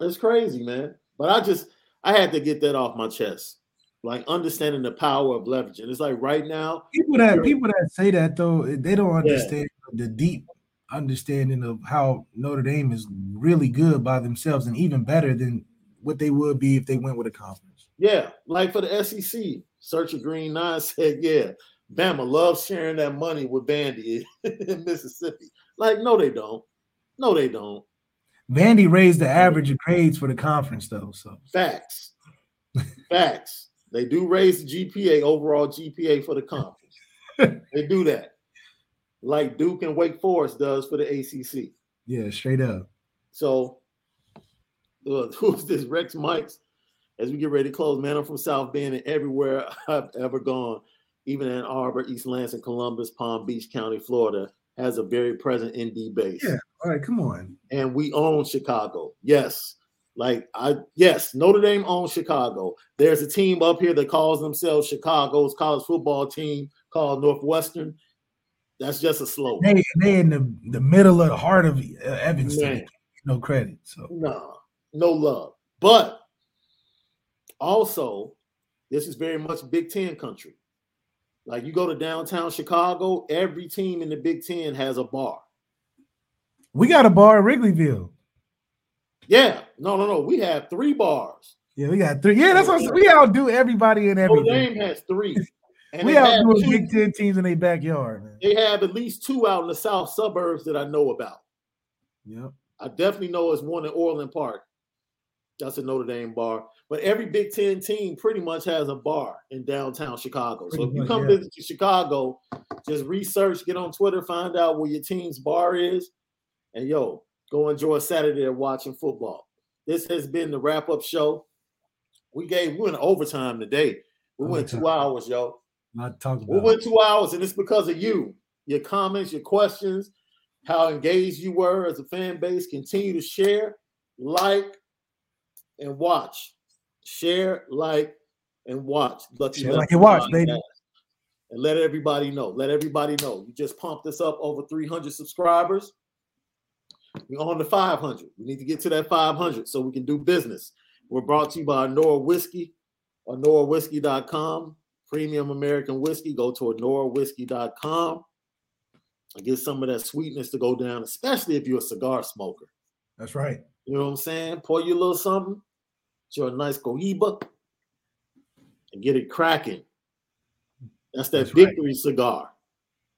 It's crazy, man. But I just I had to get that off my chest. Like understanding the power of leveraging. It's like right now. People that people that say that though, eh, they don't understand yeah. the deep understanding of how Notre Dame is really good by themselves and even better than what they would be if they went with a conference. Yeah, like for the SEC, Search of Green Nine <laughs> said, yeah, Bama loves sharing that money with Vandy <laughs> in Mississippi. Like, no, they don't. No, they don't. Vandy raised the average of grades for the conference, though. So facts, facts. They do raise the GPA, overall GPA for the conference. <laughs> they do that, like Duke and Wake Forest does for the ACC. Yeah, straight up. So, uh, <laughs> who's this? Rex Mikes. As we get ready to close, man, I'm from South Bend and everywhere <laughs> I've ever gone, even Ann Arbor, East Lansing, Columbus, Palm Beach County, Florida, has a very present ND base. Yeah. All right, come on. And we own Chicago. Yes. Like I yes, Notre Dame owns Chicago. There's a team up here that calls themselves Chicago's college football team called Northwestern. That's just a slow. They they in the, the middle of the heart of uh, Evanston. No credit. So no, no love. But also, this is very much Big Ten country. Like you go to downtown Chicago, every team in the Big Ten has a bar. We got a bar at Wrigleyville. Yeah, no, no, no. We have three bars. Yeah, we got three. Yeah, that's what we outdo everybody in everything. Notre Dame has three. And we outdo Big Ten teams in their backyard. Man. They have at least two out in the south suburbs that I know about. Yep. I definitely know it's one in Orland Park. That's a Notre Dame bar. But every Big Ten team pretty much has a bar in downtown Chicago. Pretty so if you come yeah. visit Chicago, just research, get on Twitter, find out where your team's bar is, and yo, go enjoy Saturday of watching football. This has been the wrap up show. We gave we went overtime today. We went two hours, yo. Not talking We went two hours, and it's because of you, your comments, your questions, how engaged you were as a fan base. Continue to share, like, and watch. Share, like, and watch. Lucky Share, like, and watch, baby. And let everybody know. Let everybody know. You just pumped us up over 300 subscribers. We're on the 500. We need to get to that 500 so we can do business. We're brought to you by Nora Whiskey uh, or NoraWhiskey.com. Premium American whiskey. Go to NoraWhiskey.com and get some of that sweetness to go down, especially if you're a cigar smoker. That's right. You know what I'm saying? Pour you a little something, your nice cohiba, and get it cracking. That's that That's victory right. cigar.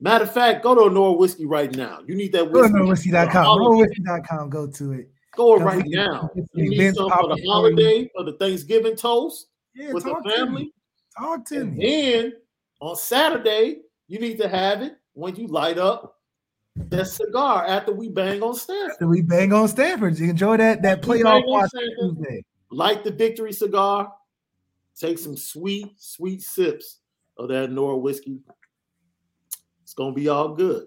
Matter of fact, go to Nora Whiskey right now. You need that whiskey. Go to NoraWhiskey.com. NoraWhiskey.com. Go to it. Go right now. You need some for the holiday or the Thanksgiving toast yeah, with the family. Talk to and me. Then on Saturday, you need to have it when you light up that cigar after we bang on Stanford. After we bang on Stanford. You enjoy that that playoff watch Tuesday. Light the victory cigar. Take some sweet, sweet sips of that Nora whiskey. It's gonna be all good.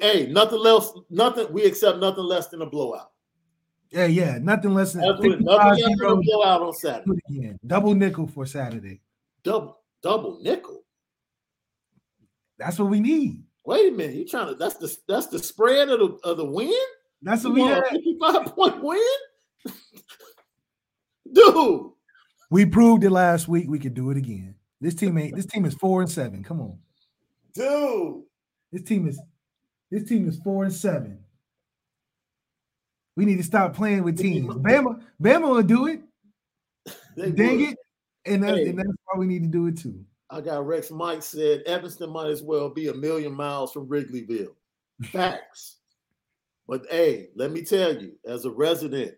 hey, nothing else, nothing. We accept nothing less than a blowout. Yeah, yeah, nothing less than, nothing less than a blowout on Saturday. Double nickel for Saturday. Double, double nickel. That's what we need. Wait a minute, you trying to? That's the that's the spread of the of the win. That's what you we had. Fifty five point win, <laughs> dude. We proved it last week. We could do it again. This team ain't. This team is four and seven. Come on, dude. This team is. This team is four and seven. We need to stop playing with teams. <laughs> Bama, Bama will do it. Dang it. And that's, hey. and that's why we need to do it too. I got Rex Mike said Evanston might as well be a million miles from Wrigleyville. Facts. <laughs> but hey, let me tell you, as a resident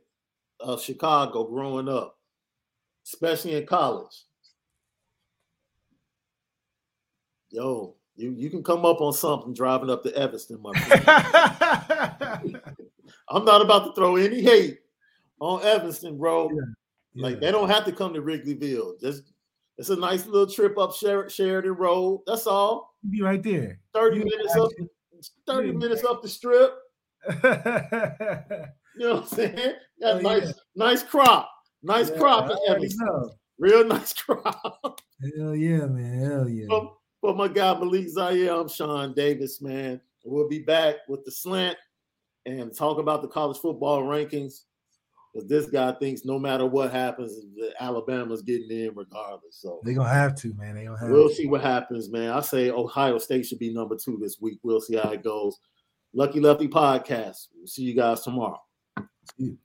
of Chicago growing up, especially in college. Yo, you, you can come up on something driving up to Evanston, my friend. <laughs> I'm not about to throw any hate on Evanston, bro. Yeah. Yeah. Like they don't have to come to Wrigleyville. Just it's a nice little trip up Sher- Sheridan Road. That's all. Be right there. 30 you minutes up 30 minutes up the strip. <laughs> you know what I'm saying? Got oh, nice, yeah. nice crop. Nice yeah, crop Evanston. Real nice <laughs> crop. Hell yeah, man. Hell yeah. For, for my guy Malik Zaire, I'm Sean Davis, man. We'll be back with the slant and talk about the college football rankings. Because this guy thinks no matter what happens, Alabama's getting in regardless. So they're gonna have to, man. They gonna have we'll to. see what happens, man. I say Ohio State should be number two this week. We'll see how it goes. Lucky Lefty podcast. We'll see you guys tomorrow. See you.